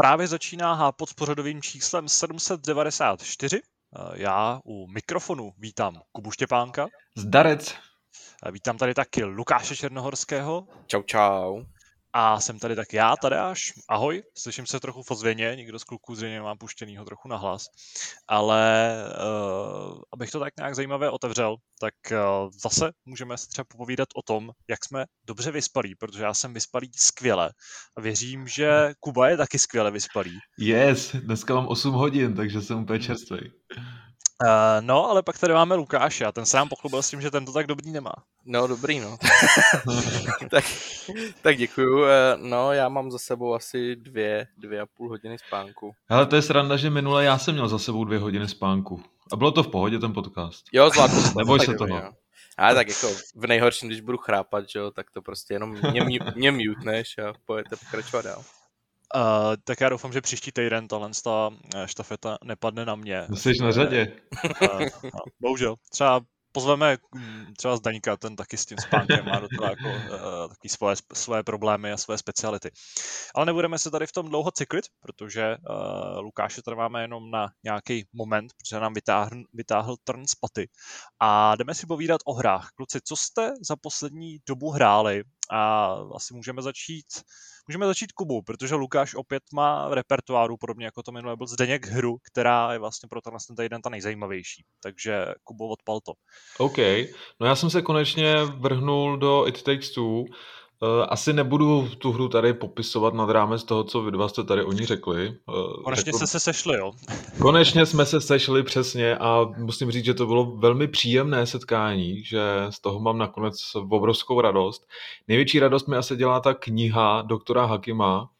Právě začíná hápot s pořadovým číslem 794. Já u mikrofonu vítám Kubu Štěpánka. Zdarec. Vítám tady taky Lukáše Černohorského. Čau, čau. A jsem tady tak já, Tadeáš. Ahoj, slyším se trochu v ozvěně, někdo z kluků zřejmě má puštěnýho trochu na hlas. Ale uh, abych to tak nějak zajímavě otevřel, tak uh, zase můžeme se třeba popovídat o tom, jak jsme dobře vyspalí, protože já jsem vyspalý skvěle. A věřím, že Kuba je taky skvěle vyspalý. Yes, dneska mám 8 hodin, takže jsem úplně čerstvý. Uh, no, ale pak tady máme Lukáše a ten se nám pochlubil s tím, že ten to tak dobrý nemá. No, dobrý, no. tak, tak děkuju. No, já mám za sebou asi dvě, dvě a půl hodiny spánku. Ale to je sranda, že minule já jsem měl za sebou dvě hodiny spánku. A bylo to v pohodě, ten podcast. Jo, zvládnu. Neboj se toho. Jo. Ale tak jako v nejhorším, když budu chrápat, že jo, tak to prostě jenom mě, mě, mě mutneš a pojďte pokračovat dál. Uh, tak já doufám, že příští týden tahle ta eh, štafeta nepadne na mě. Jsi na řadě. Uh, no, bohužel. Třeba pozveme mm, třeba Zdaňka, ten taky s tím spánkem má do toho jako uh, takový svoje, svoje problémy a svoje speciality. Ale nebudeme se tady v tom dlouho cyklit, protože uh, Lukáše tady máme jenom na nějaký moment, protože nám vytáhl, vytáhl trn z paty. A jdeme si povídat o hrách. Kluci, co jste za poslední dobu hráli? A asi můžeme začít Můžeme začít Kubu, protože Lukáš opět má v repertoáru, podobně jako to minule byl Zdeněk hru, která je vlastně pro tenhle ten týden ta nejzajímavější. Takže Kubo, odpal to. OK. No já jsem se konečně vrhnul do It Takes Two, asi nebudu tu hru tady popisovat nad rámec toho, co vy dva jste tady o ní řekli. Eh, Konečně Řekl... jste se sešli, jo? Konečně jsme se sešli přesně a musím říct, že to bylo velmi příjemné setkání, že z toho mám nakonec obrovskou radost. Největší radost mi asi dělá ta kniha doktora Hakima,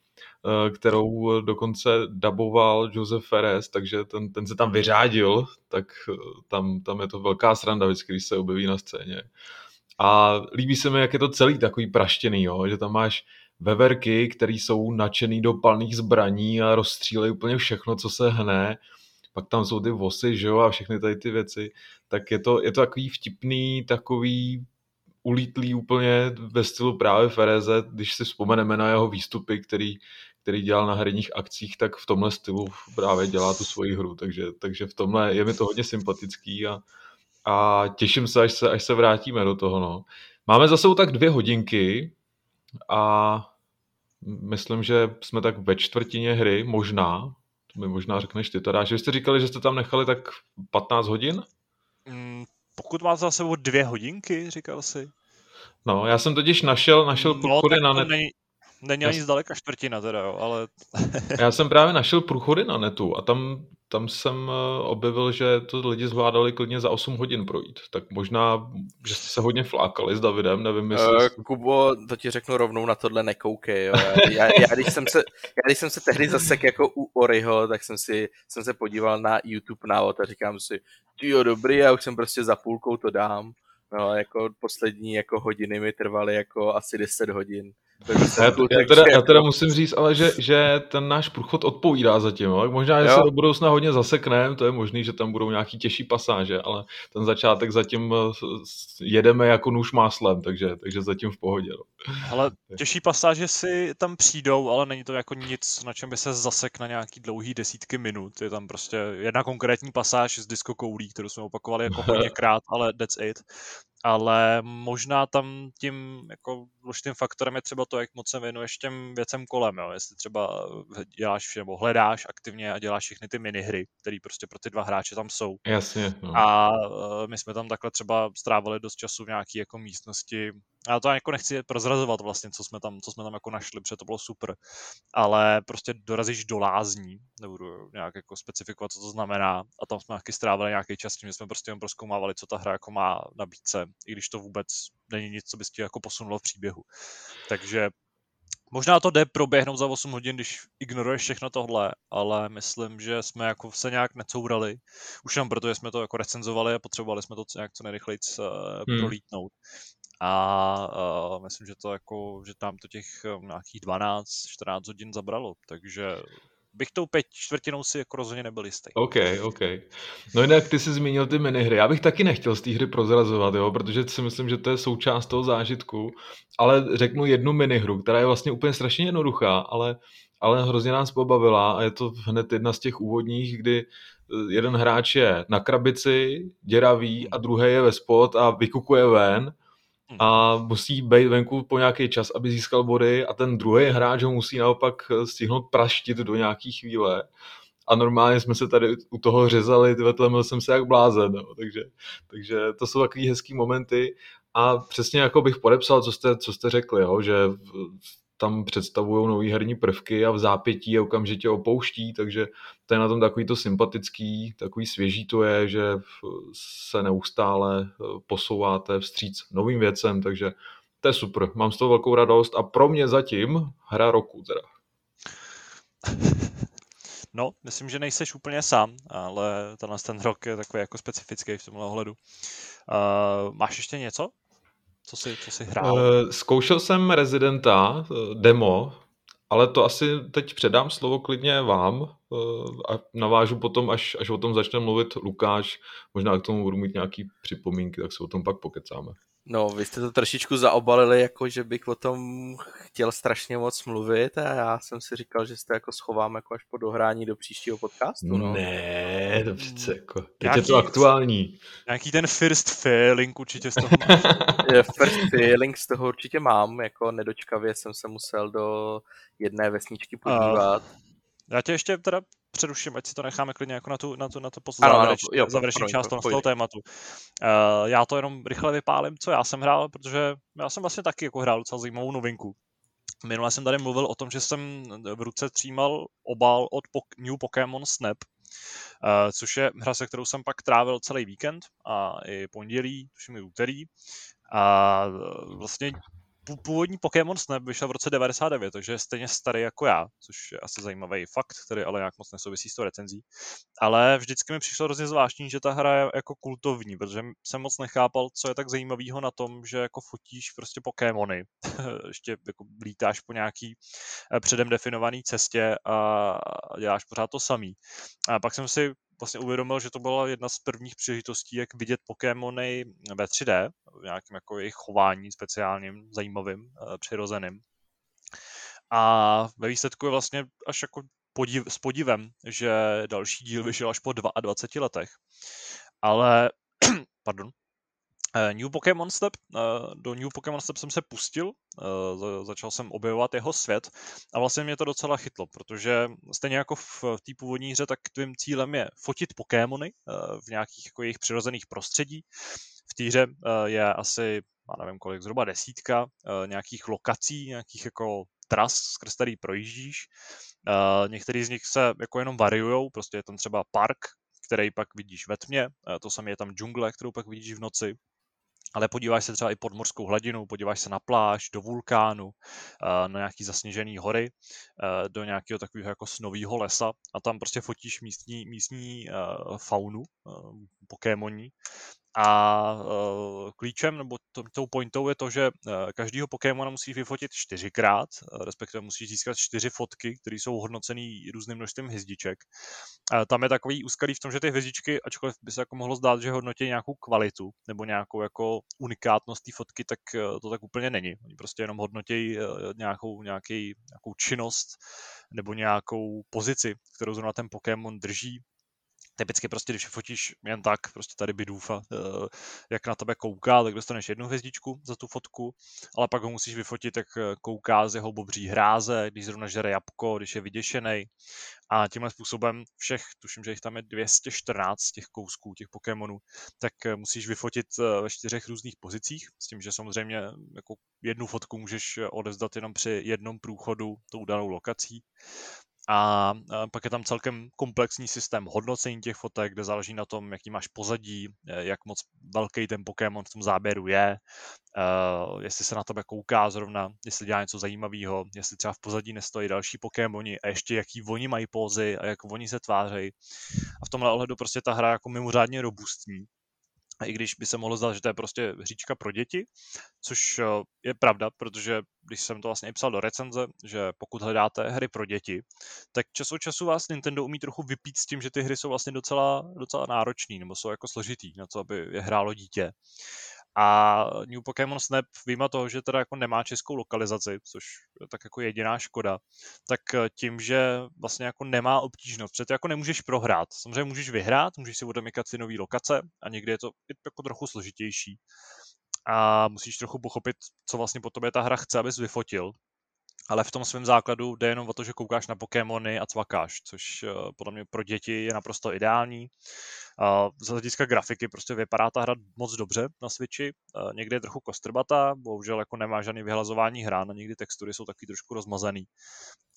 eh, kterou dokonce daboval Josef Ferres, takže ten, ten se tam vyřádil, tak tam, tam je to velká sranda vždycky, když se objeví na scéně. A líbí se mi, jak je to celý takový praštěný, jo? že tam máš veverky, které jsou nadšený do palných zbraní a rozstřílejí úplně všechno, co se hne. Pak tam jsou ty vosy, že jo, a všechny tady ty věci. Tak je to, je to takový vtipný, takový ulítlý úplně ve stylu právě Fereze, když si vzpomeneme na jeho výstupy, který, který dělal na herních akcích, tak v tomhle stylu právě dělá tu svoji hru, takže, takže v tomhle je mi to hodně sympatický a, a těším se, až se, až se vrátíme do toho. No. Máme za sebou tak dvě hodinky a myslím, že jsme tak ve čtvrtině hry, možná, to mi možná řekneš ty teda, že jste říkali, že jste tam nechali tak 15 hodin? Mm, pokud máte za sebou dvě hodinky, říkal si. No, já jsem totiž našel, našel no, průchody na net. Není ani zdaleka čtvrtina teda, jo, ale... já jsem právě našel průchody na netu a tam tam jsem eh, objevil, že to lidi zvládali klidně za 8 hodin projít. Tak možná, že jste se hodně flákali s Davidem, nevím, jestli... Uh, Kubo, to ti řeknu rovnou, na tohle nekoukej. Jo. Já, já, já, když jsem se, já, když jsem se tehdy zasek jako u Oriho, tak jsem, si, jsem se podíval na YouTube návod a říkám si, jo, dobrý, já už jsem prostě za půlkou to dám. No, jako poslední jako hodiny mi trvaly jako asi 10 hodin. Já, já, teda, já teda musím říct, ale že, že ten náš průchod odpovídá zatím. Jo? Možná, že jo. se do budoucna hodně zasekneme, to je možný, že tam budou nějaký těžší pasáže, ale ten začátek zatím eh, jedeme jako nůž máslem, takže, takže zatím v pohodě. No. Ale těžší pasáže si tam přijdou, ale není to jako nic, na čem by se zasek na nějaký dlouhý desítky minut. Je tam prostě jedna konkrétní pasáž z disco koulí, kterou jsme opakovali jako hodněkrát, ale that's it ale možná tam tím jako důležitým faktorem je třeba to, jak moc se věnuješ těm věcem kolem, jo? jestli třeba děláš nebo hledáš aktivně a děláš všechny ty minihry, které prostě pro ty dva hráče tam jsou. Jasně. No. A e, my jsme tam takhle třeba strávili dost času v nějaké jako místnosti, já to jako nechci prozrazovat vlastně, co jsme tam, co jsme tam jako našli, protože to bylo super, ale prostě dorazíš do lázní, nebudu nějak jako specifikovat, co to znamená, a tam jsme taky strávili nějaký čas tím, že jsme prostě jen proskoumávali, co ta hra jako má nabídce, i když to vůbec není nic, co by ti jako posunulo v příběhu. Takže Možná to jde proběhnout za 8 hodin, když ignoruješ všechno tohle, ale myslím, že jsme jako se nějak necourali. Už jenom proto, že jsme to jako recenzovali a potřebovali jsme to nějak co nejrychleji uh, hmm. prolítnout a uh, myslím, že to jako, že tam to těch um, nějakých 12-14 hodin zabralo, takže bych tou pět čtvrtinou si jako rozhodně nebyl jistý. OK, OK. No jinak ty jsi zmínil ty minihry. Já bych taky nechtěl z té hry prozrazovat, jo, protože si myslím, že to je součást toho zážitku, ale řeknu jednu minihru, která je vlastně úplně strašně jednoduchá, ale ale hrozně nás pobavila a je to hned jedna z těch úvodních, kdy eh, jeden hráč je na krabici, děravý a druhý je ve spod a vykukuje ven a musí být venku po nějaký čas, aby získal body a ten druhý hráč ho musí naopak stihnout praštit do nějaký chvíle a normálně jsme se tady u toho řezali, tlemil jsem se jak blázen, no. takže, takže to jsou takový hezký momenty a přesně jako bych podepsal, co jste, co jste řekli, jo, že tam představují nový herní prvky a v zápětí je okamžitě opouští, takže to je na tom takový to sympatický, takový svěží to je, že se neustále eh, posouváte vstříc novým věcem, takže to je super, mám z toho velkou radost a pro mě zatím hra roku teda. No, myslím, že nejseš úplně sám, ale tenhle ten rok je takový jako specifický v tomhle ohledu. Uh, máš ještě něco? Co jsi, co jsi hrál? Uh, zkoušel jsem Residenta uh, demo, ale to asi teď předám slovo klidně vám uh, a navážu potom, až, až o tom začne mluvit Lukáš. Možná k tomu budu mít nějaký připomínky, tak se o tom pak pokecáme. No, vy jste to trošičku zaobalili, jako že bych o tom chtěl strašně moc mluvit a já jsem si říkal, že to jako schovám jako až po dohrání do příštího podcastu. No. Ne, to přece jako, teď nějaký, je to aktuální. Nějaký ten first feeling určitě z toho máš. first feeling z toho určitě mám, jako nedočkavě jsem se musel do jedné vesničky podívat. Uh, já tě ještě teda přeruším, ať si to necháme klidně jako na tu, na tu, na to závěrečný, závěrečný část toho, toho tématu. Uh, já to jenom rychle vypálím, co já jsem hrál, protože já jsem vlastně taky jako hrál docela zajímavou novinku. Minule jsem tady mluvil o tom, že jsem v ruce třímal obal od New Pokémon Snap, Uh, což je hra, se kterou jsem pak trávil celý víkend a i pondělí, tuším i úterý. A vlastně původní Pokémon Snap vyšel v roce 99, takže je stejně starý jako já, což je asi zajímavý fakt, který ale nějak moc nesouvisí s tou recenzí. Ale vždycky mi přišlo hrozně zvláštní, že ta hra je jako kultovní, protože jsem moc nechápal, co je tak zajímavého na tom, že jako fotíš prostě Pokémony, ještě jako lítáš po nějaký eh, předem definovaný cestě a děláš pořád to samý. A pak jsem si vlastně uvědomil, že to byla jedna z prvních příležitostí, jak vidět Pokémony ve 3D, v nějakém jako jejich chování speciálním, zajímavým, eh, přirozeným. A ve výsledku je vlastně až jako podiv, s podivem, že další díl vyšel až po 22 letech. Ale, pardon, New Pokémon Step, eh, do New Pokémon Step jsem se pustil, eh, začal jsem objevovat jeho svět a vlastně mě to docela chytlo, protože stejně jako v té původní hře, tak tvým cílem je fotit Pokémony v nějakých jako jejich přirozených prostředí. V té hře je asi, já nevím kolik, zhruba desítka nějakých lokací, nějakých jako tras, skrz který projíždíš. Některý z nich se jako jenom variujou, prostě je tam třeba park, který pak vidíš ve tmě, to samé je tam džungle, kterou pak vidíš v noci ale podíváš se třeba i pod morskou hladinu, podíváš se na pláž, do vulkánu, eh, na nějaký zasněžený hory, eh, do nějakého takového jako snového lesa a tam prostě fotíš místní, místní eh, faunu, pokémoní a uh, klíčem nebo to, tou pointou je to, že uh, každýho Pokémona musíš vyfotit čtyřikrát, uh, respektive musíš získat čtyři fotky, které jsou hodnocený různým množstvím hvězdiček. Tam je takový úskalý v tom, že ty hvězdičky, ačkoliv by se jako mohlo zdát, že hodnotí nějakou kvalitu nebo nějakou jako unikátnost té fotky, tak to tak úplně není. Oni prostě jenom hodnotí nějakou, nějaký, nějakou činnost nebo nějakou pozici, kterou zrovna ten Pokémon drží typicky prostě, když fotíš jen tak, prostě tady Bidůfa, eh, jak na tebe kouká, tak dostaneš jednu hvězdičku za tu fotku, ale pak ho musíš vyfotit, jak eh, kouká z jeho bobří hráze, když zrovna žere jabko, když je vyděšený. A tímhle způsobem všech, tuším, že jich tam je 214 těch kousků, těch Pokémonů, tak eh, musíš vyfotit ve čtyřech různých pozicích, s tím, že samozřejmě jako jednu fotku můžeš odevzdat jenom při jednom průchodu tou danou lokací. A pak je tam celkem komplexní systém hodnocení těch fotek, kde záleží na tom, jaký máš pozadí, e, jak moc velký ten Pokémon v tom záběru je, e, jestli se na tebe kouká zrovna, jestli dělá něco zajímavého, jestli třeba v pozadí nestojí další Pokémoni a ještě jaký oni mají pózy a jak oni se tvářejí. A v tomhle ohledu prostě ta hra jako mimořádně robustní i když by se mohlo zdát, že to je prostě hříčka pro děti, což eh, je pravda, protože když jsem to vlastně i psal do recenze, že pokud hledáte hry pro děti, tak čas od času vás Nintendo umí trochu vypít s tím, že ty hry jsou vlastně docela, docela náročný, nebo jsou jako složitý na to, aby je hrálo dítě. A New Pokémon Snap, výjima toho, že teda jako nemá českou lokalizaci, což je tak jako jediná škoda, tak tím, že vlastně jako nemá obtížnost, protože jako nemůžeš prohrát. Samozřejmě můžeš vyhrát, můžeš si odemykat si nový lokace a někdy je to jako trochu složitější. A musíš trochu pochopit, co vlastně po tobě ta hra chce, abys vyfotil ale v tom svém základu jde jenom o to, že koukáš na Pokémony a cvakáš, což uh, podle mě pro děti je naprosto ideální. Z hlediska grafiky prostě vypadá ta hra moc dobře na Switchi, někdy je trochu kostrbatá, bohužel jako nemá žádný vyhlazování hrán a někdy textury jsou taky trošku rozmazaný,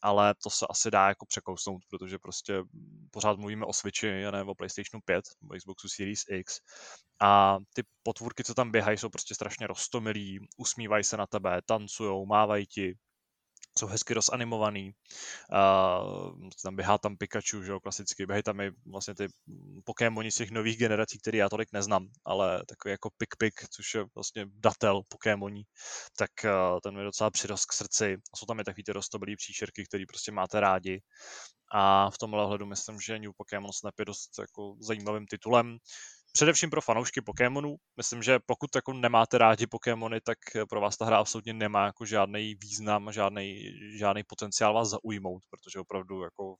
ale to se asi dá jako překousnout, protože prostě pořád mluvíme o Switchi a ne o PlayStationu 5 nebo Xboxu Series X. A ty potvůrky, co tam běhají, jsou prostě strašně rostomilí, usmívají se na tebe, tancujou, mávají ti, jsou hezky rozanimovaný. Uh, tam běhá tam Pikachu, že jo, klasicky. Běhají tam i vlastně ty Pokémoni z těch nových generací, které já tolik neznám, ale takový jako Pik Pik, což je vlastně datel Pokémoní, tak uh, ten mi docela přirost k srdci. A jsou tam i takový ty rostobilý příšerky, který prostě máte rádi. A v tomhle ohledu myslím, že New Pokémon Snap je dost jako zajímavým titulem především pro fanoušky Pokémonů. Myslím, že pokud jako nemáte rádi Pokémony, tak pro vás ta hra absolutně nemá jako žádný význam, žádný, žádný potenciál vás zaujmout, protože opravdu jako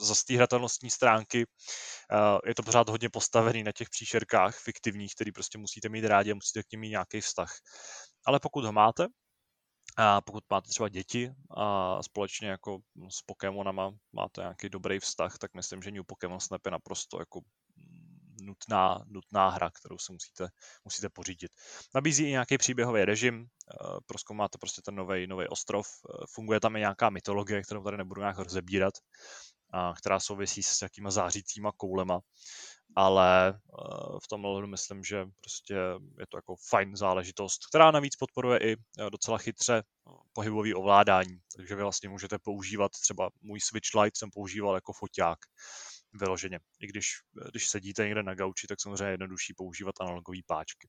z té hratelnostní stránky uh, je to pořád hodně postavený na těch příšerkách fiktivních, který prostě musíte mít rádi a musíte k ním mít nějaký vztah. Ale pokud ho máte, a pokud máte třeba děti a společně jako s Pokémonama máte nějaký dobrý vztah, tak myslím, že New Pokémon Snap je naprosto jako nutná, nutná hra, kterou se musíte, musíte pořídit. Nabízí i nějaký příběhový režim, eh, proskoumáte prostě ten nový ostrov, eh, funguje tam i nějaká mytologie, kterou tady nebudu nějak rozebírat, a která souvisí s jakýma zářícíma koulema, ale eh, v tom ohledu myslím, že prostě je to jako fajn záležitost, která navíc podporuje i docela chytře pohybový ovládání, takže vy vlastně můžete používat třeba můj Switch Lite jsem používal jako foťák, vyloženě. I když, když sedíte někde na gauči, tak samozřejmě je jednodušší používat analogové páčky.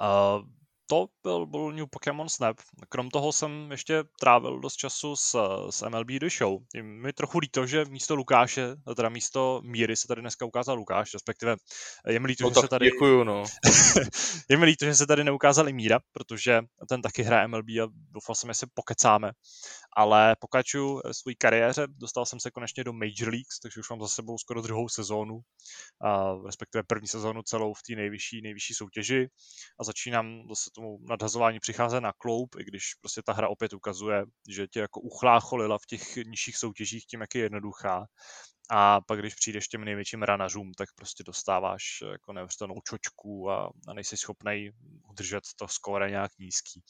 Uh, to byl, byl New Pokémon Snap. Krom toho jsem ještě trávil dost času s, s MLB The Show. Je mi trochu líto, že místo Lukáše, teda místo Míry se tady dneska ukázal Lukáš, respektive je mi líto, no, že se tady... Děkuju, no. je mi líto, že se tady neukázal i Míra, protože ten taky hraje MLB a doufal jsem, že se pokecáme ale pokračuju své kariéře, dostal jsem se konečně do Major Leagues, takže už mám za sebou skoro druhou sezónu, a respektive první sezónu celou v té nejvyšší, nejvyšší soutěži a začínám zase tomu nadhazování přicházet na kloub, i když prostě ta hra opět ukazuje, že tě jako uchlácholila v těch nižších soutěžích tím, jak je jednoduchá a pak, když přijdeš těm největším ranařům, tak prostě dostáváš jako neuvěřitelnou čočku a, a nejsi schopný udržet to skóre nějak nízký.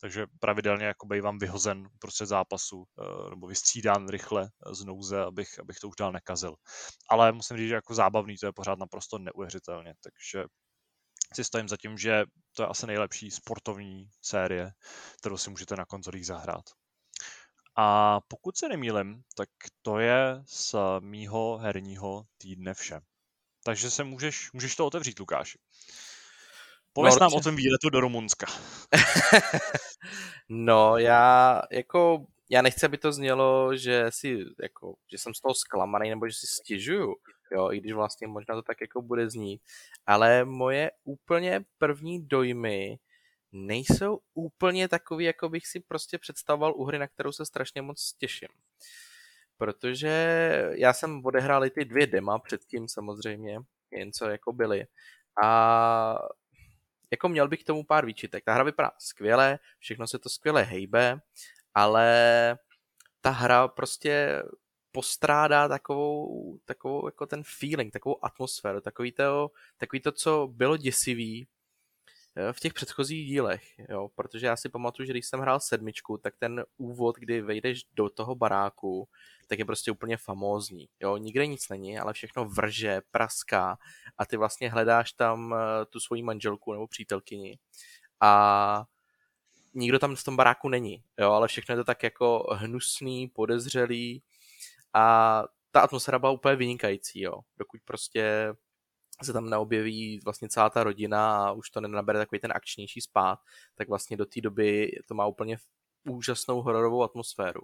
Takže pravidelně jako bývám vyhozen prostě zápasu eh, nebo vystřídán rychle z nouze, abych, abych to už dál nekazil. Ale musím říct, že jako zábavný to je pořád naprosto neuvěřitelně, takže si stojím za tím, že to je asi nejlepší sportovní série, kterou si můžete na konzolích zahrát. A pokud se nemýlim, tak to je z mýho herního týdne vše. Takže se můžeš, můžeš to otevřít, Lukáši. Pověz no, nám o tom výletu do Rumunska. no, já jako, já nechci, aby to znělo, že si, jako, že jsem z toho zklamaný, nebo že si stěžuju, jo, i když vlastně možná to tak jako bude znít, ale moje úplně první dojmy nejsou úplně takový, jako bych si prostě představoval u hry, na kterou se strašně moc těším. Protože já jsem odehrál i ty dvě dema předtím samozřejmě, jen co jako byly. A jako měl bych k tomu pár výčitek. Ta hra vypadá skvěle, všechno se to skvěle hejbe, ale ta hra prostě postrádá takovou, takovou jako ten feeling, takovou atmosféru, takový to, takový to, co bylo děsivý v těch předchozích dílech, jo, protože já si pamatuju, že když jsem hrál sedmičku, tak ten úvod, kdy vejdeš do toho baráku, tak je prostě úplně famózní, jo, nikde nic není, ale všechno vrže, praská a ty vlastně hledáš tam eh, tu svoji manželku nebo přítelkyni a nikdo tam v tom baráku není, jo, ale všechno je to tak jako hnusný, podezřelý a ta atmosféra byla úplně vynikající, jo, dokud prostě se tam neobjeví vlastně celá ta rodina a už to nenabere takový ten akčnější spát, tak vlastně do té doby to má úplně úžasnou hororovou atmosféru.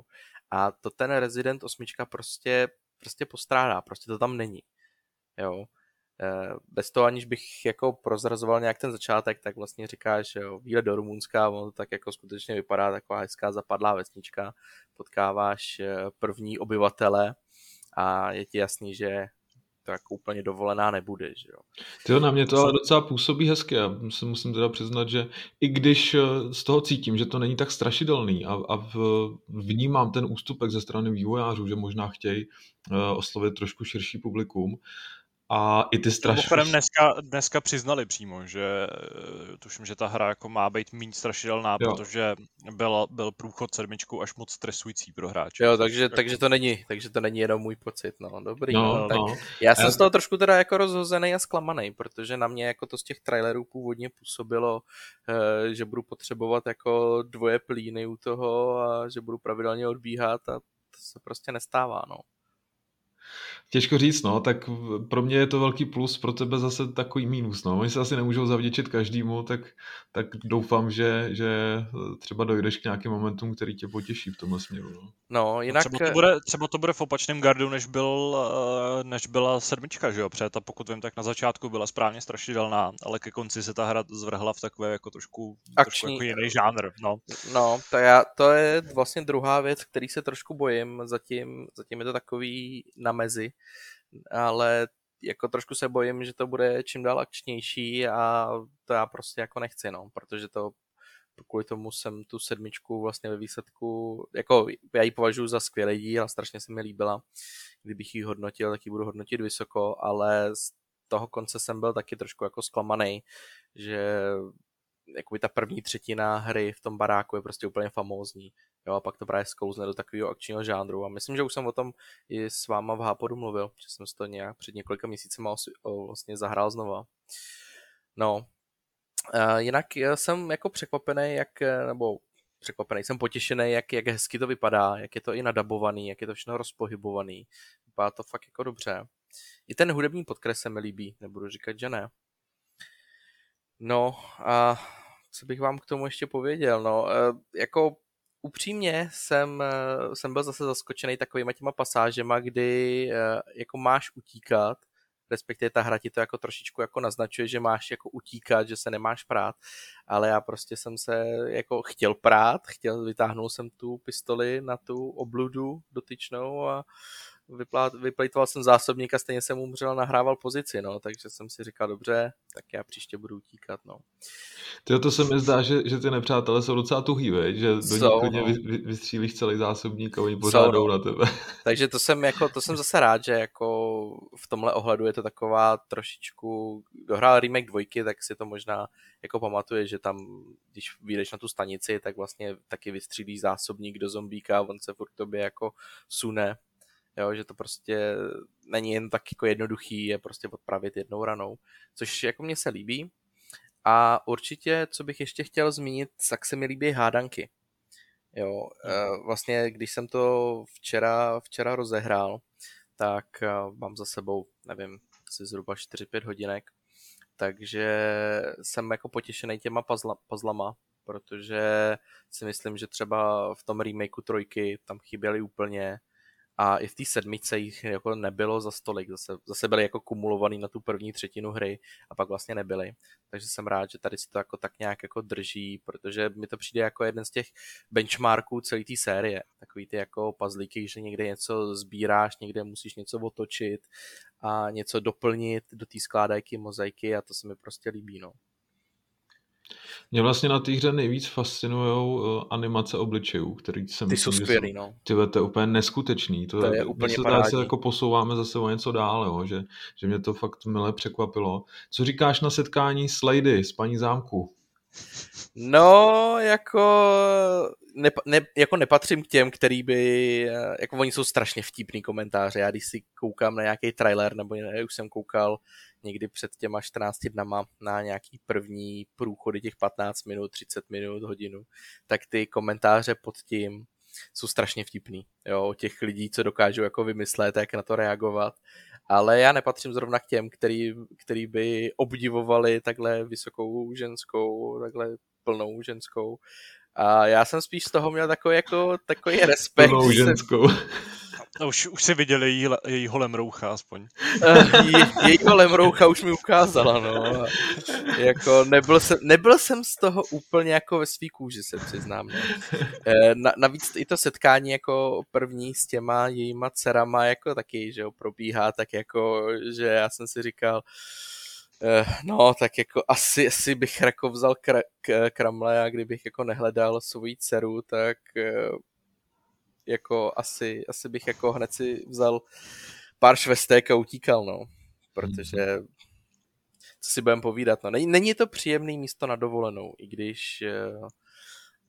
A to ten Resident 8 prostě, prostě postrádá, prostě to tam není. Jo. Eh, bez toho, aniž bych jako prozrazoval nějak ten začátek, tak vlastně říkáš, že jo, výlet do Rumunska, ono to tak jako skutečně vypadá taková hezká zapadlá vesnička, potkáváš eh, první obyvatele a je ti jasný, že to jako úplně dovolená nebude, že jo. Tyjo, na mě to ale docela působí hezky. Já se musím teda přiznat, že i když eh, z toho cítím, že to není tak strašidelný a, a v, vnímám ten ústupek ze strany vývojářů, že možná chtějí oslovit trošku širší publikum, a i ty strašné. Mimochodem dneska, dneska přiznali přímo, že eh, tuším, že ta hra jako má být méně strašidelná, jo. protože byl, byl průchod sedmičku až moc stresující pro hráče. Jo, takže, takže, to není, takže to není jenom můj pocit, no, dobrý. No, no. Tak no. Já jsem já... z toho trošku teda jako rozhozený a zklamaný, protože na mě jako to z těch trailerů původně působilo, eh, že budu potřebovat jako dvoje plíny u toho a že budu pravidelně odbíhat a to se prostě nestává, no. Těžko říct, no, tak pro mě je to velký plus, pro tebe zase takový mínus, no. Oni se asi nemůžou zavděčit každému, tak, tak doufám, že, že třeba dojdeš k nějakým momentům, který tě potěší v tomhle směru, no. No, jinak... Třeba to, bude, třeba to bude v opačném gardu, než, byl, eh, než byla sedmička, že jo? Protože ta, pokud vím, tak na začátku byla správně strašidelná, ale ke konci se ta hra zvrhla v takové jako trošku, Akční. trošku jako jiný žánr, no. No, to, já, to je vlastně druhá věc, který se trošku bojím, zatím, zatím je to takový na mezi, ale jako trošku se bojím, že to bude čím dál akčnější a to já prostě jako nechci, no, protože to kvůli tomu jsem tu sedmičku vlastně ve výsledku, jako já ji považuji za skvělý díl a strašně se mi líbila. Kdybych ji hodnotil, tak ji budu hodnotit vysoko, ale z toho konce jsem byl taky trošku jako zklamaný, že jakoby ta první třetina hry v tom baráku je prostě úplně famózní. Jo, a pak to právě zkouzne do takového akčního žánru. A myslím, že už jsem o tom i s váma v Hápodu mluvil, že jsem to nějak před několika měsíci vlastně zahrál znova. No, uh, jinak jsem jako překvapený, jak, nebo překvapený, jsem potěšený, jak, jak hezky to vypadá, jak je to i nadabovaný, jak je to všechno rozpohybovaný. Vypadá to fakt jako dobře. I ten hudební podkres se mi líbí, nebudu říkat, že ne. No a co bych vám k tomu ještě pověděl, no, jako upřímně jsem, jsem byl zase zaskočený takovýma těma pasážema, kdy jako máš utíkat, respektive ta hra ti to jako trošičku jako naznačuje, že máš jako utíkat, že se nemáš prát, ale já prostě jsem se jako chtěl prát, chtěl, vytáhnul jsem tu pistoli na tu obludu dotyčnou a vyplejtoval jsem zásobník a stejně jsem umřel nahrával pozici, no, takže jsem si říkal, dobře, tak já příště budu utíkat, no. Ty to se mi zdá, že, že ty nepřátelé jsou docela tuhý, veď? že do jsou, nich no. vy, vystřílíš celý zásobník a oni pořád jdou no. na tebe. Takže to jsem, jako, to jsem zase rád, že jako v tomhle ohledu je to taková trošičku, dohrál remake dvojky, tak si to možná jako pamatuje, že tam, když vyjdeš na tu stanici, tak vlastně taky vystřílíš zásobník do zombíka a on se furt tobě jako sune jo, že to prostě není jen tak jako jednoduchý je prostě podpravit jednou ranou, což jako mně se líbí. A určitě, co bych ještě chtěl zmínit, tak se mi líbí hádanky. Jo, mhm. vlastně když jsem to včera, včera rozehrál, tak mám za sebou, nevím, asi zhruba 4-5 hodinek, takže jsem jako potěšený těma puzzla, puzzlama, protože si myslím, že třeba v tom remakeu trojky tam chyběly úplně, a i v té sedmice jich jako nebylo za stolik, zase, zase byly jako kumulovaný na tu první třetinu hry a pak vlastně nebyly. Takže jsem rád, že tady se to jako tak nějak jako drží, protože mi to přijde jako jeden z těch benchmarků celé té série. Takový ty jako puzzlíky, že někde něco sbíráš, někde musíš něco otočit a něco doplnit do té skládajky, mozaiky a to se mi prostě líbí, no. Mě vlastně na té hře nejvíc fascinují uh, animace obličejů, který jsem Ty jsou skvělý, no. Ty to je úplně neskutečný. To, to je úplně se parádní. se jako posouváme zase o něco dál, jo, že, že mě to fakt milé překvapilo. Co říkáš na setkání s Lady, s paní zámku? No, jako, ne, ne, jako nepatřím k těm, který by, jako oni jsou strašně vtipný komentáře. Já když si koukám na nějaký trailer, nebo ne, už jsem koukal někdy před těma 14 dnama na nějaký první průchody těch 15 minut, 30 minut, hodinu, tak ty komentáře pod tím jsou strašně vtipný, jo, těch lidí, co dokážou jako vymyslet, jak na to reagovat, ale já nepatřím zrovna k těm, který, který by obdivovali takhle vysokou ženskou, takhle plnou ženskou A já jsem spíš z toho měl takový, jako, takový respekt. Plnou ženskou. No, už, už si viděl její, jejího lemroucha aspoň. Je, jejího lemroucha už mi ukázala, no. Jako nebyl jsem, nebyl jsem z toho úplně jako ve svý kůži, se přiznám. No. Na, navíc i to setkání jako první s těma jejíma dcerama jako taky, že jo, probíhá tak jako, že já jsem si říkal, no, tak jako asi, asi bych jako vzal kr- k- kramle a kdybych jako nehledal svoji dceru, tak jako asi, asi bych jako hned si vzal pár švestek a utíkal, no. Protože co si budeme povídat, no. Není, není to příjemný místo na dovolenou, i když eh,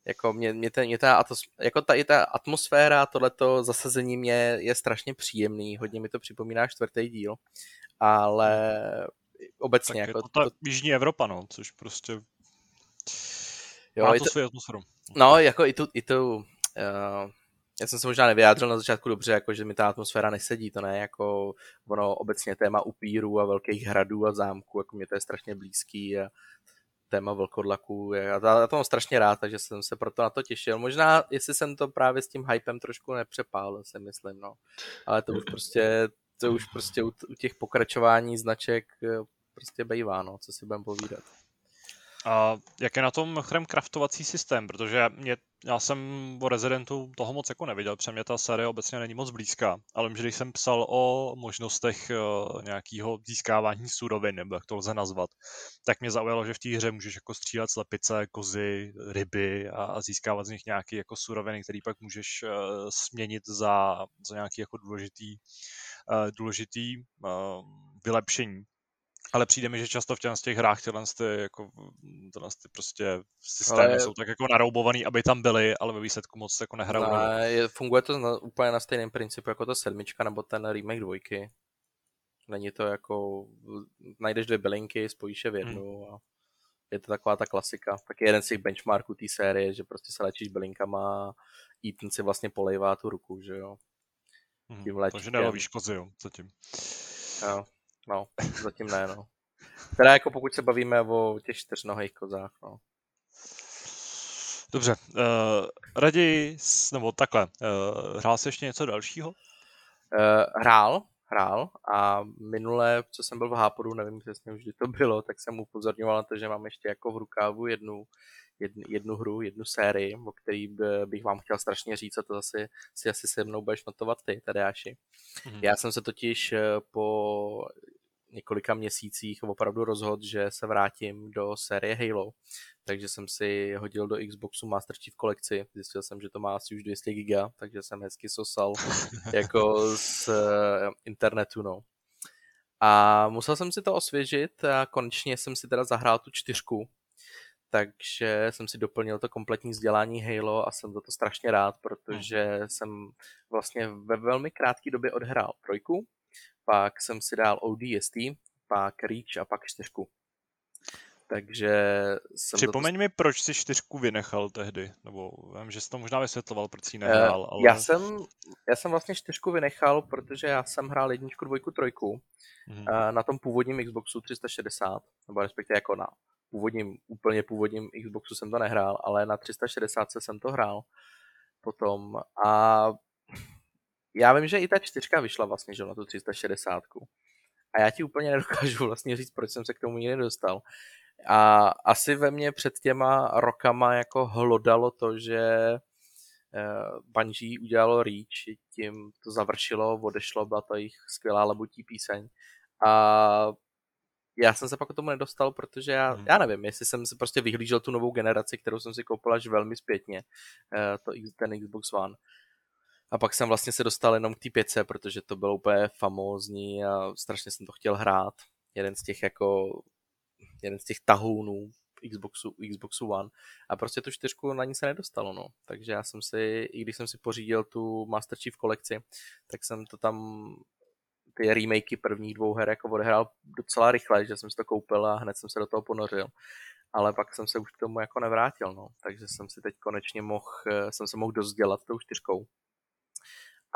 jako mě, mě, ten, mě ta, atos, jako ta, i ta atmosféra, tohleto zasazení mě je strašně příjemný, hodně mi to připomíná čtvrtý díl, ale obecně. Tak jako, je to ta to... Jižní Evropa, no, což prostě jo, má to, to svou atmosféru. No, jako i tu, i tu uh, já jsem se možná nevyjádřil na začátku dobře, jako že mi ta atmosféra nesedí, to ne jako ono obecně téma upírů a velkých hradů a zámků, jako mě to je strašně blízký a téma vlkodlaků, já, já to mám strašně rád, takže jsem se proto na to těšil. Možná, jestli jsem to právě s tím hypem trošku nepřepálil, si myslím, no. Ale to už prostě, to už prostě u, u těch pokračování značek eh, prostě bejvá, no, co si budeme povídat. A jak je na tom chrem craftovací systém? Protože mě, já jsem o Residentu toho moc jako neviděl, protože mě ta série obecně není moc blízká, ale když jsem psal o možnostech uh, nějakého získávání surovin, nebo jak to lze nazvat, tak mě zaujalo, že v té hře můžeš jako střílet slepice, kozy, ryby a, a získávat z nich nějaké jako suroviny, které pak můžeš uh, směnit za, za nějaký jako důležitý, uh, důležitý uh, vylepšení ale přijde mi, že často v těch hrách tyhle, ty, jako, tyhle ty prostě systémy ale... jsou tak jako naroubovaný, aby tam byly, ale ve výsledku moc jako nehrajou. Ne, je, funguje to na, úplně na stejném principu jako ta sedmička nebo ten remake dvojky. Není to jako, najdeš dvě bylinky, spojíš je v jednu hmm. a je to taková ta klasika. Taky jeden z těch benchmarků té série, že prostě se léčíš bylinkama a Ethan si vlastně polejvá tu ruku, že jo. Hmm, Tím takže nelovíš kozy, jo, zatím. Jo. No, zatím ne, no. Teda jako pokud se bavíme o těch čtyřnohých kozách, no. Dobře, uh, raději, nebo takhle, uh, hrál jsi ještě něco dalšího? Uh, hrál, hrál a minule, co jsem byl v Háporu, nevím přesně už, kdy to bylo, tak jsem upozorňoval na to, že mám ještě jako v rukávu jednu, jednu, jednu hru, jednu sérii, o který bych vám chtěl strašně říct a to zase si asi se mnou budeš notovat ty, Tadeáši. Mm-hmm. Já jsem se totiž po několika měsících opravdu rozhodl, že se vrátím do série Halo, takže jsem si hodil do Xboxu Master Chief kolekci, zjistil jsem, že to má asi už 200 giga, takže jsem hezky sosal jako z uh, internetu, no. A musel jsem si to osvěžit a konečně jsem si teda zahrál tu čtyřku, takže jsem si doplnil to kompletní vzdělání Halo a jsem za to strašně rád, protože jsem vlastně ve velmi krátké době odhrál trojku, pak jsem si dal ODST, pak Reach a pak čtyřku. Takže jsem Připomeň to... mi, proč jsi čtyřku vynechal tehdy, nebo vím, že jsi to možná vysvětloval, proč jsi nehrál, ale... Já jsem, já jsem vlastně čtyřku vynechal, protože já jsem hrál jedničku, dvojku, trojku mm-hmm. na tom původním Xboxu 360, nebo respektive jako na původním, úplně původním Xboxu jsem to nehrál, ale na 360 jsem to hrál potom a já vím, že i ta čtyřka vyšla vlastně, že na tu 360. A já ti úplně nedokážu vlastně říct, proč jsem se k tomu nikdy nedostal. A asi ve mně před těma rokama jako hlodalo to, že eh, Bungie udělalo Reach, tím to završilo, odešlo, byla to jejich skvělá labutí píseň. A já jsem se pak k tomu nedostal, protože já, hmm. já nevím, jestli jsem si prostě vyhlížel tu novou generaci, kterou jsem si koupil až velmi zpětně, eh, to, ten Xbox One. A pak jsem vlastně se dostal jenom k té pětce, protože to bylo úplně famózní a strašně jsem to chtěl hrát. Jeden z těch jako, jeden z těch tahounů Xboxu, Xboxu One. A prostě tu čtyřku na ní se nedostalo, no. Takže já jsem si, i když jsem si pořídil tu Master Chief kolekci, tak jsem to tam ty remakey prvních dvou her jako odehrál docela rychle, že jsem si to koupil a hned jsem se do toho ponořil. Ale pak jsem se už k tomu jako nevrátil, no. Takže jsem si teď konečně mohl, eh, jsem se mohl dozdělat tou čtyřkou.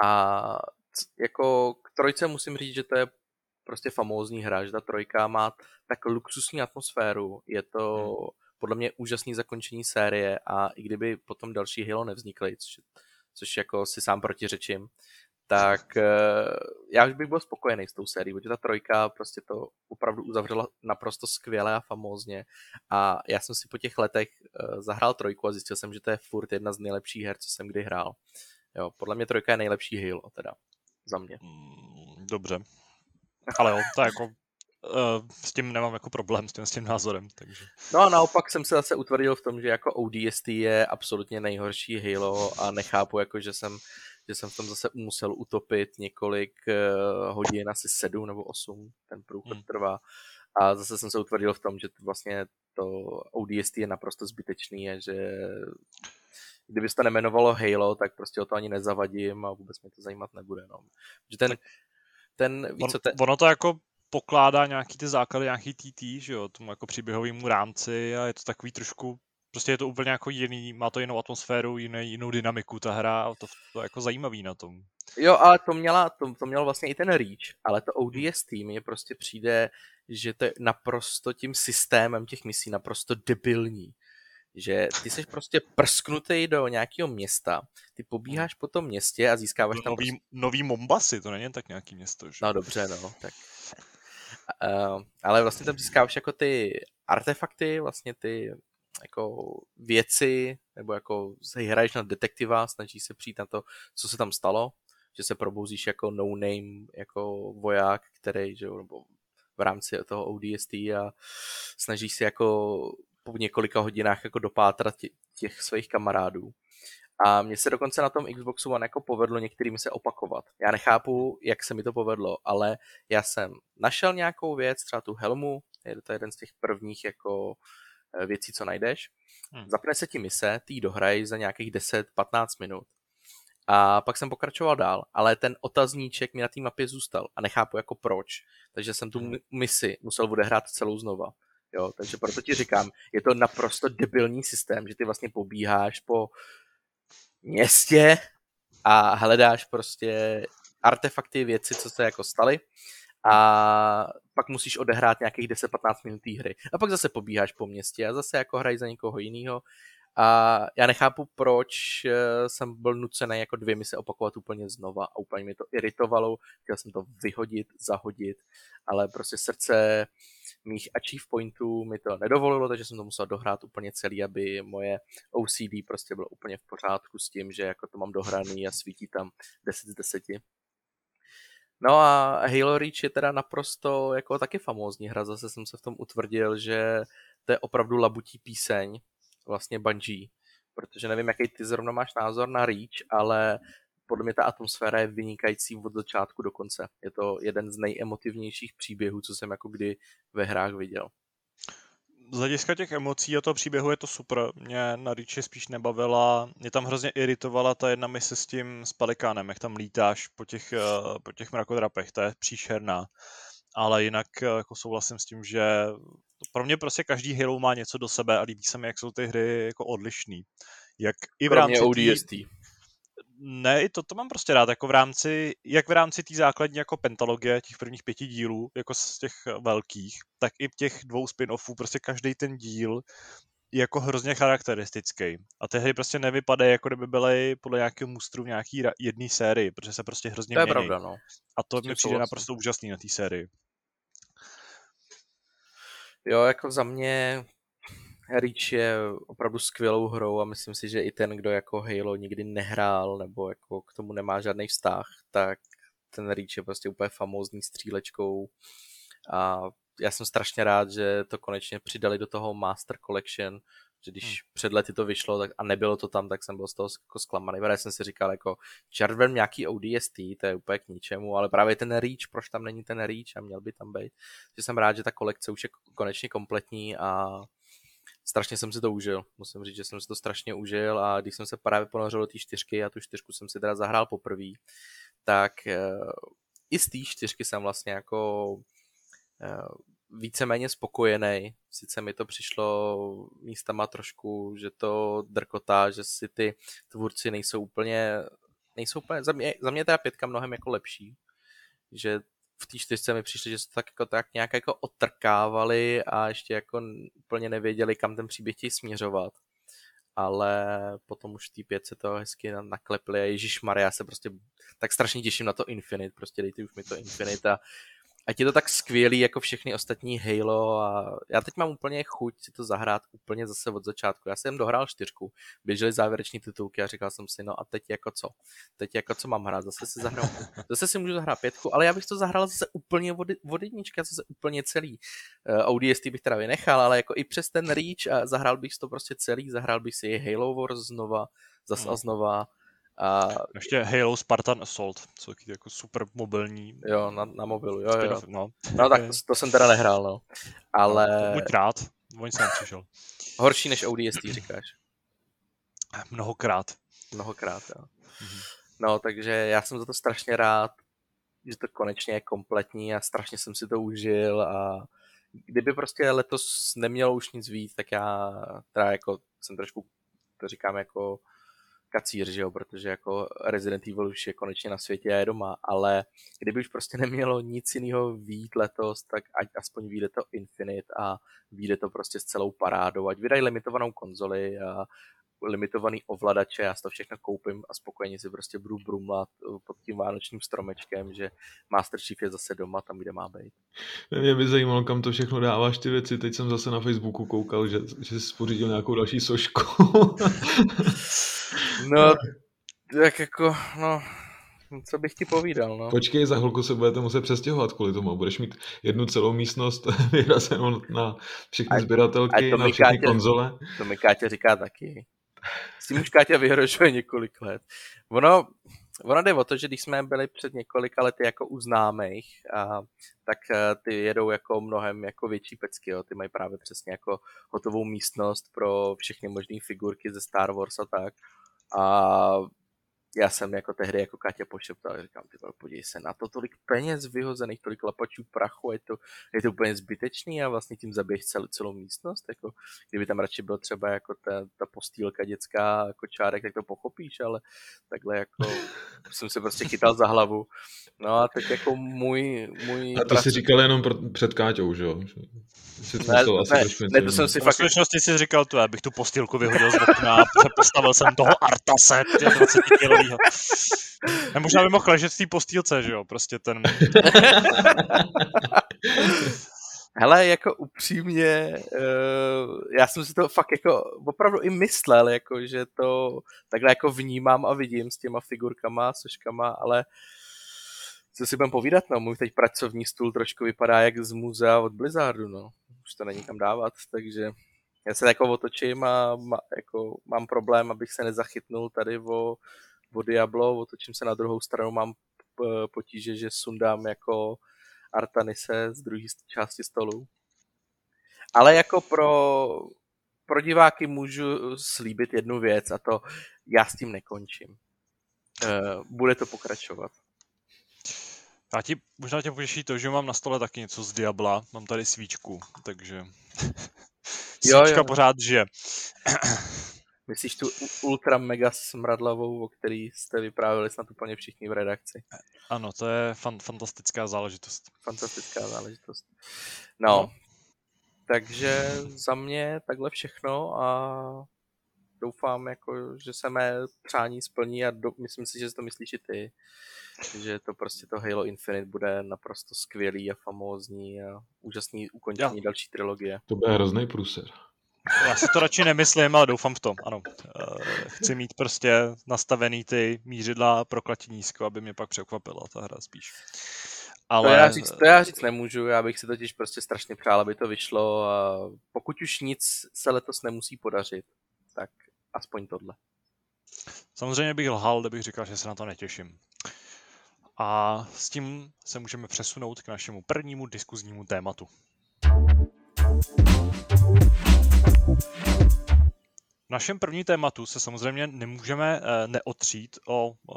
A jako k trojce musím říct, že to je prostě famózní hra, že ta trojka má tak luxusní atmosféru, je to hmm. podle mě úžasný zakončení série a i kdyby potom další Halo nevznikly, což, což jako si sám protiřečím, tak eh, já už bych byl spokojený s tou sérií, protože ta trojka prostě to opravdu uzavřela naprosto skvěle a famózně a já jsem si po těch letech eh, zahrál trojku a zjistil jsem, že to je furt jedna z nejlepších her, co jsem kdy hrál. Jo, podle mě trojka je nejlepší Halo, teda, za mě. Mm, dobře. Ale jo, to je jako Uh, s tím nemám jako problém, s tím, s tím názorem. Takže. No a naopak jsem se zase utvrdil v tom, že jako ODST je absolutně nejhorší Halo a nechápu, jako, že jsem že jsem v tom zase musel utopit několik uh, hodin, asi sedm nebo osm, ten průchod hmm. trvá. A zase jsem se utvrdil v tom, že vlastně to ODST je naprosto zbytečný a že kdyby se to nemenovalo Halo, tak prostě o to ani nezavadím a vůbec mě to zajímat nebude. No. Že ten, ten, víc, on, co ten... Ono to jako pokládá nějaký ty základy, nějaký TT, že jo, tomu jako příběhovému rámci a je to takový trošku prostě je to úplně jako jiný, má to jinou atmosféru, jiný, jinou dynamiku ta hra a to, to je jako zajímavý na tom. Jo, ale to, měla, to, to měl vlastně i ten Reach, ale to ODS tým je prostě přijde, že to je naprosto tím systémem těch misí naprosto debilní. Že ty jsi prostě prsknutý do nějakého města, ty pobíháš po tom městě a získáváš tam... Nový, prostě... nový Mombasy, to není tak nějaký město, že? No dobře, no, tak... Uh, ale vlastně tam získáváš jako ty artefakty, vlastně ty jako věci, nebo jako se hraješ na detektiva, snaží se přijít na to, co se tam stalo, že se probouzíš jako no-name, jako voják, který, že nebo v rámci toho ODST a snažíš se jako po několika hodinách jako dopátrat těch svých kamarádů. A mně se dokonce na tom Xboxu One jako povedlo některými se opakovat. Já nechápu, jak se mi to povedlo, ale já jsem našel nějakou věc, třeba tu helmu, je to jeden z těch prvních jako věcí, co najdeš. Hmm. Zapne se ti mise, ty ji dohraj za nějakých 10-15 minut. A pak jsem pokračoval dál, ale ten otazníček mi na té mapě zůstal a nechápu jako proč. Takže jsem tu hmm. misi musel odehrát celou znova. Jo, takže proto ti říkám, je to naprosto debilní systém, že ty vlastně pobíháš po městě a hledáš prostě artefakty, věci, co se jako staly a pak musíš odehrát nějakých 10-15 minut hry. A pak zase pobíháš po městě a zase jako hraj za někoho jiného. A já nechápu, proč eh, jsem byl nucený jako dvě mise opakovat úplně znova a úplně mi to iritovalo. Chtěl jsem to vyhodit, zahodit, ale prostě srdce mých achieve pointů mi to nedovolilo, takže jsem to musel dohrát úplně celý, aby moje OCD prostě bylo úplně v pořádku s tím, že jako to mám dohraný a svítí tam 10 z 10. No a Halo Reach je teda naprosto jako taky famózní hra, zase jsem se v tom utvrdil, že to je opravdu labutí píseň, vlastně Bungie, protože nevím, jaký ty zrovna máš názor na Reach, ale podle mě ta atmosféra je vynikající od začátku do konce. Je to jeden z nejemotivnějších příběhů, co jsem jako kdy ve hrách viděl z hlediska těch emocí a toho příběhu je to super. Mě na Reachi spíš nebavila, mě tam hrozně iritovala ta jedna mise s tím s pelikánem, jak tam lítáš po těch, eh, po těch mrakodrapech, to je příšerná. Ale jinak eh, jako souhlasím s tím, že pro mě prostě každý Halo má něco do sebe a líbí se mi, jak jsou ty hry jako odlišný. Jak i v rámci ODST. Tý, ne, i to, to mám prostě rád, jako v rámci, jak v rámci té základní jako pentalogie těch prvních pěti dílů, jako z těch velkých, tak i těch dvou spin-offů, prostě každý ten díl je jako hrozně charakteristický. A ty hry prostě nevypadají, jako kdyby byly podle nějakého mustru v nějaký jedné sérii, protože se prostě hrozně To je mění. pravda, no. A to mi přijde naprosto úžasný na té sérii. Jo, jako za mě Reach je opravdu skvělou hrou a myslím si, že i ten, kdo jako Halo nikdy nehrál nebo jako k tomu nemá žádný vztah, tak ten Reach je prostě úplně famózní střílečkou a já jsem strašně rád, že to konečně přidali do toho Master Collection, že když hmm. před lety to vyšlo tak, a nebylo to tam, tak jsem byl z toho jako zklamaný. Protože jsem si říkal, jako červen nějaký ODST, to je úplně k ničemu, ale právě ten Reach, proč tam není ten Reach a měl by tam být. Že jsem rád, že ta kolekce už je konečně kompletní a strašně jsem si to užil. Musím říct, že jsem si to strašně užil a když jsem se právě ponořil do té čtyřky a tu čtyřku jsem si teda zahrál poprvé, tak uh, i z té čtyřky jsem vlastně jako uh, víceméně spokojený. Sice mi to přišlo místama trošku, že to drkotá, že si ty tvůrci nejsou úplně, nejsou úplně, za mě, za mě ta pětka mnohem jako lepší, že v té čtyřce mi přišlo, že se tak, jako, tak nějak jako otrkávali a ještě jako úplně nevěděli, kam ten příběh chtějí směřovat. Ale potom už v té pětce to hezky naklepli a Ježíš Maria se prostě tak strašně těším na to Infinite, prostě dejte už mi to Infinite a ať je to tak skvělý jako všechny ostatní Halo a já teď mám úplně chuť si to zahrát úplně zase od začátku. Já jsem dohrál čtyřku, běžely závěreční titulky a říkal jsem si, no a teď jako co? Teď jako co mám hrát? Zase si zahrál, zase si můžu zahrát pětku, ale já bych to zahrál zase úplně od, od jednička, zase úplně celý. Uh, eh, ODST bych teda vynechal, ale jako i přes ten Reach a zahrál bych to prostě celý, zahrál bych si Halo Wars znova, zase a hmm. znova a... Ještě Halo Spartan Assault, co je jako super mobilní. Jo, na, na mobilu, jo, jo. No, no tak to, to, jsem teda nehrál, no. Ale... No, buď rád, on jsem přišel. Horší než ODST, říkáš? Mnohokrát. Mnohokrát, jo. Mhm. No, takže já jsem za to strašně rád, že to konečně je kompletní a strašně jsem si to užil a kdyby prostě letos nemělo už nic víc, tak já teda jako jsem trošku, to říkám jako kacíř, že jo, protože jako Resident Evil už je konečně na světě a je doma, ale kdyby už prostě nemělo nic jiného vít letos, tak ať aspoň vyjde to Infinite a vyjde to prostě s celou parádou, ať vydají limitovanou konzoli a limitovaný ovladače, já si to všechno koupím a spokojeně si prostě budu brumlat pod tím vánočním stromečkem, že Master Chief je zase doma, tam, kde má být. Mě by zajímalo, kam to všechno dáváš ty věci. Teď jsem zase na Facebooku koukal, že, že jsi pořídil nějakou další sošku. no, tak jako, no, co bych ti povídal, no. Počkej, za chvilku se budete muset přestěhovat kvůli tomu. Budeš mít jednu celou místnost vyhrazenou na všechny sběratelky, na všechny Káťa, konzole. To mi Káťa říká taky. S tím už Káťa vyhrožuje několik let. Ono, ono jde o to, že když jsme byli před několika lety jako u známých, a, tak eh, ty jedou jako mnohem jako větší pecky, jo. ty mají právě přesně jako hotovou místnost pro všechny možné figurky ze Star Wars a tak. A já jsem jako tehdy jako Katě pošeptal, říkám, ty podívej se na to, tolik peněz vyhozených, tolik lapačů prachu, je to, je to úplně zbytečný a vlastně tím zabiješ celou, celou místnost, jako kdyby tam radši byl třeba jako ta, ta postýlka dětská jako čárek, tak to pochopíš, ale takhle jako jsem se prostě chytal za hlavu. No a teď jako můj... můj a to si říkal jenom pro, před Káťou, že jo? Ne, ne, ne, to jsem si fakt... V skutečnosti si říkal to, abych tu postýlku vyhodil z okna, postavil jsem toho Artase, 20 kilovýho. A možná by mohl ležet v té postýlce, že jo, prostě ten... Hele, jako upřímně, uh, já jsem si to fakt jako opravdu i myslel, jako, že to takhle jako vnímám a vidím s těma figurkama, soškama, ale co si budem povídat, no, můj teď pracovní stůl trošku vypadá jak z muzea od Blizzardu, no. Už to není kam dávat, takže já se jako otočím a má, jako mám problém, abych se nezachytnul tady o, o Diablo, otočím se na druhou stranu, mám potíže, že sundám jako Artanise z druhé části stolu. Ale jako pro, pro diváky můžu slíbit jednu věc a to já s tím nekončím. Uh, bude to pokračovat. Já ti možná tě potěší to, že mám na stole taky něco z Diabla. Mám tady svíčku, takže svíčka jo, jo. pořád žije. Myslíš tu ultra mega smradlavou, o který jste vyprávěli snad úplně všichni v redakci? Ano, to je fan, fantastická záležitost. Fantastická záležitost. No, no, takže za mě takhle všechno a doufám, jako, že se mé přání splní a do, myslím si, že to myslíš i ty, že to prostě to Halo Infinite bude naprosto skvělý a famózní a úžasný ukončení ja. další trilogie. To bude hrozný průser. Já si to radši nemyslím, ale doufám v tom, ano. Eh, chci mít prostě nastavený ty mířidla proklatí nízko, aby mě pak překvapila ta hra spíš. Ale... To, já říct, to já říct nemůžu, já bych si totiž prostě strašně přál, aby to vyšlo pokud už nic se letos nemusí podařit, tak aspoň tohle. Samozřejmě bych lhal, kdybych říkal, že se na to netěším. A s tím se můžeme přesunout k našemu prvnímu diskuznímu tématu. V našem první tématu se samozřejmě nemůžeme eh, neotřít o eh,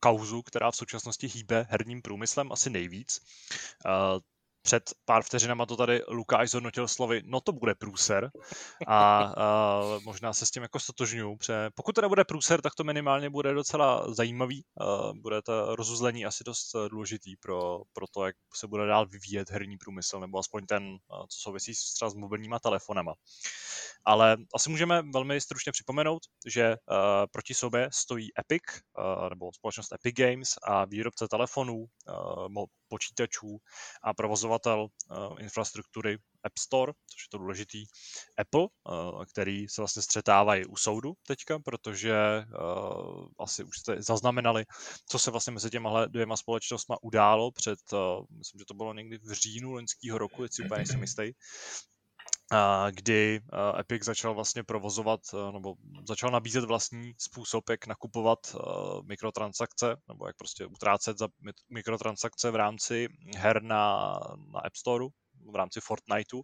kauzu, která v současnosti hýbe herním průmyslem asi nejvíc. Před pár vteřinama to tady Lukáš zhodnotil slovy, no to bude průser a, a možná se s tím jako stotožňuju, protože pokud to nebude průser, tak to minimálně bude docela zajímavý, a bude to rozuzlení asi dost důležitý pro, pro to, jak se bude dál vyvíjet herní průmysl, nebo aspoň ten, co souvisí třeba s mobilníma telefonama. Ale asi můžeme velmi stručně připomenout, že uh, proti sobě stojí Epic, uh, nebo společnost Epic Games a výrobce telefonů, uh, počítačů a provozovatel uh, infrastruktury App Store, což je to důležitý, Apple, uh, který se vlastně střetávají u soudu teďka, protože uh, asi už jste zaznamenali, co se vlastně mezi těma dvěma společnostmi událo před, myslím, že to bylo někdy v říjnu loňského roku, si úplně nejsem jistý, kdy Epic začal vlastně provozovat, nebo začal nabízet vlastní způsob, jak nakupovat mikrotransakce, nebo jak prostě utrácet za mikrotransakce v rámci her na, na App Store, v rámci Fortniteu,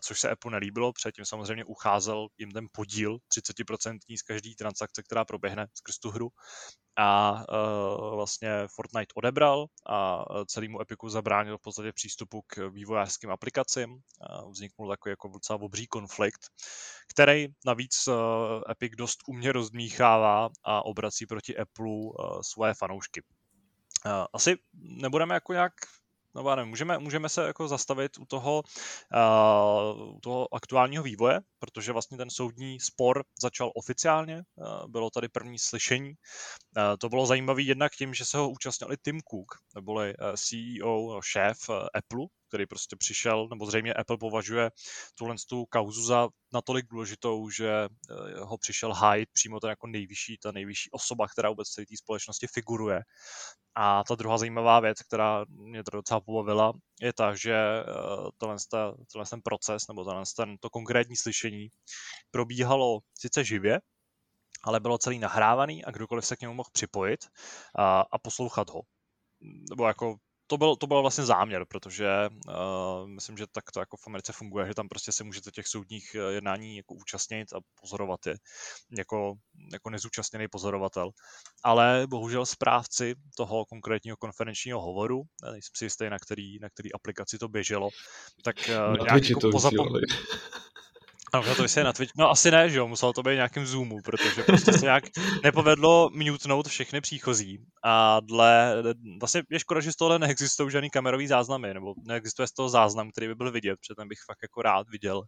což se Apple nelíbilo, předtím samozřejmě ucházel jim ten podíl 30% z každé transakce, která proběhne skrz tu hru a uh, vlastně Fortnite odebral a celému Epiku zabránil v podstatě přístupu k vývojářským aplikacím. Vzniknul takový jako docela obří konflikt, který navíc Epic dost umě rozdmíchává a obrací proti Apple svoje fanoušky. Asi nebudeme jako nějak no nevím, můžeme, můžeme se jako zastavit u toho, uh, u toho aktuálního vývoje, protože vlastně ten soudní spor začal oficiálně, uh, bylo tady první slyšení. Uh, to bylo zajímavé jednak tím, že se ho účastnili Tim Cook, neboli CEO, šéf Apple, který prostě přišel, nebo zřejmě Apple považuje tuhle tu kauzu za natolik důležitou, že ho přišel hájit přímo ten jako nejvyšší, ta nejvyšší osoba, která vůbec v té společnosti figuruje. A ta druhá zajímavá věc, která mě to docela pobavila, je ta, že eh, tenhle, tenhle ten proces, nebo tenhle ten, to konkrétní slyšení probíhalo sice živě, ale bylo celý nahrávaný a kdokoliv se k němu mohl připojit a, a poslouchat ho. Nebo jako to byl, to byl vlastně záměr, protože uh, myslím, že tak to jako v Americe funguje, že tam prostě se můžete těch soudních eh, jednání jako účastnit a pozorovat je jako, jako nezúčastněný pozorovatel. Ale bohužel správci toho konkrétního konferenčního hovoru, nejsem si jistý, na který, na který aplikaci to běželo, tak uh, nějak jako pozapom... Ano, to je na Twitch. No asi ne, že jo, muselo to být nějakým Zoomu, protože prostě se nějak nepovedlo mutnout všechny příchozí. A dle, vlastně je škoda, že z tohle neexistují žádný kamerový záznamy, nebo neexistuje z toho záznam, který by byl vidět, protože ten bych fakt jako rád viděl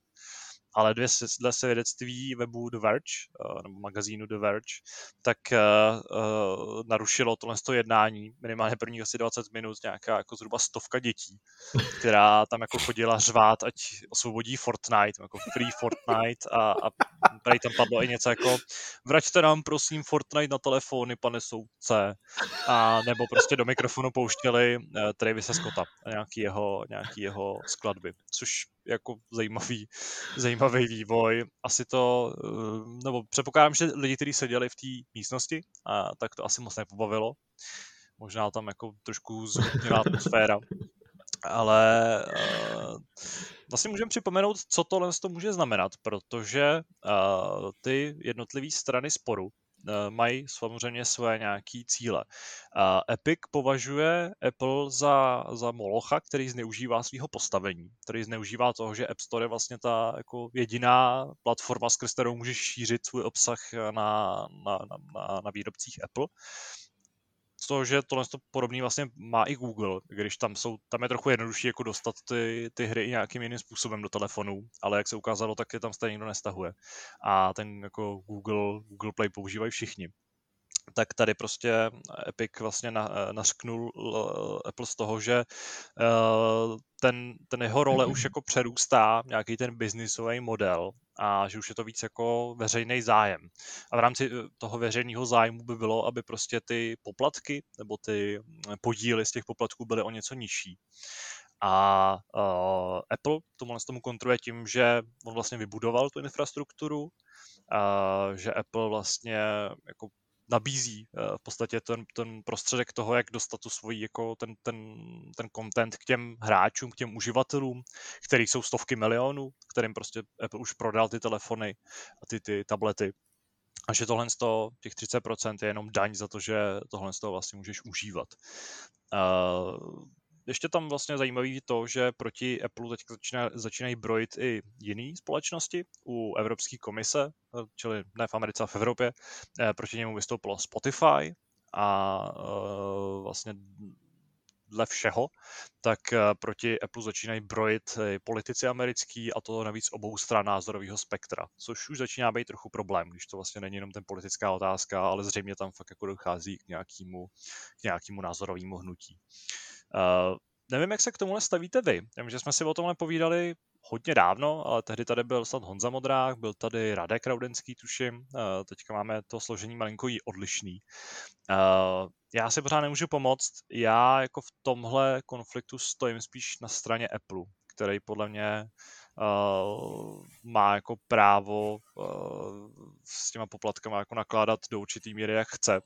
ale dvě, dle svědectví webu The Verge, uh, nebo magazínu The Verge, tak uh, narušilo tohle jednání, minimálně prvních asi 20 minut, nějaká jako zhruba stovka dětí, která tam jako chodila řvát, ať osvobodí Fortnite, jako free Fortnite a, a tady tam padlo i něco jako vraťte nám prosím Fortnite na telefony, pane soudce, a nebo prostě do mikrofonu pouštěli uh, Travise Scotta nějaký jeho, nějaký jeho skladby, což jako zajímavý, zajímavý vývoj. Asi to, eh, nebo předpokládám, že lidi, kteří seděli v té místnosti, a tak to asi moc nepobavilo. Možná tam jako trošku zhutnila atmosféra. Ale uh, vlastně můžeme připomenout, co tohle to může znamenat, protože uh, ty jednotlivé strany sporu mají samozřejmě své nějaké cíle. Epic považuje Apple za, za molocha, který zneužívá svého postavení, který zneužívá toho, že App Store je vlastně ta jako jediná platforma, skrz kterou můžeš šířit svůj obsah na, na, na, na výrobcích Apple toho, že tohle to podobný vlastně má i Google, když tam jsou, tam je trochu jednodušší jako dostat ty, ty hry nějakým jiným způsobem do telefonu, ale jak se ukázalo, tak je tam stejně nikdo nestahuje. A ten jako Google, Google Play používají všichni tak tady prostě Epic vlastně na, nasknul eh, Apple z toho, že eh, ten, ten jeho role už jako přerůstá nějaký ten biznisový model a že už je to víc jako veřejný zájem. A v rámci eh, toho veřejného zájmu by bylo, aby prostě ty poplatky nebo ty podíly z těch poplatků byly o něco nižší. A uh, Apple tomu, tomu kontruje tím, že on vlastně vybudoval tu infrastrukturu, uh, že Apple vlastně jako nabízí eh, v podstatě ten, ten prostředek toho, jak dostat tu svoji, jako ten, ten, ten content k těm hráčům, k těm uživatelům, který jsou stovky milionů, kterým prostě Apple už prodal ty telefony a ty, ty tablety. A že tohle z toho, těch 30% je jenom daň za to, že tohle z toho vlastně můžeš užívat. Uh, ještě tam vlastně zajímavý to, že proti Apple teď začíná, začínají brojit i jiné společnosti u Evropské komise, čili ne v Americe, a v Evropě. Proti němu vystoupilo Spotify a vlastně dle všeho, tak eh, proti Apple začínají brojit politici americký a to navíc obou stran názorového spektra, což už začíná být trochu problém, když to vlastně není jenom ten politická otázka, ale zřejmě tam fakt jako dochází k nějakému, k nějakému názorovému hnutí. Uh, nevím, jak se k tomuhle stavíte vy. Vím, že jsme si o tomhle povídali hodně dávno, ale tehdy tady byl snad Honza Modrák, byl tady Radek Raudenský, tuším. Teďka máme to složení malinko odlišný. Já si pořád nemůžu pomoct. Já jako v tomhle konfliktu stojím spíš na straně Apple, který podle mě Uh, má jako právo uh, s těma poplatkama jako nakládat do určitý míry, jak chce.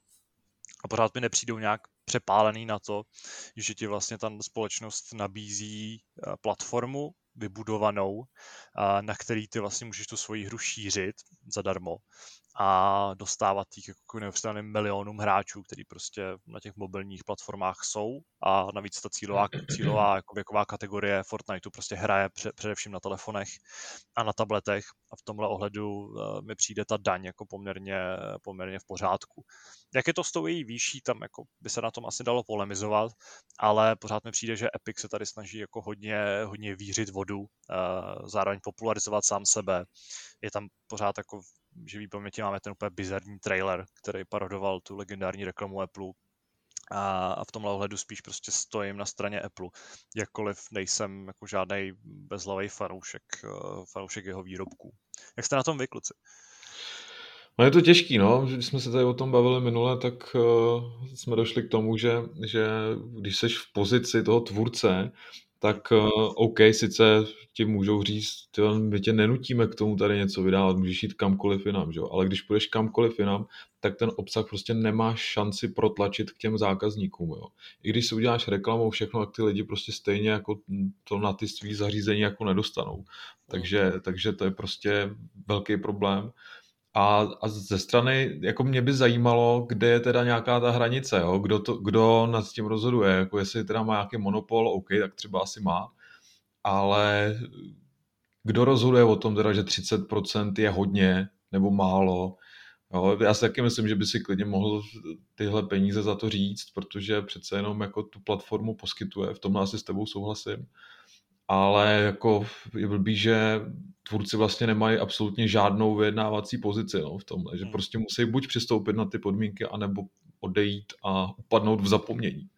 A pořád mi nepřijdou nějak přepálený na to, že ti vlastně ta společnost nabízí platformu, vybudovanou, na který ty vlastně můžeš tu svoji hru šířit zadarmo a dostávat jich jako neuvěřitelným milionům hráčů, který prostě na těch mobilních platformách jsou a navíc ta cílová, cílová jako věková kategorie Fortniteu prostě hraje pře, především na telefonech a na tabletech a v tomhle ohledu uh, mi přijde ta daň jako poměrně, poměrně v pořádku. Jak je to s tou její výší, tam jako by se na tom asi dalo polemizovat, ale pořád mi přijde, že Epic se tady snaží jako hodně, hodně vířit vodu, uh, zároveň popularizovat sám sebe. Je tam pořád jako živý paměti máme ten úplně bizarní trailer, který parodoval tu legendární reklamu Apple a, a v tomhle ohledu spíš prostě stojím na straně Apple. Jakkoliv nejsem jako žádný bezhlavý fanoušek, eh, fanoušek jeho výrobků. Jak jste na tom vy, kluci? No je to těžký, no. Když jsme se tady o tom bavili minule, tak uh, jsme došli k tomu, že, že když jsi v pozici toho tvůrce, tak uh, OK, sice ti můžou říct, tyjo, my tě nenutíme k tomu tady něco vydávat, můžeš jít kamkoliv jinam, že? ale když půjdeš kamkoliv jinam, tak ten obsah prostě nemá šanci protlačit k těm zákazníkům. Jo? I když si uděláš reklamou všechno, tak ty lidi prostě stejně jako to na ty svý zařízení jako nedostanou. Takže, takže to je prostě velký problém. A, a ze strany, jako mě by zajímalo, kde je teda nějaká ta hranice, jo? Kdo, to, kdo nad tím rozhoduje, jako jestli teda má nějaký monopol, OK, tak třeba asi má, ale kdo rozhoduje o tom teda, že 30% je hodně nebo málo, Jo, já si taky myslím, že by si klidně mohl tyhle peníze za to říct, protože přece jenom jako tu platformu poskytuje, v tom asi s tebou souhlasím ale jako je blbý, že tvůrci vlastně nemají absolutně žádnou vyjednávací pozici no, v tomhle, že hmm. prostě musí buď přistoupit na ty podmínky, anebo odejít a upadnout v zapomnění.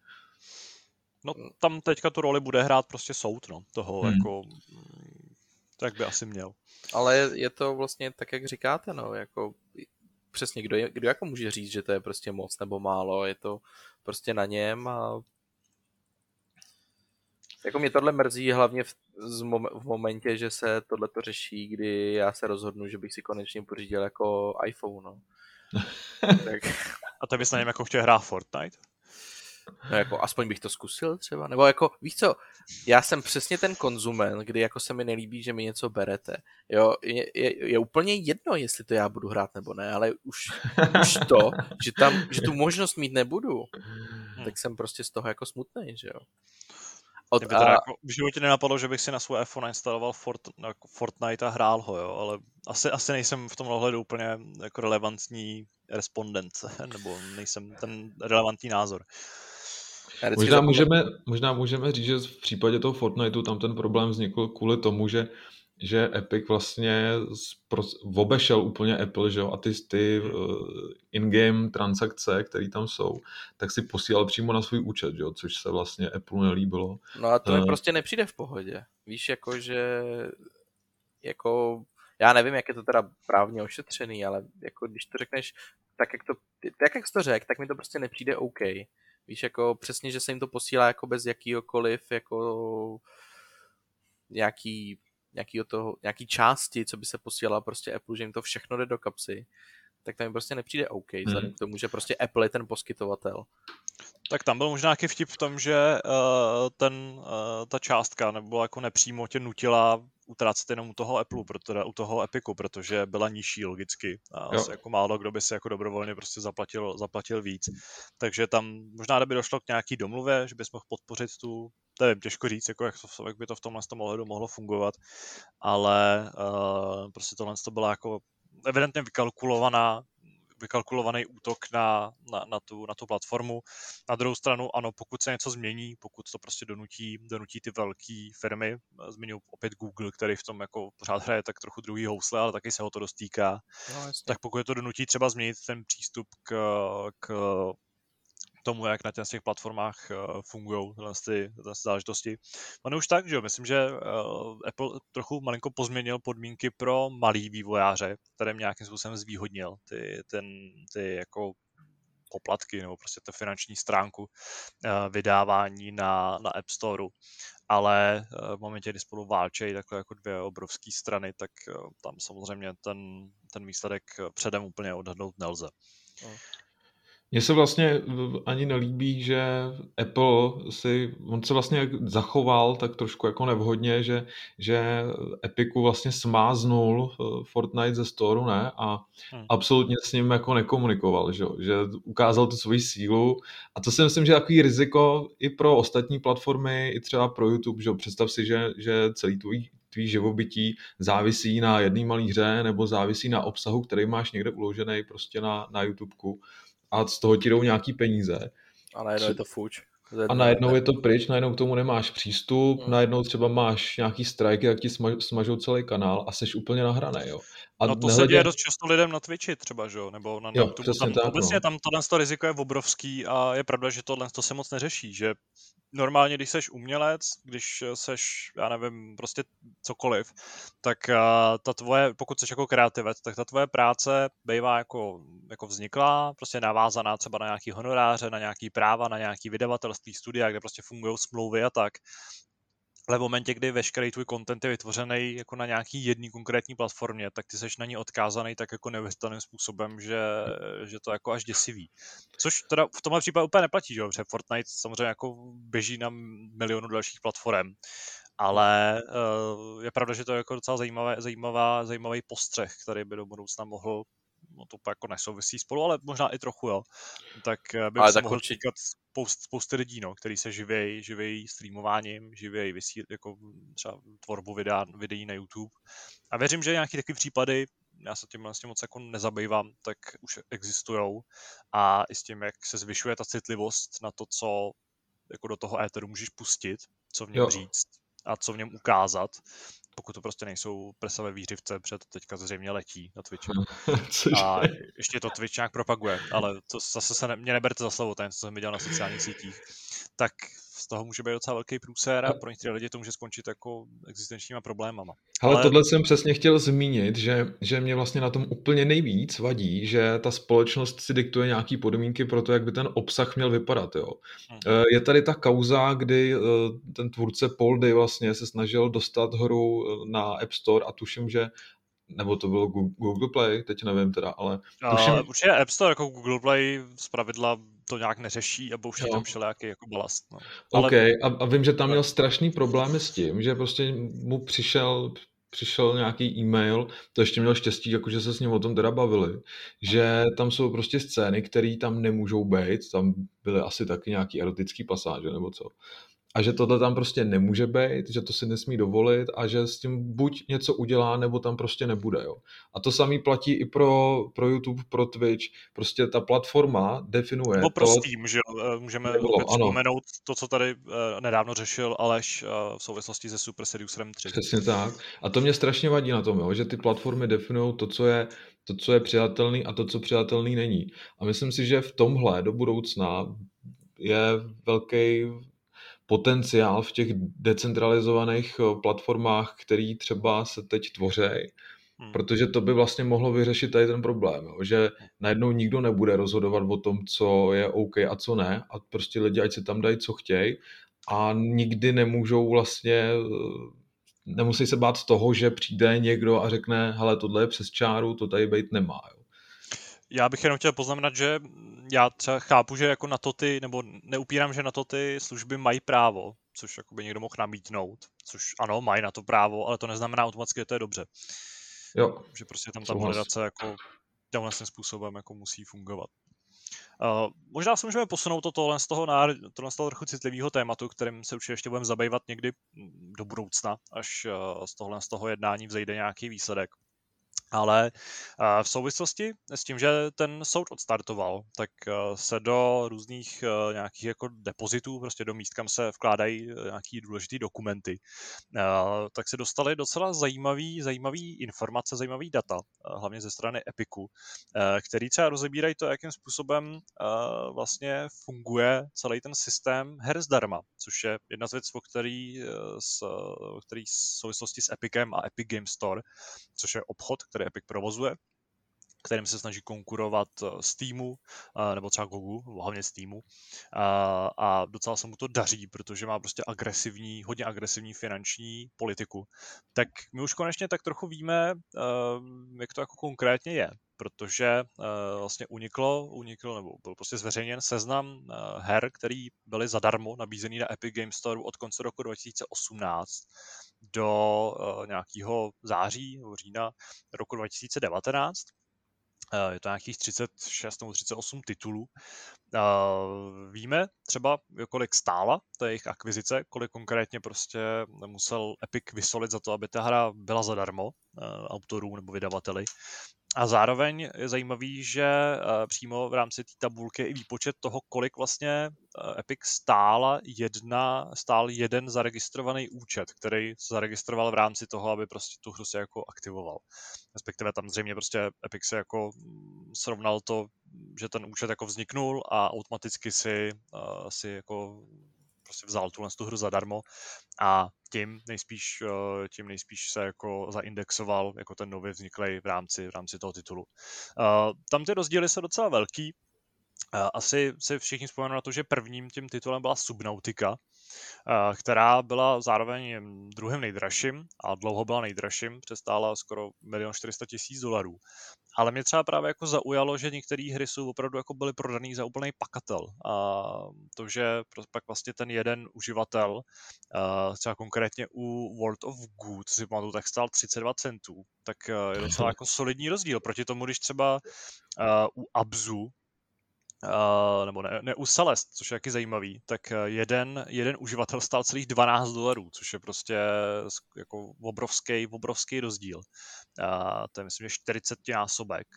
No tam teďka tu roli bude hrát prostě soud, no, toho hmm. jako, tak by asi měl. Ale je to vlastně tak, jak říkáte, no, jako přesně, kdo, je, kdo jako může říct, že to je prostě moc nebo málo, je to prostě na něm a jako mě tohle mrzí hlavně v, v momentě, že se tohle to řeší, kdy já se rozhodnu, že bych si konečně pořídil jako iPhone. No. tak. A to bys na něm jako chtěl hrát Fortnite? No jako aspoň bych to zkusil třeba, nebo jako, víš co, já jsem přesně ten konzument, kdy jako se mi nelíbí, že mi něco berete. Jo, je, je, je úplně jedno, jestli to já budu hrát nebo ne, ale už, už to, že tam, že tu možnost mít nebudu, hmm. tak jsem prostě z toho jako smutný, že jo. Od, a... teda jako, v životě nenapadlo, že bych si na svůj iPhone instaloval Fort, jako Fortnite a hrál ho, jo, ale asi, asi nejsem v tom ohledu úplně jako relevantní respondent, nebo nejsem ten relevantní názor. Možná můžeme, možná můžeme říct, že v případě toho Fortniteu tam ten problém vznikl kvůli tomu, že že Epic vlastně obešel úplně Apple, že jo, a ty, ty uh, in-game transakce, které tam jsou, tak si posílal přímo na svůj účet, že jo, což se vlastně Apple nelíbilo. No a to uh, prostě nepřijde v pohodě. Víš, jako, že jako, já nevím, jak je to teda právně ošetřený, ale jako když to řekneš tak, jak to, tak jak jsi to řekl, tak mi to prostě nepřijde OK. Víš, jako přesně, že se jim to posílá jako bez jakýhokoliv jako nějaký nějaký, toho, nějaký části, co by se posílala prostě Apple, že jim to všechno jde do kapsy, tak to mi prostě nepřijde OK, hmm. vzhledem k tomu, že prostě Apple je ten poskytovatel. Tak tam byl možná nějaký vtip v tom, že uh, ten, uh, ta částka nebo jako nepřímo tě nutila utrácet jenom u toho Apple, protože, u toho Epiku, protože byla nižší logicky. A asi jako málo kdo by si jako dobrovolně prostě zaplatil, zaplatil víc. Takže tam možná by došlo k nějaký domluvě, že bys mohl podpořit tu nevím, těžko říct, jako jak, to, jak by to v tomhle tom ohledu mohlo fungovat, ale uh, prostě tohle to byla jako evidentně vykalkulovaná vykalkulovaný útok na, na, na, tu, na tu platformu. Na druhou stranu, ano, pokud se něco změní, pokud to prostě donutí, donutí ty velké firmy, zmiňuji opět Google, který v tom jako pořád hraje tak trochu druhý housle, ale taky se ho to dostýká, no, tak pokud je to donutí třeba změnit ten přístup k, k tomu, jak na těch platformách uh, fungují ty, tyhle záležitosti. Ono už tak, že jo, myslím, že uh, Apple trochu malinko pozměnil podmínky pro malý vývojáře, kterým nějakým způsobem zvýhodnil ty, ten, ty jako poplatky nebo prostě tu finanční stránku uh, vydávání na, na App Store. Ale v momentě, kdy spolu válčejí takhle jako dvě obrovské strany, tak tam samozřejmě ten, ten výsledek předem úplně odhadnout nelze. No. Mně se vlastně ani nelíbí, že Apple si, on se vlastně zachoval tak trošku jako nevhodně, že, že Epiku vlastně smáznul eh, Fortnite ze storu, ne? A hmm. absolutně s ním jako nekomunikoval, že, že ukázal tu svoji sílu a to si myslím, že je takový riziko i pro ostatní platformy, i třeba pro YouTube, že představ si, že, že celý tvůj tvý živobytí závisí na jedné malé hře nebo závisí na obsahu, který máš někde uložený prostě na, na YouTubeku a z toho ti jdou nějaký peníze. A najednou je to fuč. A najednou je to pryč, najednou k tomu nemáš přístup, hmm. najednou třeba máš nějaký strajky, jak ti smaž, smažou celý kanál a seš úplně nahraný, jo. A no to nehledě... se děje dost často lidem na Twitchi třeba, že jo, nebo na, jo, YouTube. Tam, tak, obecně no. tam tohle to riziko je obrovský a je pravda, že tohle to se moc neřeší, že normálně, když seš umělec, když seš, já nevím, prostě cokoliv, tak uh, ta tvoje, pokud seš jako kreativec, tak ta tvoje práce bývá jako, jako vzniklá, prostě navázaná třeba na nějaký honoráře, na nějaký práva, na nějaký vydavatelství, studia, kde prostě fungují smlouvy a tak ale v momentě, kdy veškerý tvůj content je vytvořený jako na nějaký jedný konkrétní platformě, tak ty seš na ní odkázaný tak jako neuvěřitelným způsobem, že, že to jako až děsivý. Což teda v tomhle případě úplně neplatí, že jo, protože Fortnite samozřejmě jako běží na milionu dalších platform, ale uh, je pravda, že to je jako docela zajímavé, zajímavá, zajímavý postřeh, který by do budoucna mohl to jako nesouvisí spolu, ale možná i trochu, jo. Tak eh, by se mohl určitě... spoust, spousty lidí, no, který se živějí, živějí streamováním, živějí vysíl, jako třeba tvorbu videa, videí na YouTube. A věřím, že nějaký takový případy, já se tím vlastně moc jako nezabývám, tak už existují. A i s tím, jak se zvyšuje ta citlivost na to, co jako do toho éteru můžeš pustit, co v něm jo. říct a co v něm ukázat, pokud to prostě nejsou presové výřivce, před teďka zřejmě letí na Twitchi. a ještě to Twitch nějak propaguje, ale to zase se ne, mě neberte za slovo, ten, co jsem viděl na sociálních sítích. Tak z toho může být docela velký průser a pro některé lidi to může skončit jako existenčníma problémama. Ale, Ale tohle jsem přesně chtěl zmínit, že, že mě vlastně na tom úplně nejvíc vadí, že ta společnost si diktuje nějaký podmínky pro to, jak by ten obsah měl vypadat. Jo. Hmm. Eh, je tady ta kauza, kdy eh, ten tvůrce Paul Day vlastně se snažil dostat hru eh, na App Store a tuším, že nebo to bylo Google Play, teď nevím teda, ale... Tuším... Uh, určitě App Store jako Google Play z pravidla to nějak neřeší a bouší tam všelijaký jako balast. No. Ale... OK, a, a vím, že tam měl strašný problémy s tím, že prostě mu přišel přišel nějaký e-mail, to ještě měl štěstí, jakože se s ním o tom teda bavili, že tam jsou prostě scény, které tam nemůžou být, tam byly asi taky nějaký erotický pasáže nebo co a že tohle tam prostě nemůže být, že to si nesmí dovolit a že s tím buď něco udělá, nebo tam prostě nebude. Jo. A to samý platí i pro, pro YouTube, pro Twitch. Prostě ta platforma definuje... No prostým, to, že eh, můžeme nebylo, vzpomenout to, co tady uh, nedávno řešil Aleš uh, v souvislosti se Super Seriuserem 3. Přesně tak. A to mě strašně vadí na tom, jo, že ty platformy definují to, co je to, co je přijatelný a to, co přijatelný není. A myslím si, že v tomhle do budoucna je velký potenciál v těch decentralizovaných eh, platformách, který třeba se teď tvoří, hmm. protože to by vlastně mohlo vyřešit tady ten problém, jo? že najednou nikdo nebude rozhodovat o tom, co je OK a co ne a prostě lidi, ať si tam dají, co chtějí a nikdy nemůžou vlastně eh, nemusí se bát toho, že přijde někdo a řekne, hele, tohle je přes čáru, to tady být nemá. Jo. Já bych jenom chtěl poznamenat, že já třeba chápu, že jako na to ty, nebo neupírám, že na to ty služby mají právo, což jako by někdo mohl namítnout, což ano, mají na to právo, ale to neznamená automaticky, že to je dobře. Jo. Že prostě tam ta validace jako tímhle způsobem jako musí fungovat. Uh, možná se můžeme posunout to tohle z toho, na, tohle z toho trochu citlivého tématu, kterým se určitě ještě budeme zabývat někdy do budoucna, až uh, z tohle z toho jednání vzejde nějaký výsledek. Ale v souvislosti s tím, že ten soud odstartoval, tak se do různých nějakých jako depozitů, prostě do míst, kam se vkládají nějaký důležité dokumenty, tak se dostaly docela zajímavý, zajímavý informace, zajímavý data, hlavně ze strany Epiku, který třeba rozebírají to, jakým způsobem vlastně funguje celý ten systém her zdarma, což je jedna z věcí, o který, o který v souvislosti s Epicem a Epic Game Store, což je obchod, který Epic provozuje, kterým se snaží konkurovat eh, Steamu, eh, nebo třeba Gogu, hlavně Steamu. A docela se mu to daří, protože má prostě agresivní, hodně agresivní finanční politiku. Tak my už konečně tak trochu víme, eh, jak to jako konkrétně je, protože vlastně uniklo, uniklo nebo byl prostě zveřejněn seznam her, který byly zadarmo nabízený na Epic Games Store od konce roku 2018 do uh, nějakého září nebo října roku 2019. Uh, je to nějakých 36 nebo 38 titulů. Uh, víme třeba, kolik stála ta jejich akvizice, kolik konkrétně prostě musel Epic vysolit za to, aby ta hra byla zadarmo autorů nebo vydavateli. A zároveň je zajímavý, že eh, přímo v rámci té tabulky je i výpočet toho, kolik vlastně eh, Epic stála jedna, stál jeden zaregistrovaný účet, který zaregistroval v rámci toho, aby prostě tu hru se jako aktivoval. Respektive tam zřejmě prostě Epic se jako mm, srovnal to, že ten účet jako vzniknul a automaticky si, uh, si jako prostě vzal tuhle tu hru zadarmo a tím nejspíš, eh, tím nejspíš se jako zaindexoval jako ten nově vzniklý v rámci, v rámci toho titulu. Eh, tam ty rozdíly jsou docela velký. Eh, asi si všichni vzpomenou na to, že prvním tím titulem byla Subnautica, která byla zároveň druhým nejdražším a dlouho byla nejdražším, přestála skoro 1 400 000 dolarů. Ale mě třeba právě jako zaujalo, že některé hry jsou opravdu jako byly prodaný za úplný pakatel. A to, že pak vlastně ten jeden uživatel, třeba konkrétně u World of Good, si pamatuju, tak stál 32 centů, tak je docela jako solidní rozdíl proti tomu, když třeba u Abzu, Uh, nebo ne, ne u Celest, což je taky zajímavý, tak jeden, jeden uživatel stál celých 12 dolarů, což je prostě jako obrovský, obrovský rozdíl. Uh, to je myslím, že 40 násobek.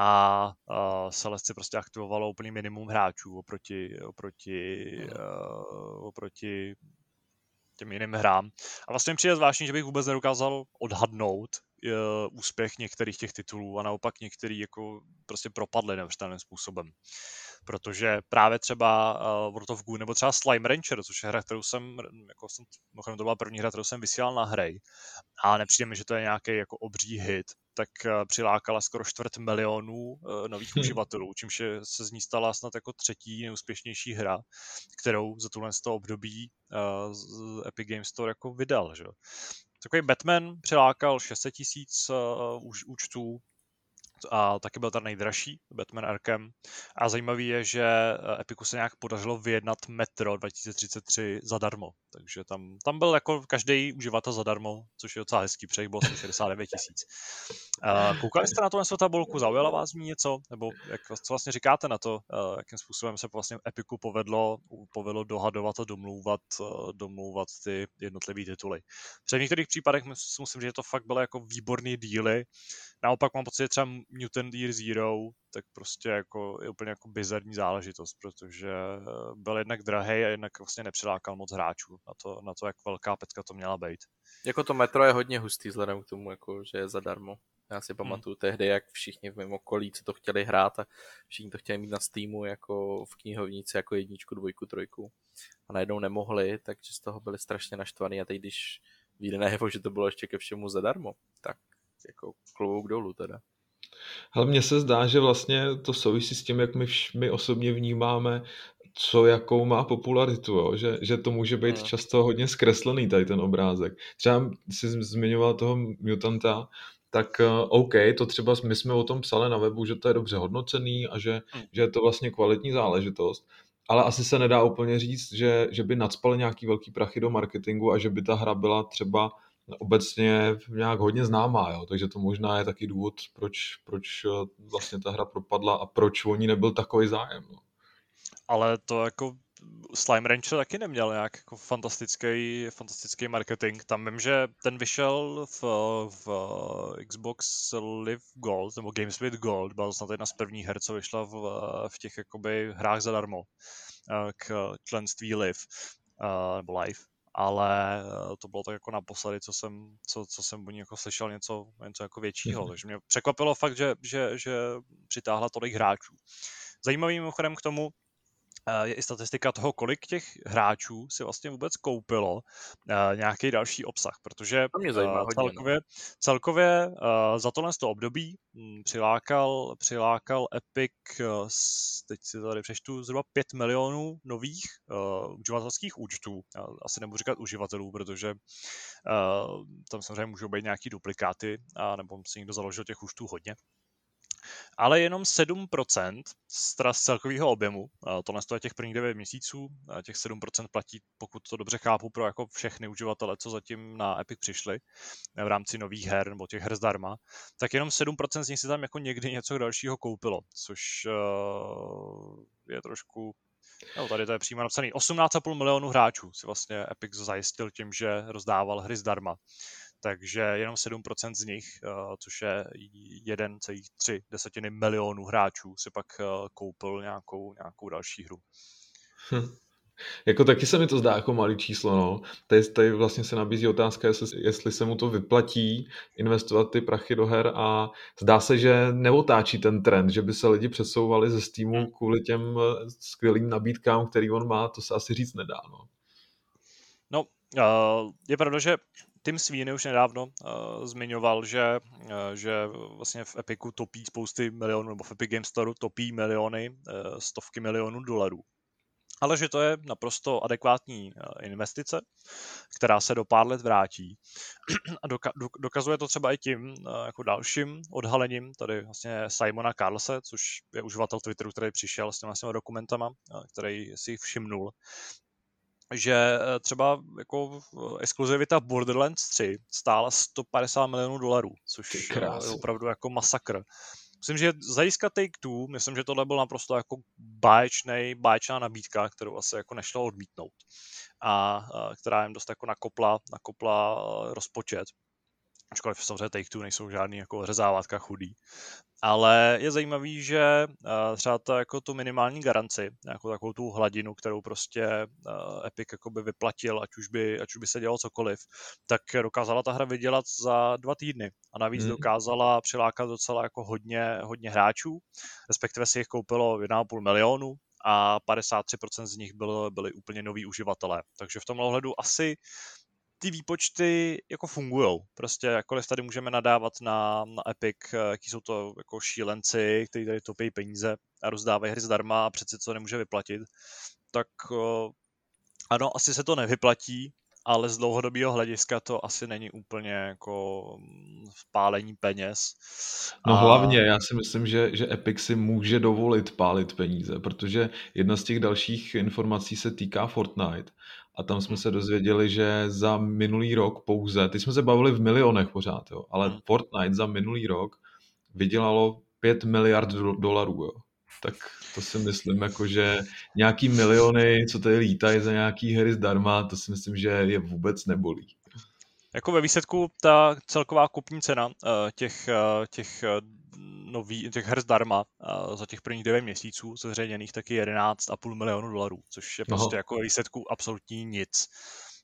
A uh, Celest si prostě aktivovalo úplný minimum hráčů oproti, oproti, uh, oproti těm jiným hrám. A vlastně mi přijde zvláštní, že bych vůbec nedokázal odhadnout uh, úspěch některých těch titulů a naopak některý jako prostě propadly neuvěřitelným způsobem. Protože právě třeba uh, World of Goo nebo třeba Slime Rancher, což je hra, kterou jsem, jako jsem, mimochodem to byla první hra, kterou jsem vysílal na hry a nepřijde mi, že to je nějaký jako obří hit, tak uh, přilákala skoro čtvrt milionů uh, nových hmm. uživatelů, čímž je, se z ní stala snad jako třetí nejúspěšnější hra, kterou za tuhle z toho období uh, z Epic Games Store jako vydal. Že? Takový Batman přilákal 600 tisíc uh, účtů, a taky byl ten nejdražší, Batman Arkham. A zajímavý je, že eh, Epiku se nějak podařilo vyjednat Metro 2033 zadarmo, takže tam, tam byl jako každý uživatel zadarmo, což je docela hezký, protože bylo 69 tisíc. Koukali jste na to na tabulku, zaujala vás ní něco? Nebo jak, co vlastně říkáte na to, eh, jakým způsobem se vlastně Epiku povedlo, povedlo dohadovat a domlouvat, eh, domlouvat ty jednotlivé tituly? V některých případech musím říct, že to fakt bylo jako výborný díly, Naopak mám pocit, že třeba Mutant Year Zero, tak prostě jako je úplně jako bizarní záležitost, protože eh, byl jednak drahý a jednak vlastně nepřilákal moc hráčů na to, na to, jak velká pecka to měla být. Jako to metro je hodně hustý vzhledem k tomu, jako, že je zadarmo. Já si hmm. pamatuju hmm. tehdy, jak všichni v mém okolí, co to chtěli hrát a všichni to chtěli mít na Steamu jako v knihovnici jako jedničku, dvojku, trojku a najednou nemohli, takže z toho byli strašně naštvaný a teď když vyjde najevo, že to bylo ještě ke všemu zadarmo, tak jako klobouk dolů teda. Ale mně se zdá, že vlastně to souvisí s tím, jak my, vš- my osobně vnímáme, co jakou má popularitu, jo? Že, že to může být no. často hodně zkreslený tady ten obrázek. Třeba jsi zmiňoval toho mutanta, tak uh, OK, to třeba my jsme o tom psali na webu, že to je dobře hodnocený a že, hmm. že je to vlastně kvalitní záležitost, ale asi se nedá úplně říct, že, že by nadspal nějaký velký prachy do marketingu a že by ta hra byla třeba obecně nějak hodně známá, jo? takže to možná je taky důvod, proč, proč eh, vlastně ta hra propadla a proč o ní nebyl takový zájem. No. Ale to jako Slime Rancher taky neměl nějak jako fantastický, fantastický marketing. Tam vím, že ten vyšel v, v Xbox Live Gold, nebo Games with Gold, byl snad jedna z prvních her, co vyšla v, v těch jakoby hrách zadarmo eh, k členství Live, eh, nebo Live ale eh, to bylo tak jako naposledy, co jsem, co, co jsem o ní jako slyšel něco, něco jako většího, takže mě překvapilo fakt, že, že, že přitáhla tolik hráčů. Zajímavým mimochodem k tomu, je i statistika toho, kolik těch hráčů si vlastně vůbec koupilo uh, nějaký další obsah, protože to mě zajímá, uh, celkově, hodně, no. celkově uh, za tohle to období um, přilákal, přilákal Epic, uh, teď si tady přečtu, zhruba 5 milionů nových uh, uživatelských účtů. Já asi nebudu říkat uživatelů, protože uh, tam samozřejmě můžou být nějaký duplikáty, a nebo si někdo založil těch účtů hodně ale jenom 7% z, celkového objemu, tohle je těch prvních 9 měsíců, těch 7% platí, pokud to dobře chápu, pro jako všechny uživatele, co zatím na Epic přišli v rámci nových her nebo těch her zdarma, tak jenom 7% z nich si tam jako někdy něco dalšího koupilo, což uh, je trošku No, tady to je přímo napsaný. 18,5 milionů hráčů si vlastně Epic zajistil tím, že rozdával hry zdarma takže jenom 7% z nich, eh, což je 1,3 desetiny milionů hráčů, si pak eh, koupil nějakou, nějakou další hru. Hm. Jako taky se mi to zdá jako malý číslo, no. Tady, tady vlastně se nabízí otázka, jestli, jestli se mu to vyplatí investovat ty prachy do her a zdá se, že neotáčí ten trend, že by se lidi přesouvali ze Steamu hm. kvůli těm eh, skvělým nabídkám, který on má, to se asi říct nedá, no. No, je pravda, že Tim Sweeney už nedávno uh, zmiňoval, že, uh, že vlastně v Epiku topí spousty milionů, nebo v Epic Games Store topí miliony, uh, stovky milionů dolarů. Ale že to je naprosto adekvátní investice, která se do pár let vrátí. A doka- dokazuje to třeba i tím jako dalším odhalením, tady vlastně Simona Carlse, což je uživatel Twitteru, který přišel s těmi vlastně dokumentama, který si všimnul, že eh, třeba jako exkluzivita Borderlands 3 stála 150 milionů dolarů, což je opravdu jako masakr. Myslím, že z hlediska Take-Two, myslím, že tohle byl naprosto jako báječnej, báječná nabídka, kterou asi jako nešlo odmítnout. A, a která jim dost jako nakopla, nakopla eh, rozpočet. Ačkoliv samozřejmě Take-Two nejsou žádný jako řezávátka chudý. Ale je zajímavý, že uh, třeba ta, jako tu minimální garanci, jako takovou tu hladinu, kterou prostě uh, Epic jakoby vyplatil, ať už, by, ať už by se dělalo cokoliv, tak dokázala ta hra vydělat za dva týdny. A navíc hmm. dokázala přilákat docela jako hodně, hodně hráčů, respektive si jich koupilo 1,5 milionu, a 53% z nich byly, byli úplně noví uživatelé. Takže v tomhle ohledu asi ty výpočty jako fungují. Prostě jakkoliv tady můžeme nadávat na, na Epic, eh, jaký jsou to jako šílenci, kteří tady topí peníze a rozdávají hry zdarma a přeci co nemůže vyplatit, tak uh, ano, asi se to nevyplatí, ale z dlouhodobého hlediska to asi není úplně jako pálení peněz. No a... hlavně, já si myslím, že, že Epic si může dovolit pálit peníze, protože jedna z těch dalších informací se týká Fortnite a tam jsme se dozvěděli, že za minulý rok pouze, ty jsme se bavili v milionech pořád, jo, ale hmm. Fortnite za minulý rok vydělalo 5 miliard dolarů, jo. Tak to si myslím, jako, že nějaký miliony, co tady lítají za nějaký hry zdarma, to si myslím, že je vůbec nebolí. Jako ve výsledku ta celková kupní cena eh, těch, eh, těch eh, nový, těch her zdarma za těch prvních 9 měsíců zveřejněných taky 11,5 milionů dolarů, což je prostě Aha. jako ve výsledku absolutní nic.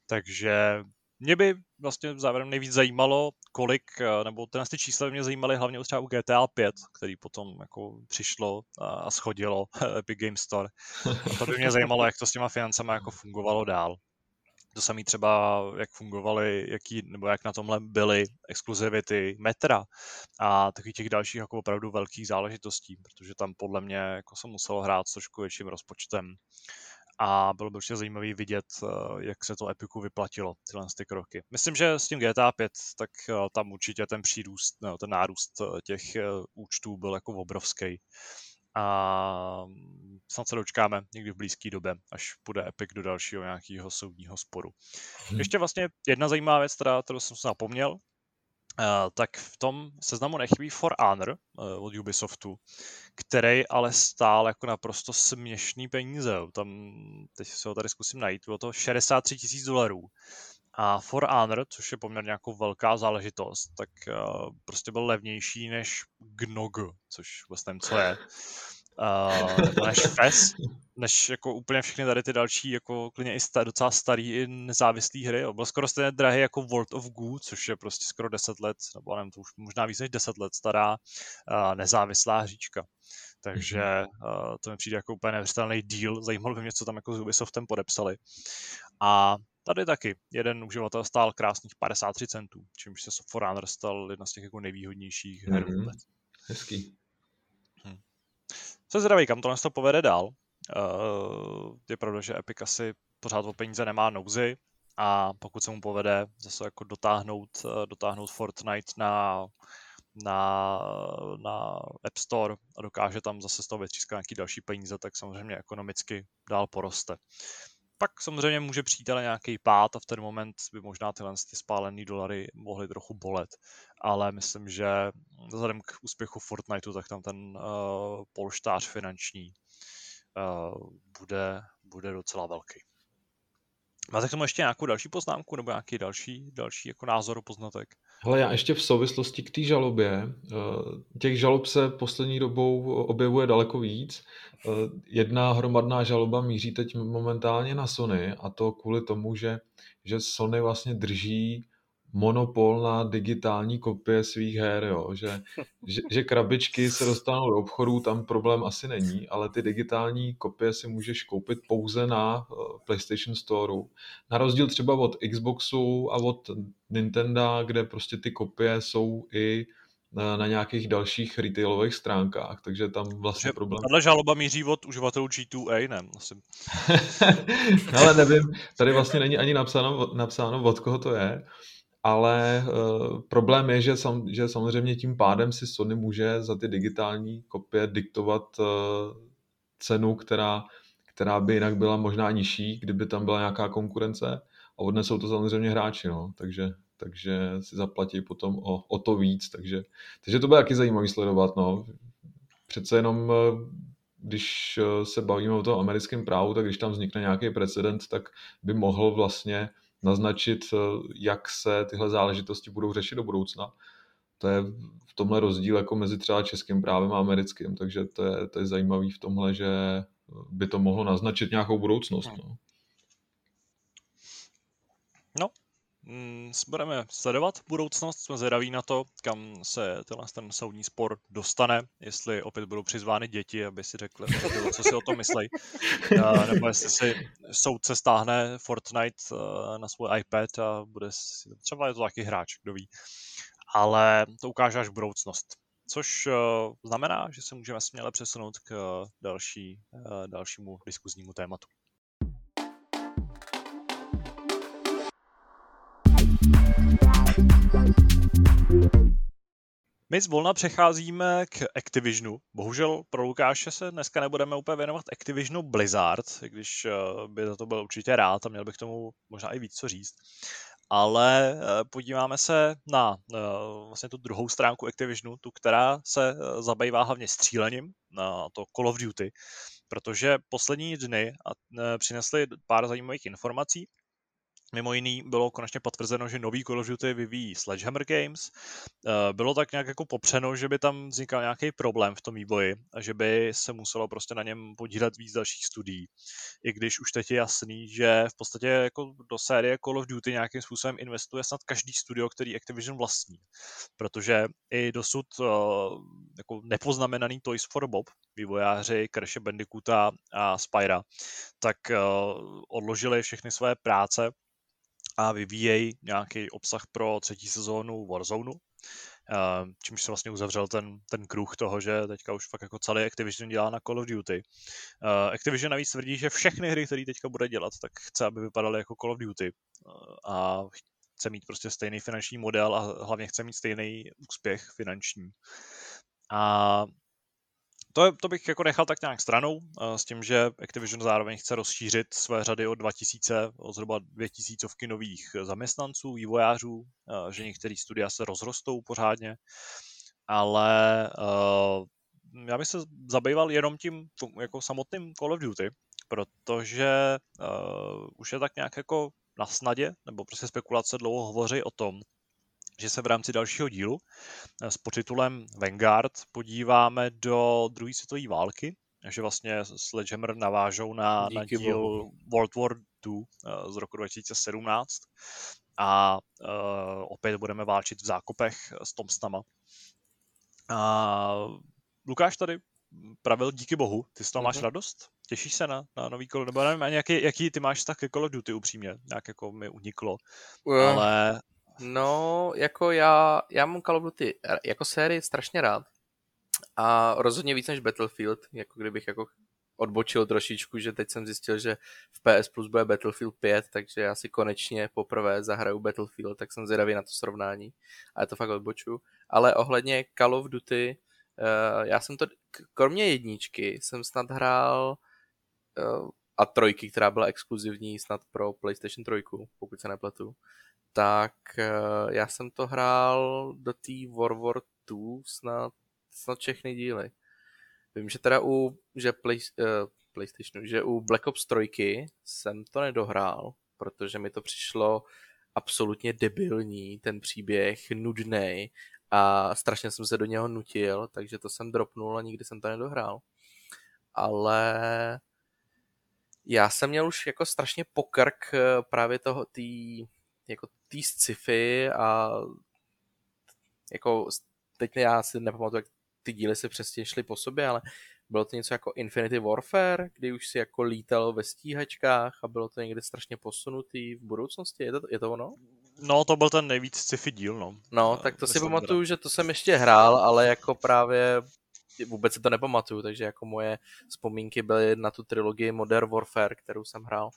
Takže mě by vlastně závěrem nejvíc zajímalo, kolik, nebo tyhle ty čísla by mě zajímaly hlavně třeba u GTA 5, který potom jako přišlo a schodilo Epic Game Store. A to by mě zajímalo, jak to s těma financema jako fungovalo dál. To samé třeba, jak fungovaly, jaký, nebo jak na tomhle byly exkluzivity metra a takových těch dalších jako opravdu velkých záležitostí, protože tam podle mě jako se muselo hrát s trošku větším rozpočtem a bylo by určitě zajímavé vidět, eh, jak se to Epiku vyplatilo, tyhle ty kroky. Myslím, že s tím GTA 5, tak eh, tam určitě ten přírůst, no, ten nárůst eh, těch účtů byl jako obrovský a snad se dočkáme někdy v blízké době, až půjde Epic do dalšího nějakého soudního sporu. Hmm. Ještě vlastně jedna zajímavá věc, teda, kterou jsem se zapomněl, uh, tak v tom seznamu nechybí For Honor uh, od Ubisoftu, který ale stál jako naprosto směšný peníze. Tam, teď se ho tady zkusím najít, bylo to 63 tisíc dolarů. A For Honor, což je poměrně jako velká záležitost, tak uh, prostě byl levnější než Gnog, což vlastně nevím, co je. Uh, než FES, než jako úplně všechny tady ty další, jako klidně i sta, docela starý i nezávislý hry. Jo. Byl skoro stejně drahý jako World of Goo, což je prostě skoro 10 let, nebo nevím, to už možná víc než 10 let stará uh, nezávislá hříčka. Takže uh, to mi přijde jako úplně neuvěřitelný deal. Zajímalo by mě, co tam jako s Ubisoftem podepsali. A Tady taky jeden uživatel stál krásných 53 centů, čímž se For Honor stal jedna z těch jako nejvýhodnějších her mm-hmm. vůbec. Hezký. Hm. Se zdraví, kam to nás to povede dál. Uh, je pravda, že Epic asi pořád o peníze nemá nouzy a pokud se mu povede zase jako dotáhnout, uh, dotáhnout Fortnite na, na, na App Store a dokáže tam zase z toho vytřískat nějaký další peníze, tak samozřejmě ekonomicky dál poroste. Pak samozřejmě může přijít ale nějaký pád a v ten moment by možná tyhle ty spálené dolary mohly trochu bolet. Ale myslím, že vzhledem k úspěchu Fortniteu, tak tam ten uh, polštář finanční uh, bude, bude docela velký. Máte k tomu ještě nějakou další poznámku nebo nějaký další, další jako názor, poznatek? Hele, já ještě v souvislosti k té žalobě, eh, těch žalob se poslední dobou objevuje daleko víc. Eh, jedna hromadná žaloba míří teď momentálně na Sony a to kvůli tomu, že, že Sony vlastně drží monopol na digitální kopie svých her, jo? Že, že, že krabičky se dostanou do obchodů, tam problém asi není, ale ty digitální kopie si můžeš koupit pouze na uh, PlayStation Store. Na rozdíl třeba od Xboxu a od Nintendo, kde prostě ty kopie jsou i na, na nějakých dalších retailových stránkách, takže tam vlastně že problém... Tahle žaloba míří od uživatelů G2A, ne? Asi. Ale nevím, tady vlastně není ani napsáno, napsáno, od koho to je, ale uh, problém je, že, sam, že samozřejmě tím pádem si Sony může za ty digitální kopie diktovat uh, cenu, která, která by jinak byla možná nižší, kdyby tam byla nějaká konkurence a odnesou to samozřejmě hráči, no. takže, takže si zaplatí potom o, o to víc, takže, takže to bude taky zajímavý sledovat, no. Přece jenom eh, když se bavíme o tom americkém právu, tak když tam vznikne nějaký precedent, tak by mohl vlastně naznačit, eh, jak se tyhle záležitosti budou řešit do budoucna. To je v tomhle rozdíl jako mezi třeba českým právem a americkým, takže to je, to je zajímavý v tomhle, že by to mohlo naznačit nějakou budoucnost. Hmm. No. no, Mm, budeme sledovat budoucnost, jsme zvědaví na to, kam se tenhle ten soudní spor dostane, jestli opět budou přizvány děti, aby si řekli, co si o tom myslí, nebo jestli si soudce stáhne Fortnite eh, na svůj iPad a bude si, třeba je to taky hráč, kdo ví. Ale to ukáže až budoucnost. Což eh, znamená, že se můžeme směle přesunout k eh, další, dalšímu diskuznímu tématu. My zvolna přecházíme k Activisionu. Bohužel pro Lukáše se dneska nebudeme úplně věnovat Activisionu Blizzard, když eh, by za to byl určitě rád a měl bych tomu možná i víc co říct. Ale eh, podíváme se na eh, vlastně tu druhou stránku Activisionu, tu, která se zabývá hlavně střílením, na to Call of Duty, protože poslední dny přinesly pár zajímavých informací. Mimo jiný bylo konečně potvrzeno, že nový Call of Duty vyvíjí Sledgehammer Games. Eh, bylo tak nějak jako popřeno, že by tam vznikal nějaký problém v tom vývoji a že by se muselo prostě na něm podílet víc dalších studií. I když už teď je jasný, že v podstatě jako do série Call of Duty nějakým způsobem investuje snad každý studio, který Activision vlastní. Protože i dosud uh, jako nepoznamenaný Toys for Bob, vývojáři Crash Bandicoota a Spyra, tak uh, odložili všechny své práce a vyvíjejí nějaký obsah pro třetí sezónu Warzone, ehm, čímž se vlastně uzavřel ten, ten kruh toho, že teďka už fakt jako celý Activision dělá na Call of Duty. Ehm, Activision navíc tvrdí, že všechny hry, které teďka bude dělat, tak chce, aby vypadaly jako Call of Duty ehm, a chce mít prostě stejný finanční model a hlavně chce mít stejný úspěch finanční. A to, to bych jako nechal tak nějak stranou, s tím, že Activision zároveň chce rozšířit své řady o 2000, o zhruba 2000 nových zaměstnanců, vývojářů, že některé studia se rozrostou pořádně, ale já bych se zabýval jenom tím jako samotným Call of Duty, protože už je tak nějak jako na snadě, nebo prostě spekulace dlouho hovoří o tom, že se v rámci dalšího dílu eh, s podtitulem Vanguard podíváme do druhé světové války, že vlastně Sledgehammer navážou na, na díl bohu. World War II eh, z roku 2017 a uh, opět budeme válčit v zákopech s Tomstama. A Lukáš tady pravil díky bohu. Ty z toho mm-hmm. máš mhm. radost? Těšíš se na, na nový kolo? Nebo nevím, ani jaký, jaký ty máš tak ke Call of Duty upřímně? Nějak jako mi uniklo. Uh, ale... No, jako já, já mám Call of Duty jako sérii strašně rád. A rozhodně víc než Battlefield, jako kdybych jako odbočil trošičku, že teď jsem zjistil, že v PS Plus bude Battlefield 5, takže já si konečně poprvé zahraju Battlefield, tak jsem zvědavý na to srovnání. A je to fakt odboču. Ale ohledně Call of Duty, uh, já jsem to, kromě jedničky, jsem snad hrál uh, a trojky, která byla exkluzivní snad pro PlayStation 3, pokud se nepletu, tak uh, já jsem to hrál do té World War 2 snad, snad všechny díly. Vím, že teda u, že play, uh, PlayStationu, že u Black Ops 3 jsem to nedohrál, protože mi to přišlo absolutně debilní, ten příběh, nudný a strašně jsem se do něho nutil, takže to jsem dropnul a nikdy jsem to nedohrál. Ale já jsem měl už jako strašně pokrk eh, právě toho tý, jako tý sci-fi a jako teď já si nepamatuju, jak ty díly se přesně šly po sobě, ale bylo to něco jako Infinity Warfare, kdy už si jako lítal ve stíhačkách a bylo to někde strašně posunutý v budoucnosti. Je to, je to ono? No, to byl ten nejvíc sci-fi díl, no. No, tak to si pamatuju, že to jsem ještě hrál, ale jako právě vůbec si to nepamatuju, takže jako moje vzpomínky byly na tu trilogii Modern Warfare, kterou jsem hrál.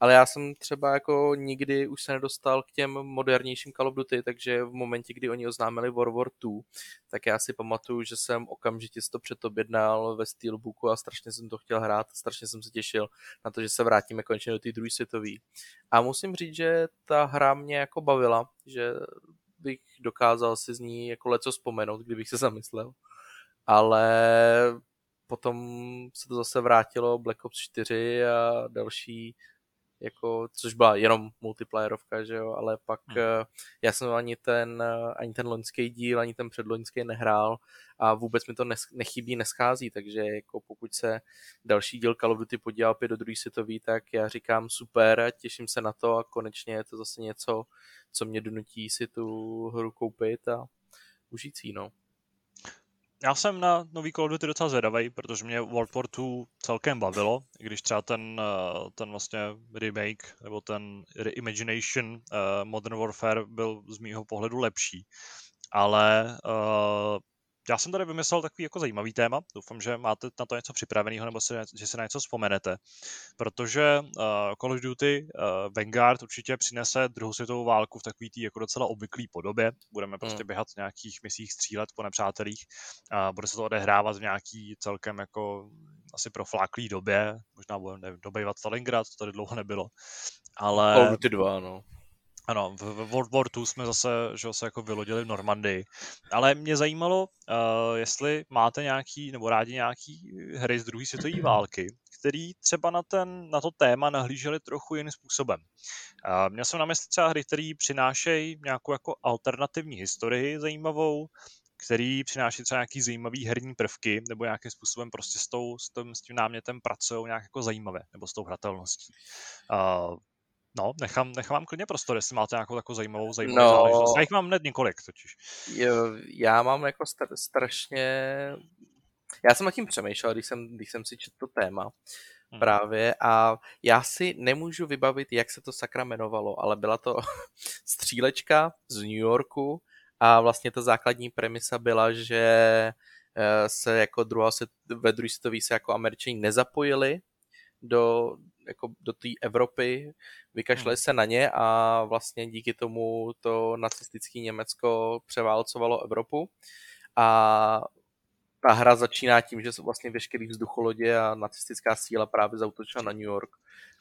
Ale já jsem třeba jako nikdy už se nedostal k těm modernějším Call of Duty, takže v momentě, kdy oni oznámili World War 2, tak já si pamatuju, že jsem okamžitě si to předobjednal ve Steelbooku a strašně jsem to chtěl hrát, strašně jsem se těšil na to, že se vrátíme konečně do té druhé světové. A musím říct, že ta hra mě jako bavila, že bych dokázal si z ní jako leco vzpomenout, kdybych se zamyslel ale potom se to zase vrátilo Black Ops 4 a další jako, což byla jenom multiplayerovka, že jo, ale pak hmm. Eh, já jsem ani ten, eh, ani ten loňský díl, ani ten předloňský nehrál a vůbec mi to nechybí, neschází, takže jako pokud se další díl Call of Duty podívá opět do druhý světový, tak já říkám super, těším se na to a konečně je to zase něco, co mě donutí si tu hru koupit a užít si, no já jsem na nový Call of Duty docela zvědavý, protože mě World War II celkem bavilo, když třeba ten, eh, ten vlastně remake nebo ten reimagination uh, Modern Warfare byl z mýho pohledu lepší. Ale uh, já jsem tady vymyslel takový jako zajímavý téma. Doufám, že máte na to něco připraveného nebo si, že si na něco vzpomenete. Protože uh, Call of Duty uh, Vanguard určitě přinese druhou světovou válku v takový tý jako docela obvyklý podobě. Budeme prostě hmm. běhat v nějakých misích střílet po nepřátelích. Uh, bude se to odehrávat v nějaký celkem jako asi profláklý době. Možná budeme dobejvat Stalingrad, to tady dlouho nebylo. Ale... Call of Duty 2, no. Ano, v World War II jsme zase, že se jako vylodili v Normandii. Ale mě zajímalo, uh, jestli máte nějaký, nebo rádi nějaký hry z druhé světové války, který třeba na, ten, na to téma nahlíželi trochu jiným způsobem. Uh, měl jsem na mysli třeba hry, které přinášejí nějakou jako alternativní historii zajímavou, který přináší třeba nějaký zajímavý herní prvky, nebo nějakým způsobem prostě s, tou, s, tím, s tím námětem pracují nějak jako zajímavé, nebo s tou hratelností. Uh, No, nechám, nechám vám klidně prostor, jestli máte nějakou takovou zajímavou, zajímavou no, záležitost. Já jich mám hned několik totiž. Jo, já mám jako star- strašně... Já jsem nad tím přemýšlel, když jsem, když jsem si četl to téma hmm. právě a já si nemůžu vybavit, jak se to sakra jmenovalo, ale byla to střílečka z New Yorku a vlastně ta základní premisa byla, že eh, se jako druhá se, ve druhé světové se jako američani nezapojili do, jako do té Evropy, vykašlali hmm. se na ně a vlastně díky tomu to nacistické Německo převálcovalo Evropu. A ta hra začíná tím, že jsou vlastně veškerý vzducholodě a nacistická síla právě zautočila na New York.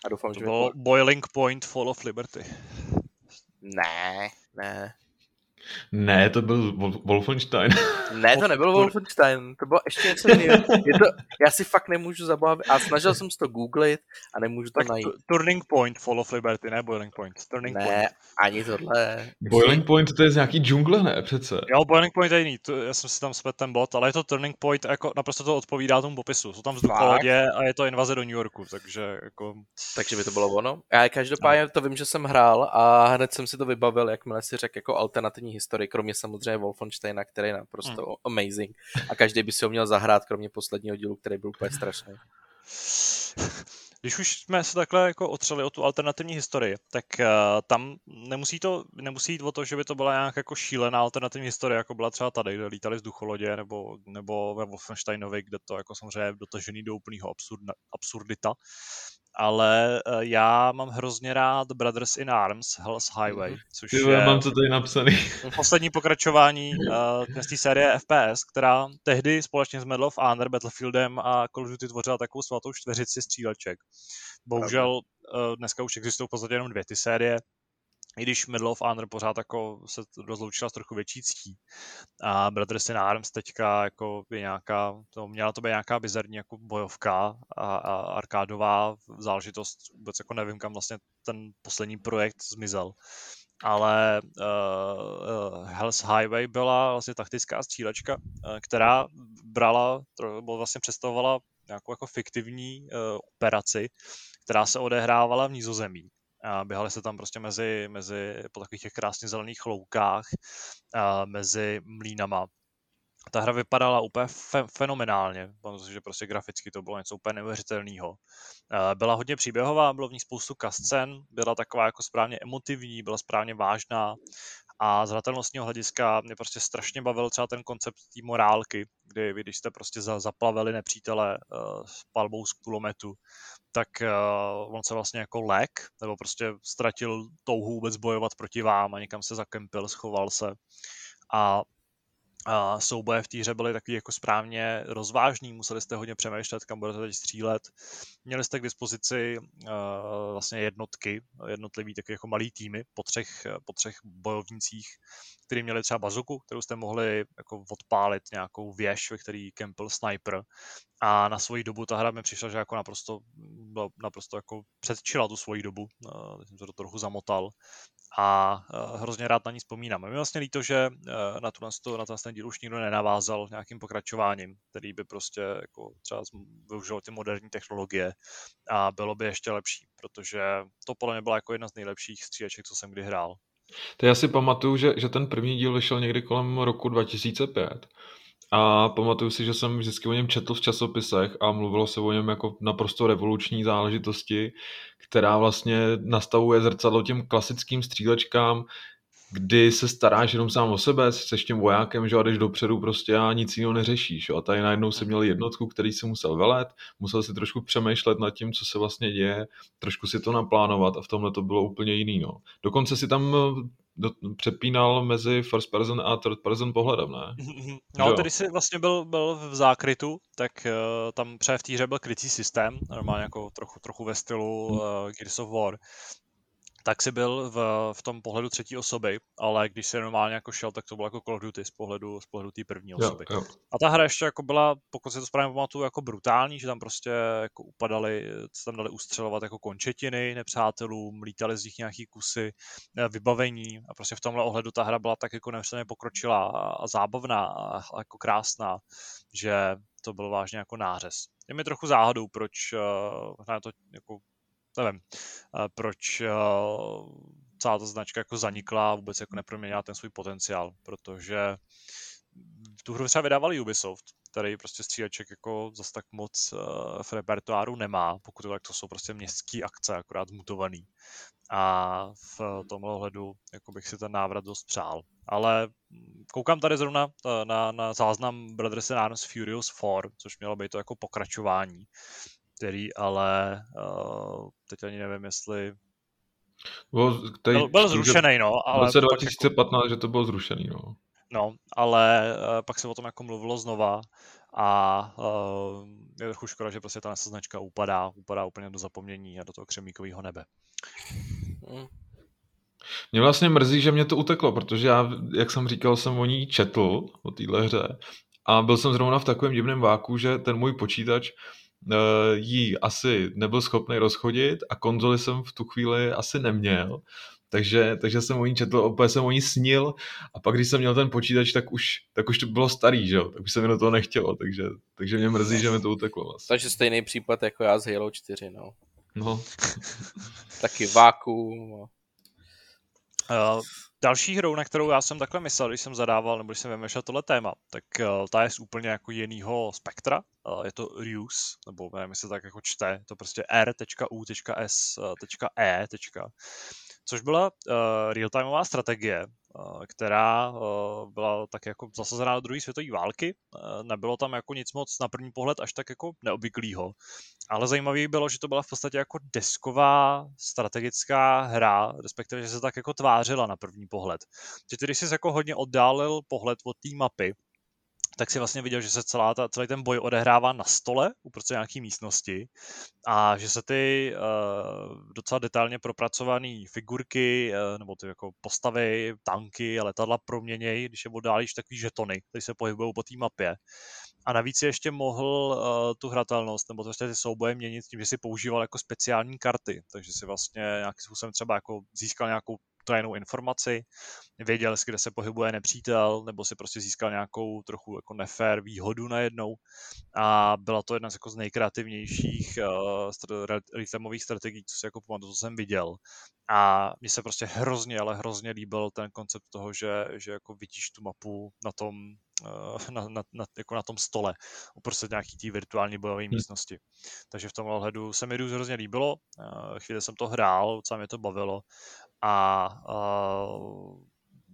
A doufám, To že... bylo Boiling Point Fall of Liberty. Ne, ne. Ne, to byl Wol- Wolfenstein. Ne, to nebyl Wolfenstein, to bylo ještě něco jiného. Je to, já si fakt nemůžu zabavit a snažil jsem si to googlit a nemůžu to Tak najít. tu- Turning Point Fall of Liberty, ne Boiling Point. Turning Ne, Point. ani tohle. Boiling Point to je z nějaký džungle, ne? Přece. Jo, Boiling Point je jiný, to, já jsem si tam splet ten bod, ale je to Turning Point, jako naprosto to odpovídá tomu popisu. Jsou tam vzducholodě a je to invaze do New Yorku, takže jako... Takže by to bylo ono. Já každopádně to vím, že jsem hrál a hned jsem si to vybavil, jakmile si řekl jako alternativní historii, kromě samozřejmě Wolfensteina, který je naprosto Hmm. amazing. A každý by si ho měl zahrát, kromě posledního dílu, který byl úplně strašný. Když už jsme se takhle jako otřeli o tu alternativní historii, tak uh, tam nemusí, to, nemusí jít o to, že by to byla nějak jako šílená alternativní historie, jako byla třeba tady, kde lítali vzducholodě, nebo, nebo ve Wolfensteinovi, kde to jako samozřejmě dotažený do úplného absurdna, absurdita. Ale uh, já mám hrozně rád Brothers in Arms, Hell's Highway, Mhm. což Ty je mám to tady napsaný. poslední pokračování uh, z té série FPS, která tehdy společně s Medal of Honor, Battlefieldem a Call of Duty tvořila takovou svatou čtveřici stříleček. Bohužel uh, dneska už existují v podstatě jenom dvě ty série, i když Medal of Honor pořád jako se rozloučila s trochu větší ctí. A Brothers in Arms teďka jako je nějaká, to měla to být nějaká bizarní jako bojovka a, a arkádová záležitost, vůbec jako nevím, kam vlastně ten poslední projekt zmizel ale uh, uh, Hell's Highway byla vlastně taktická střílečka, uh, která brala, tro- vlastně představovala nějakou jako fiktivní uh, operaci, která se odehrávala v Nízozemí. Běhali se tam prostě mezi, mezi po takových těch krásně zelených loukách, mezi mlínama. Ta hra vypadala úplně fe- fenomenálně, protože prostě graficky to bylo něco úplně neuvěřitelného. Eh, Byla hodně příběhová, bylo v ní spoustu kascen, byla taková jako správně emotivní, byla správně vážná a z hratelnostního hlediska mě prostě strašně bavil třeba ten koncept té morálky, kdy vy, když jste prostě za- zaplavili nepřítele uh, s palbou z kulometu, tak uh, on se vlastně jako lek, nebo prostě ztratil touhu vůbec bojovat proti vám a někam se zakempil, schoval se. A a souboje v té hře byly taky jako správně rozvážný, museli jste hodně přemýšlet, kam budete teď střílet. Měli jste k dispozici uh, vlastně jednotky, jednotlivý taky jako malý týmy po třech, po třech bojovnících, kteří měli třeba bazuku, kterou jste mohli jako odpálit nějakou věž, ve který kempil sniper. A na svoji dobu ta hra mi přišla, že jako naprosto, naprosto jako předčila tu svoji dobu. Uh, teď jsem se to trochu zamotal a uh, hrozně rád na ní vzpomínám. A mi vlastně líto, že uh, na, sto- na ten díl už nikdo nenavázal nějakým pokračováním, který by prostě jako třeba využil ty moderní technologie a bylo by ještě lepší, protože to podle mě byla jako jedna z nejlepších stříleček, co jsem kdy hrál. To já si pamatuju, že, že ten první díl vyšel někdy kolem roku 2005. A pamatuju si, že jsem vždycky o něm četl v časopisech a mluvilo se o něm jako naprosto revoluční záležitosti, která vlastně nastavuje zrcadlo těm klasickým střílečkám, kdy se staráš jenom sám o sebe, jsi tím vojákem, že a jdeš dopředu prostě a nic jiného neřešíš. Jo. A tady najednou si měl jednotku, který si musel velet, musel si trošku přemýšlet nad tím, co se vlastně děje, trošku si to naplánovat a v tomhle to bylo úplně jiný. No. Dokonce si tam eh, do, přepínal mezi first person a third person pohledem, ne? No, Jo. tedy si vlastně byl, byl v zákrytu, tak uh, tam třeba v té hře byl krycí systém, normálně jako trochu, trochu ve stylu uh, Gears of War. Tak si byl v, v tom pohledu třetí osoby, ale když se normálně jako šel, tak to bylo jako Call of Duty z pohledu, z pohledu té první Jo, osoby. jo. A ta hra ještě jako byla, pokud si to správně pamatuju, jako brutální, že tam prostě jako upadaly, se tam dali ustřelovat jako končetiny nepřátelům, lítali z nich nějaký kusy eh, vybavení a prostě v tomhle ohledu ta hra byla tak jako neuvěřitelně pokročilá a, zábavná a, jako krásná, že to byl vážně jako nářez. Je mi trochu záhadou, proč uh, to jako, nevím, proč uh, celá ta značka jako zanikla a vůbec jako neproměnila ten svůj potenciál, protože tu hru třeba vydávali Ubisoft, který prostě stříleček jako zas tak moc uh, v repertoáru nemá, pokud to tak to jsou prostě městský akce, akorát mutovaný. A v tomhle ohledu jako bych si ten návrat dost přál. Ale koukám tady zrovna eh, na, na záznam Brothers in Arms Furious 4, což mělo být to jako pokračování, který ale uh, teď ani nevím, jestli Byl, tady, byl, byl zrušený, no, V ale roce pak jako, 2015, že to bylo zrušený, no. No, ale uh, pak se o tom jako mluvilo znova a uh, je trochu škoda, že prostě ta značka upadá, upadá úplně do zapomnění a do toho křemíkového nebe. Mě vlastně mrzí, že mě to uteklo, protože já, jak jsem říkal, jsem o ní četl, o téhle hře, a byl jsem zrovna v takovém divném váku, že ten můj počítač uh, ji asi nebyl schopný rozchodit a konzoli jsem v tu chvíli asi neměl, takže, takže jsem o ní četl, opět jsem o ní snil a pak, když jsem měl ten počítač, tak už, tak už to bylo starý, že jo? tak už se mi do toho nechtělo, takže, takže mě mrzí, že mi to uteklo. Vlastně. Takže stejný případ jako já z Halo 4, no. No. Taky vákuum. Uh, další hrou, na kterou já jsem takhle myslel, když jsem zadával, nebo když jsem vymýšlel tohle téma, tak uh, ta je z úplně jako jinýho spektra. Uh, je to Rius, nebo nevím, jestli tak jako čte, to prostě r.u.s.e což byla uh, real-timeová strategie, uh, která uh, byla tak jako zasazená do druhé světové války. Uh, nebylo tam jako nic moc na první pohled až tak jako neobvyklýho. Ale zajímavé bylo, že to byla v podstatě jako desková strategická hra, respektive, že se tak jako tvářila na první pohled. Že když jsi jako hodně oddálil pohled od té mapy, tak si vlastně viděl, že se celá ta, celý ten boj odehrává na stole uprostřed nějaké místnosti a že se ty uh, docela detailně propracované figurky uh, nebo ty jako postavy, tanky a letadla proměnějí, když je oddálíš takový žetony, které se pohybují po té mapě. A navíc si ještě mohl uh, tu hratelnost nebo prostě ty souboje měnit tím, že si používal jako speciální karty, takže si vlastně nějakým způsobem třeba jako získal nějakou tajnou informaci, věděl, kde se pohybuje nepřítel, nebo si prostě získal nějakou trochu jako nefér výhodu najednou. A byla to jedna z, jako z nejkreativnějších uh, rytmových strategií, co si jako pamatuju, co jsem viděl. A mně se prostě hrozně, ale hrozně líbil ten koncept toho, že, že jako vidíš tu mapu na tom, na, na, na, jako na tom stole, uprostřed nějaký té virtuální bojové hmm. místnosti. Takže v tomhle hledu se mi hrozně líbilo, eh, chvíli jsem to hrál, docela mě to bavilo a uh,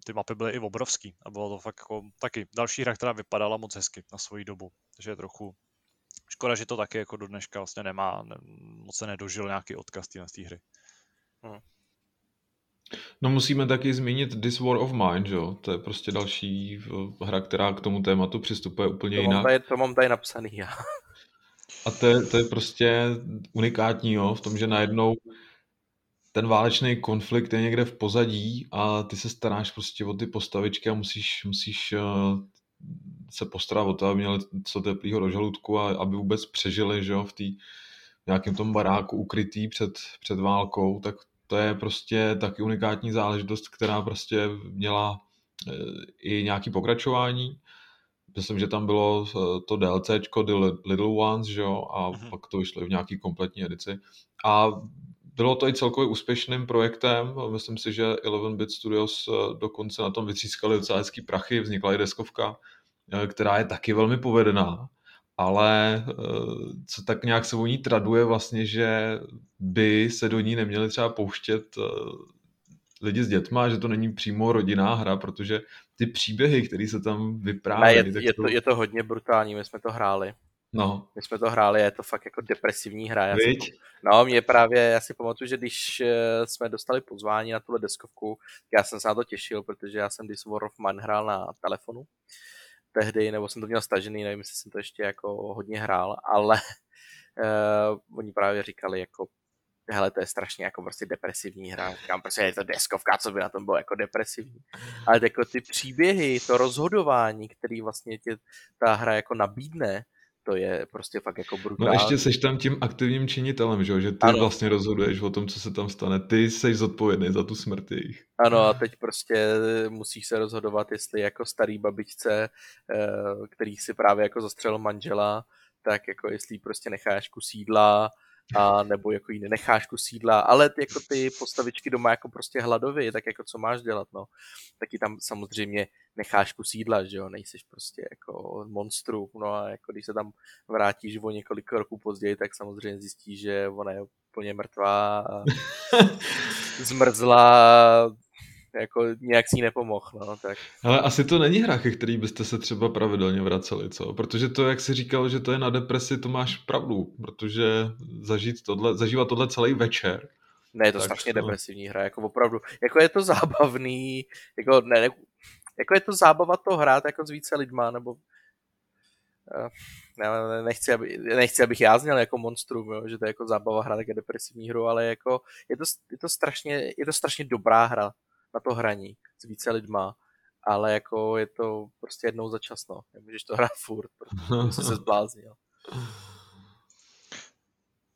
ty mapy byly i obrovský a bylo to fakt jako taky další hra, která vypadala moc hezky na svoji dobu, takže je trochu škoda, že to taky jako do dneška vlastně nemá, ne, moc se nedožil nějaký odkaz té hry. Hmm. No musíme taky zmínit This War of Mine, že jo? To je prostě další hra, která k tomu tématu přistupuje úplně to jinak. Mám tady, to mám tady napsaný já. A to je, to je prostě unikátní, jo? v tom, že najednou ten válečný konflikt je někde v pozadí a ty se staráš prostě o ty postavičky a musíš, musíš uh, se postarat o to, aby měli co teplého do žaludku a aby vůbec přežili že jo, v, tý, v nějakém tom baráku ukrytý před, před válkou, tak to je prostě taky unikátní záležitost, která prostě měla uh, i nějaký pokračování. Myslím, že tam bylo uh, to DLCčko The Little Ones, že jo, a mm-hmm. pak to vyšlo v nějaký kompletní edici. A bylo to i celkově úspěšným projektem. Myslím si, že 11-bit Studios eh, dokonce na tom vytřískali docela hezký prachy. Vznikla i deskovka, eh, která je taky velmi povedená. Ale eh, co tak nějak se o ní traduje vlastně, že by se do ní neměli třeba pouštět lidi s dětma, že to není přímo rodinná hra, protože ty příběhy, které se tam vyprávějí... Je, je, to, je to hodně brutální, my jsme to hráli. No. My jsme to hráli, je to fakt jako depresivní hra. Já si, no, mě právě, já si pamatuju, že když eh, jsme dostali pozvání na tuhle deskovku, já jsem se na to těšil, protože já jsem This War of Man hrál na telefonu tehdy, nebo jsem to měl stažený, nevím, jestli jsem to ještě jako hodně hrál, ale uh, oni právě říkali jako hele, to je strašně jako prostě depresivní hra. Říkám, prostě je to deskovka, co by na tom bylo jako depresivní. Ale jako ty příběhy, to rozhodování, který vlastně tě ta hra jako nabídne, to je prostě fakt jako brutální. No ještě seš tam tím aktivním činitelem, že, že ty ano. vlastně rozhoduješ o tom, co se tam stane. Ty jsi zodpovědný za tu smrt jejich. Ano a teď prostě musíš se rozhodovat, jestli jako starý babičce, eh, který si právě jako zastřelil manžela, tak jako jestli prostě necháš kus jídla, a nebo jako jí nenecháš kus sídla, ale ty, jako ty postavičky doma jako prostě hladově, tak jako co máš dělat, no. Taky tam samozřejmě necháš kus sídla, že jo, nejseš prostě jako monstru, no a jako když se tam vrátíš o několik roků později, tak samozřejmě zjistíš, že ona je úplně mrtvá a zmrzla, jako nějak si nepomohl, no, tak. Ale asi to není hra, ke který byste se třeba pravidelně vraceli, co? Protože to, jak jsi říkal, že to je na depresi, to máš pravdu, protože zažít tohle, zažívat tohle celý večer, ne, je to tak strašně to... depresivní hra, jako opravdu, jako je to zábavný, jako, ne, ne, jako je to zábava to hrát jako s více lidma, nebo ne, nechci, aby, nechci, abych já zněl jako monstrum, jo, že to je jako zábava hra také depresivní hru, ale jako je to, je to, strašně, je to strašně dobrá hra na to hraní s více lidma, ale jako je to prostě jednou za čas, no. Nemůžeš to hrát furt, protože se zbláznil.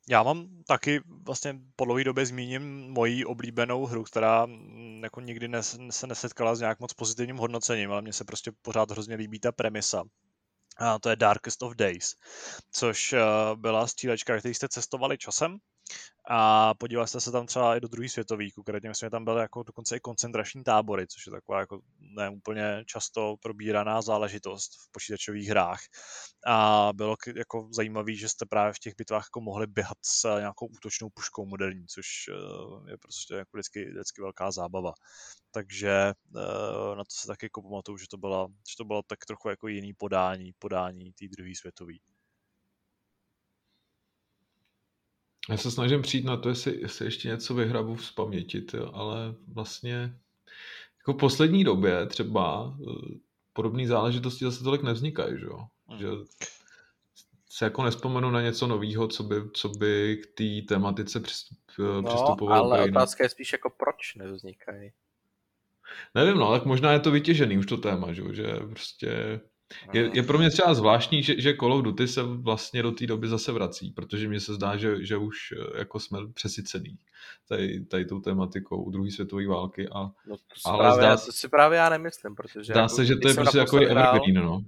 Já mám taky vlastně po dlouhé době zmíním moji oblíbenou hru, která mm, jako nikdy nes, se nesetkala s nějak moc pozitivním hodnocením, ale mně se prostě pořád hrozně líbí ta premisa. A to je Darkest of Days, což eh, byla střílečka, který jste cestovali časem a podívali jste se tam třeba i do druhý světový, konkrétně že tam byly jako dokonce i koncentrační tábory, což je taková jako ne úplně často probíraná záležitost v počítačových hrách. A bylo jako zajímavé, že jste právě v těch bitvách jako mohli běhat s nějakou útočnou puškou moderní, což eh, je prostě jako vždycky, vždycky velká zábava. Takže eh, na to se taky jako pamatuju, že to, byla, že to bylo tak trochu jako jiný podání, podání té druhé světové. Já se snažím přijít na to, jestli, jestli ještě něco vyhrabu z paměti, tyjo, ale vlastně jako v poslední době třeba eh, podobné záležitosti zase tolik nevznikají, že jo? Hmm. Že se jako nespomenu na něco nového, co by, co by k té tematice přistup, eh, no, přistupovalo. ale otázka je spíš jako proč nevznikají. Nevím, no, tak možná je to vytěžený už to téma, že, že prostě je, je pro mě třeba zvláštní, že, že Call of Duty se vlastně do té doby zase vrací, protože mně se zdá, že, že už eh, jako jsme přesycený tady, tady tou tematikou druhé světové války. A, no to, si ale právě, zdá, to si právě já nemyslím, protože... Zdá jako, se, že to je prostě jako evergreen, no.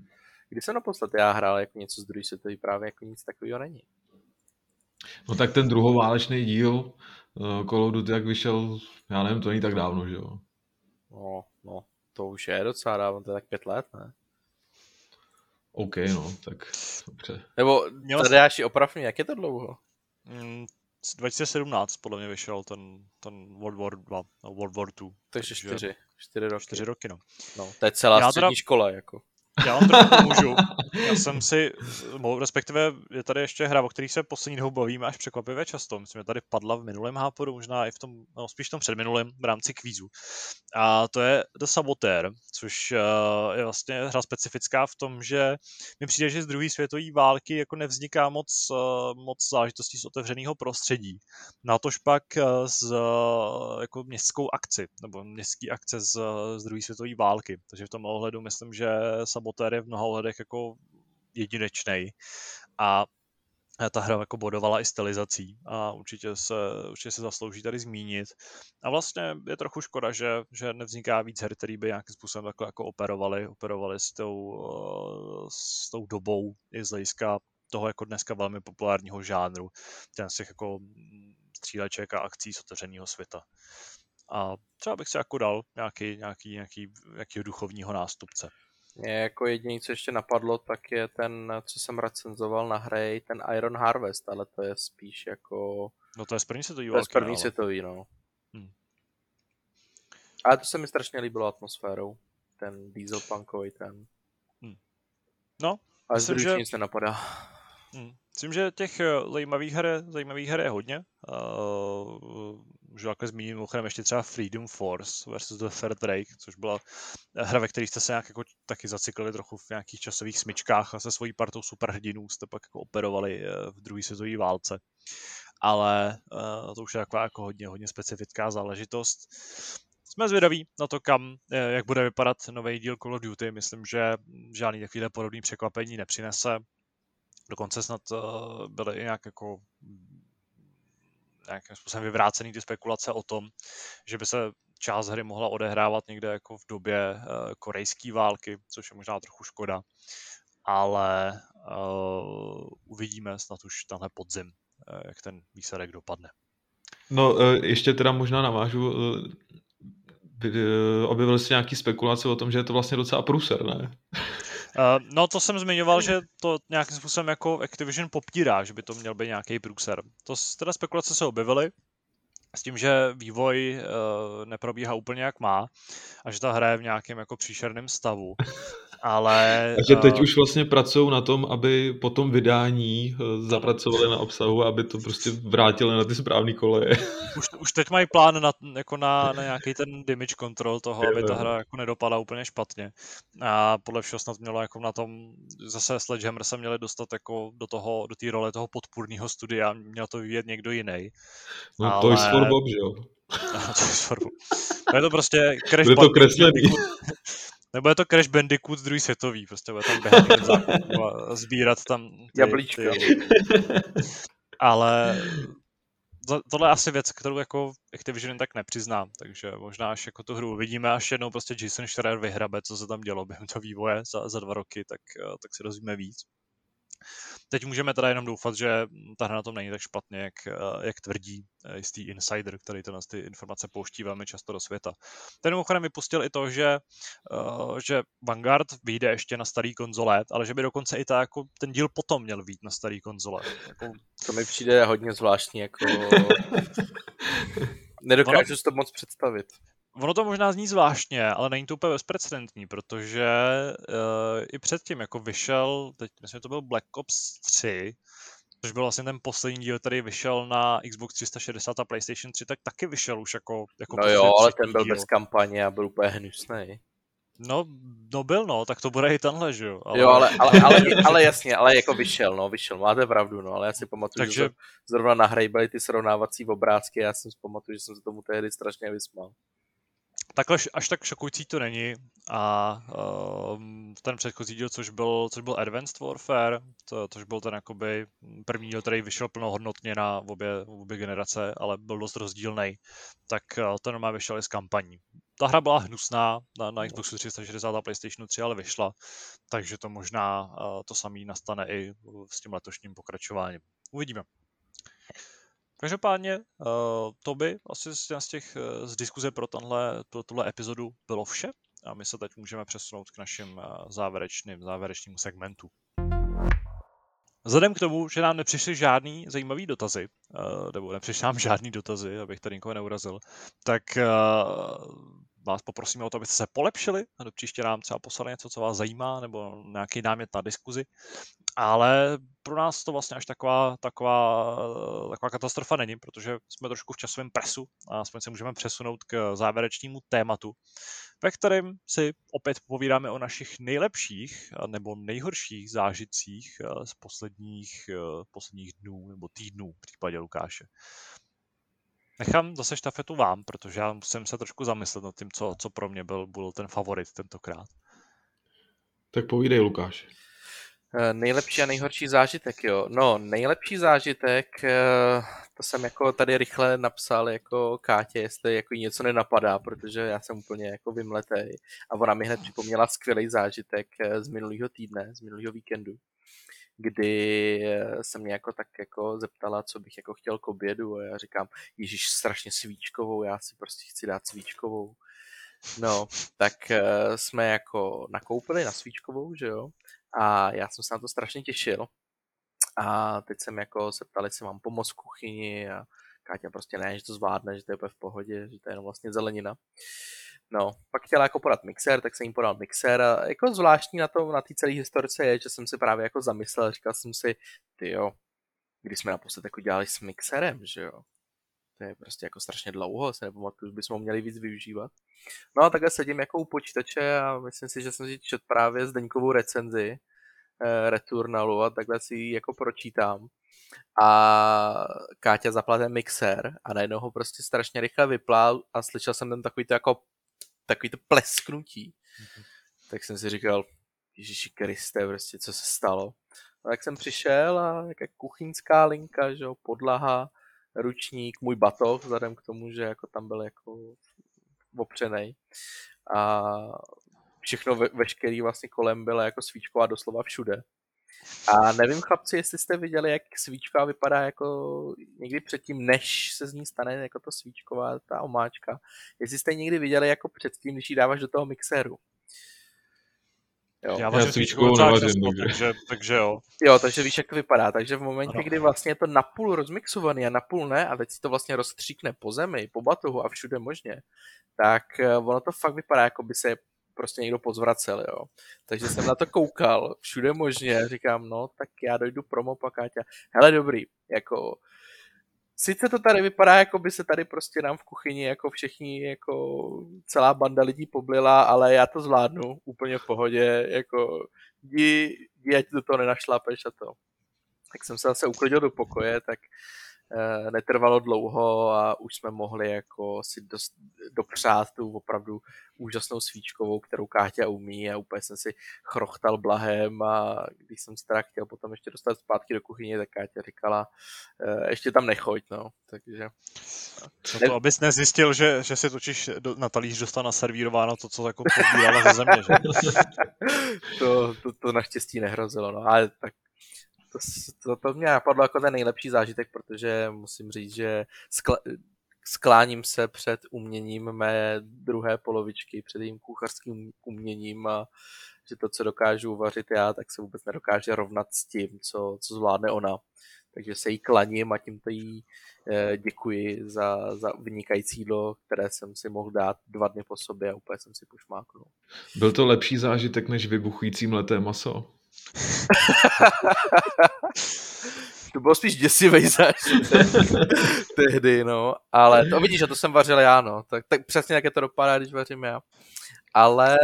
Když jsem naposled já hrál jako něco z druhé světové, právě jako nic takového není. No tak ten druhoválečný díl uh, Call of Duty, jak vyšel, já nevím, to není tak dávno, že jo? No, no, to už je docela dávno, to je tak pět let, ne? OK, no, tak dobře. Nebo Měl tady dáš opravdu, jak je to dlouho? Mm, 2017 podle mě vyšel ten, ten World War 2, no World War 2. Takže čtyři, čtyři roky. Čtyři roky, no. No, to je celá Já střední teda... škola, jako. Já vám trochu pomůžu. Já jsem si, respektive je tady ještě hra, o kterých se poslední dobou bavíme až překvapivě často. Myslím, že tady padla v minulém háporu, možná i v tom, no spíš v tom předminulém v rámci kvízu. A to je The Saboteur, což eh, je vlastně hra specifická v tom, že mi přijde, že z druhé světové války jako nevzniká moc, eh, moc záležitostí z otevřeného prostředí. Na tož pak eh, z jako městskou akci, nebo městský akce z, z druhé světové války. Takže v tom ohledu myslím, že Sabotér je v mnoha ohledech jako jedinečný a ta hra jako bodovala i stylizací a určitě se, určitě se zaslouží tady zmínit. A vlastně je trochu škoda, že, že nevzniká víc her, který by nějakým způsobem takhle jako operovali, operovali s tou, s tou dobou i z hlediska toho jako dneska velmi populárního žánru, ten z těch jako stříleček a akcí z otevřeného světa. A třeba bych si jako dal nějaký, nějaký, nějaký, nějaký duchovního nástupce. Mě jako jediný, co ještě napadlo, tak je ten, co jsem recenzoval na hře, ten Iron Harvest, ale to je spíš jako... No to je z první světový To je z první ale... světový, no. Hmm. Ale to se mi strašně líbilo atmosférou. Ten dieselpunkový ten. Hmm. No, a myslím, že... nic nenapadá. Hmm. Myslím, že těch eh, zajímavých her, zajímavých her je hodně. Uh, můžu takhle zmínit mimochodem ještě třeba Freedom Force versus The Third Reich, což byla hra, ve které jste se nějak jako taky zacyklili trochu v nějakých časových smyčkách a se svojí partou superhrdinů jste pak jako operovali eh, v druhé světové válce. Ale uh, to už je taková jako hodně, hodně specifická záležitost. Jsme zvědaví na to, kam, jak bude vypadat nový díl Call of Duty. Myslím, že žádný takovýhle podobný překvapení nepřinese. Dokonce snad byly i nějak jako nějakým způsobem vyvrácený ty spekulace o tom, že by se část hry mohla odehrávat někde jako v době uh, korejské války, což je možná trochu škoda, ale uh, uvidíme snad už tenhle podzim, uh, jak ten výsledek dopadne. No, ještě teda možná navážu, objevily se nějaký spekulace o tom, že je to vlastně docela průser, ne? Uh, no to jsem zmiňoval, že to nějakým způsobem jako Activision popírá, že by to měl být nějaký průser. To teda spekulace se objevily. S tím, že vývoj uh, neprobíhá úplně jak má a že ta hra je v nějakém jako příšerném stavu. Ale... A že teď uh, už vlastně pracují na tom, aby po tom vydání uh, zapracovali na obsahu, aby to prostě vrátili na ty správné koleje. Už, už teď mají plán na, jako na, na nějaký ten damage control toho, aby ta hra jako nedopadla úplně špatně. A podle všeho snad mělo jako na tom, zase Sledgehammer se měli dostat jako do toho, do té role toho podpůrného studia, měl to vyvíjet někdo jiný. No ale... to je for Bob, že jo? to je to prostě Crash Bude to kreslený. Nebo je to Crash Bandicoot druhý světový, prostě bude tam běhat a sbírat tam ty, Jablíčka. Ty... Ale tohle je asi věc, kterou jako Activision tak nepřiznám, takže možná až jako tu hru uvidíme, až jednou prostě Jason Schreier vyhrabe, co se tam dělo během toho vývoje za, za dva roky, tak, tak si rozvíme víc. Teď můžeme teda jenom doufat, že ta hra na tom není tak špatně, jak, eh, jak tvrdí eh, jistý insider, který to ty informace pouští velmi často do světa. Ten mimochodem vypustil i to, že, uh, že Vanguard vyjde ještě na starý konzole, ale že by dokonce i ta, jako, ten díl potom měl být na starý konzole. Jako... To mi přijde hodně zvláštní, jako... Nedokážu ono... si to moc představit. Ono to možná zní zvláštně, ale není to úplně bezprecedentní, protože uh, i předtím jako vyšel, teď myslím, že to byl Black Ops 3, což byl vlastně ten poslední díl, který vyšel na Xbox 360 a PlayStation 3, tak taky vyšel už jako, jako No jo, ale ten byl díl. bez kampaně a byl úplně hnusný. No, no byl no, tak to bude i tenhle, že jo. Ale... Jo, ale, ale, ale, ale, jasně, ale jako vyšel, no, vyšel, máte pravdu, no, ale já si pamatuju, Takže... že zrovna na hře byly ty srovnávací obrázky, já jsem si pamatuju, že jsem se tomu tehdy strašně vysmál takhle až tak šokující to není a uh, ten předchozí díl, což byl, což byl Advanced Warfare, to, což byl ten jakoby první díl, který vyšel plnohodnotně na obě, obě generace, ale byl dost rozdílný, tak uh, ten normálně vyšel i s kampaní. Ta hra byla hnusná na, na Xboxu 360 a PlayStationu 3, ale vyšla, takže to možná uh, to samý nastane i s tím letošním pokračováním. Uvidíme. Každopádně uh, to by asi z těch uh, z diskuze pro tenhle, pro tuhle epizodu bylo vše a my se teď můžeme přesunout k našim uh, závěrečným, závěrečnému segmentu. Vzhledem k tomu, že nám nepřišly žádný zajímavý dotazy, nebo nepřišly nám žádný dotazy, abych tady nikoho neurazil, tak vás poprosíme o to, abyste se polepšili a do příště nám třeba poslali něco, co vás zajímá, nebo nějaký námět na diskuzi. Ale pro nás to vlastně až taková, taková, taková katastrofa není, protože jsme trošku v časovém presu a aspoň se můžeme přesunout k závěrečnému tématu, ve kterém si opět povídáme o našich nejlepších nebo nejhorších zážitcích z posledních, posledních dnů nebo týdnů v případě Lukáše. Nechám zase štafetu vám, protože já musím se trošku zamyslet nad tím, co, co pro mě byl, byl ten favorit tentokrát. Tak povídej, Lukáš. Eh, nejlepší a nejhorší zážitek, jo. No, nejlepší zážitek, eh, to jsem jako tady rychle napsal jako Kátě, jestli jako něco nenapadá, protože já jsem úplně jako vymletej. A ona mi hned připomněla skvělý zážitek eh, z minulého týdne, z minulého víkendu kdy se mě jako tak jako zeptala, co bych jako chtěl k obědu a já říkám, Ježíš, strašně svíčkovou, já si prostě chci dát svíčkovou. No, tak jsme jako nakoupili na svíčkovou, že jo, a já jsem se na to strašně těšil. A teď jsem jako se ptali, jestli mám pomoct v kuchyni a Káťa prostě ne, že to zvládne, že to je v pohodě, že to je jenom vlastně zelenina. No, pak chtěla jako podat mixer, tak jsem jim podal mixer a jako zvláštní na to, na té celé historice je, že jsem si právě jako zamyslel, říkal jsem si, ty jo, když jsme naposled jako dělali s mixerem, že jo, to je prostě jako strašně dlouho, se nepamatuju, bychom ho měli víc využívat. No a takhle sedím jako u počítače a myslím si, že jsem si čet právě Zdeňkovou recenzi eh, Returnalu a takhle si ji jako pročítám. A Káťa zapla ten mixer a najednou ho prostě strašně rychle vyplál a slyšel jsem ten takový to jako takový to plesknutí. Mm-hmm. Tak jsem si říkal, Ježíši Kriste, prostě co se stalo. A tak jsem přišel a jaká kuchyňská linka, že jo, podlaha, ručník, můj batoh, vzhledem k tomu, že jako tam byl jako opřenej. A všechno ve, veškerý vlastně kolem bylo jako svíčková doslova všude. A nevím, chlapci, jestli jste viděli, jak svíčka vypadá jako někdy předtím, než se z ní stane jako to svíčková, ta omáčka. Jestli jste někdy viděli jako předtím, když ji dáváš do toho mixéru. Jo. Já vařím nevařím, často, takže- takže, jo. Jo, takže víš, jak to vypadá. Takže v momentě, Ano. kdy vlastně je to napůl rozmixovaný a napůl ne, a teď si to vlastně rozstříkne po zemi, po batohu a všude možně, tak eh, ono to fakt vypadá, jako by se prostě někdo pozvracel, jo. Takže jsem na to koukal, všude možně, říkám, no, tak já dojdu promo pakáťa. Hele, dobrý, jako Sice to tady vypadá, jako by se tady prostě nám v kuchyni jako všichni, jako celá banda lidí poblila, ale já to zvládnu úplně v pohodě, jako jdi, jdi ať do toho nenašlapeš a to. Tak jsem se zase uklidil do pokoje, tak netrvalo dlouho a už jsme mohli jako si dost, dopřát tu opravdu úžasnou svíčkovou, kterou Káťa umí a úplně jsem si chrochtal blahem a když jsem se teda chtěl potom ještě dostat zpátky do kuchyně, tak Káťa říkala, eh, ještě tam nechoď, no, takže No to, abys nezjistil, že, že si totiž do, na talíř dostal naservírováno to, co jako pozbírala ze země, že? to, to, to naštěstí nehrozilo, no, ale tak to, to, to mě napadlo jako ten nejlepší zážitek, protože musím říct, že skla, skláním se před uměním mé druhé polovičky, před jejím kuchařským uměním a že to, co dokážu vařit já, tak se vůbec nedokáže rovnat s tím, co, co zvládne ona. Takže se jí klaním a tímto jí eh, děkuji za, za vynikající jídlo, které jsem si mohl dát dva dny po sobě a úplně jsem si pošmáknul. Byl to lepší zážitek než vybuchující mleté maso? To bylo spíš děsivý zážitek tehdy, no. Ale to vidíš, že to jsem vařil já, no. Tak, tak přesně jak je to dopadá, když vařím já. Ale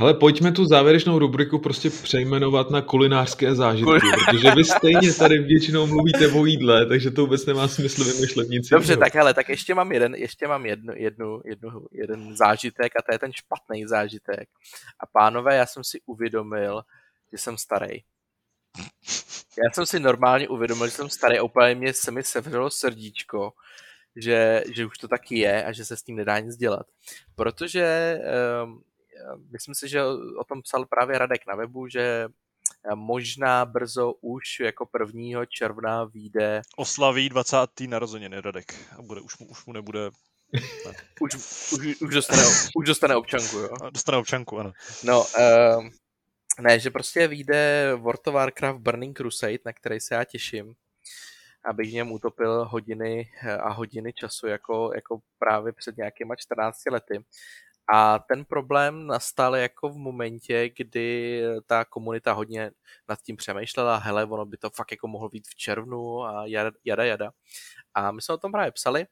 Ale pojďme tu závěrečnou rubriku prostě přejmenovat na kulinářské zážitky, protože vy stejně tady většinou mluvíte o jídle, takže to vůbec nemá smysl vymýšlet nic Dobře, jiného. tak hele, tak ještě mám jeden, ještě mám jednu, jednu, jednu, jeden zážitek a to je ten špatný zážitek. A pánové, já jsem si uvědomil, že jsem starý. Já jsem si normálně uvědomil, že jsem starý a úplně mě se mi sevřelo srdíčko, že, že už to taky je a že se s tím nedá nic dělat. Protože um, myslím si, že o tom psal právě Radek na webu, že možná brzo už jako 1. června vyjde Oslaví 20. narozeniny Radek a bude, už, mu, už mu nebude... už, už, už, dostane, už dostane občanku, jo? Dostane občanku, ano. No, uh, ne, že prostě vyjde World of Warcraft Burning Crusade, na který se já těším, abych něm utopil hodiny a hodiny času, jako, jako právě před nějakýma 14 lety. A ten problém nastal jako v momentě, kdy ta komunita hodně nad tím přemýšlela, hele, ono by to fakt jako mohlo být v červnu a jada, jada, jada. A my jsme o tom právě psali.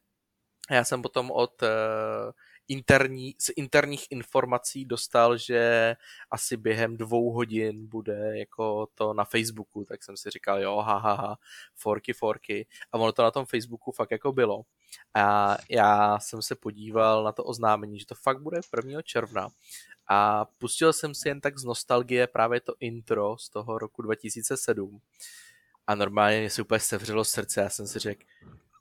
Já jsem potom od uh, interní, z interních informací dostal, že asi během dvou hodin bude jako to na Facebooku, tak jsem si říkal, jo, ha, ha, ha, forky, forky. A ono to na tom Facebooku fakt jako bylo. A já jsem se podíval na to oznámení, že to fakt bude 1. června. A pustil jsem si jen tak z nostalgie právě to intro z toho roku 2007. A normálně mě se úplně sevřelo srdce. Já jsem si řekl,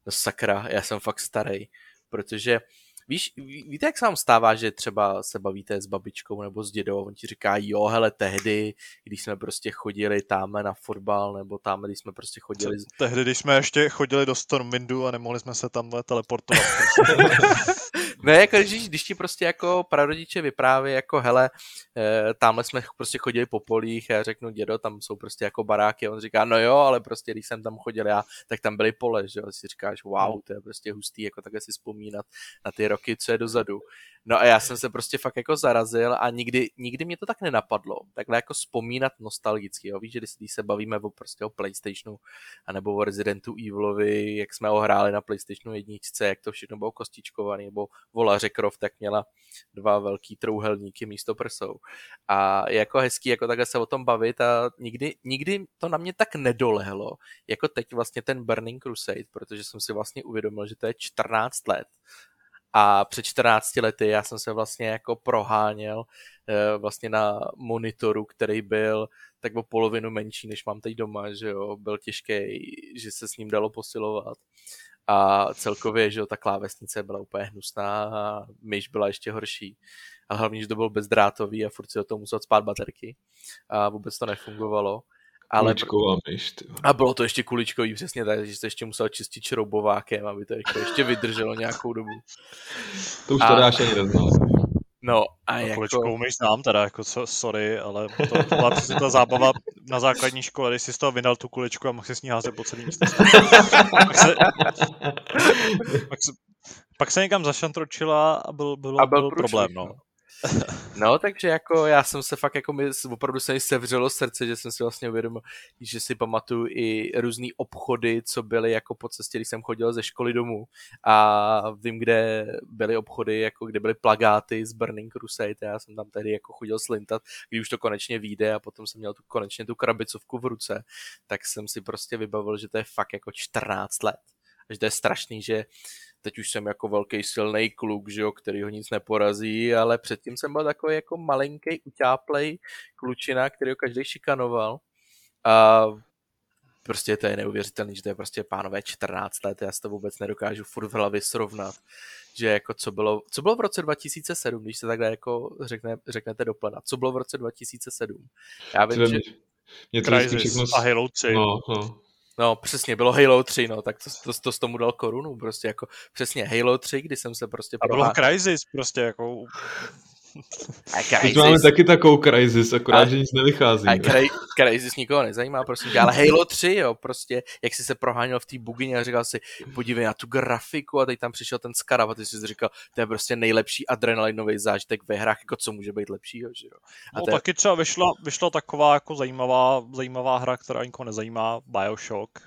no sakra, já jsem fakt starý. Protože Víš, víte, jak se vám stává, že třeba se bavíte s babičkou nebo s dědou, on ti říká, jo, hele, tehdy, když jsme prostě chodili tamhle na fotbal, nebo tamhle, když jsme prostě chodili... Co, tehdy, když jsme ještě chodili do Stormwindu a nemohli jsme se tamhle teleportovat. ne, jako když, když ti prostě jako prarodiče vypráví, jako hele, e, tamhle jsme prostě chodili po polích a já řeknu, dědo, tam jsou prostě jako baráky, a on říká, no jo, ale prostě když jsem tam chodil já, tak tam byly pole, že jo, si říkáš, wow, to je prostě hustý, jako takhle si vzpomínat na ty roky, co je dozadu. No a já jsem se prostě fakt jako zarazil a nikdy, nikdy mě to tak nenapadlo. Takhle jako vzpomínat nostalgicky, jo. Víš, že když se bavíme o prostě o Playstationu anebo o Residentu Evilovi, jak jsme ho hráli na Playstationu jedničce, jak to všechno bylo kostičkované, nebo Vola Croft, tak měla dva velký trouhelníky místo prsou. A je jako hezký jako takhle se o tom bavit a nikdy, nikdy to na mě tak nedolehlo, jako teď vlastně ten Burning Crusade, protože jsem si vlastně uvědomil, že to je 14 let. A před 14 lety já jsem se vlastně jako proháněl e, vlastně na monitoru, který byl tak o polovinu menší, než mám teď doma, že jo, byl těžký, že se s ním dalo posilovat a celkově, že jo, ta klávesnice byla úplně hnusná a myš byla ještě horší. A hlavně, že to byl bezdrátový a furt si o tom musel spát baterky a vůbec to nefungovalo. Ale... Kuličková myš, ty. A bylo to ještě kuličkový, přesně tak, že se ještě musel čistit šroubovákem, aby to ještě, ještě vydrželo nějakou dobu. To už to a... dáš ani. No a No, jako... Umíš znám teda, jako so, sorry, ale to, to byla přesně ta zábava na základní škole, když si z toho vydal tu kuličku a mohl si s ní házet po celý místě. pak, se, pak, se, pak se někam zašantročila a byl, byl, A byl byl průšvih, problém, no. no. Takže jako já jsem se fakt jako mi opravdu se mi sevřelo srdce, že jsem si vlastně uvědomil, že si pamatuju i různé obchody, co byly jako po cestě, když jsem chodil ze školy domů a vím, kde byly obchody, jako kde byly plagáty z Burning Crusade já jsem tam tady jako chodil slintat, když už to konečně vyjde a potom jsem měl tu, konečně tu krabicovku v ruce, tak jsem si prostě vybavil, že to je fakt jako 14 let. Že to je strašný, že teď už jsem jako velký silný kluk, že jo, který ho nic neporazí, ale předtím jsem byl takový jako malinký, utáplej klučina, který ho každý šikanoval. A prostě to je neuvěřitelný, že to je prostě pánové 14 let, já si to vůbec nedokážu furt v hlavě srovnat, že jako co bylo, co bylo v roce 2007, když se takhle jako řekne, řeknete do plena, co bylo v roce 2007? Já vím, že... Mě to všechno... a Halo 3. No, no. No, přesně, bylo Halo 3, no, tak to, to, to, to tomu dal korunu, prostě jako, přesně Halo 3, kdy jsem se prostě A bylo prohá- Crysis, prostě jako Teď máme taky takovou crisis, akorát, A- že nic nevychází. a? Cry, Crysis nikoho nezajímá, prosím tě, ale Halo 3, jo, prostě, jak jsi se proháněl v té bugině a říkal si, podívej na tu grafiku a teď tam přišel ten Scarab a ty jsi si říkal, to je prostě nejlepší adrenalinový zážitek ve hrách, jako co může být lepšího, že jo. A No to je, taky třeba vyšla, vyšla taková jako zajímavá, zajímavá hra, která nikoho nezajímá, Bioshock,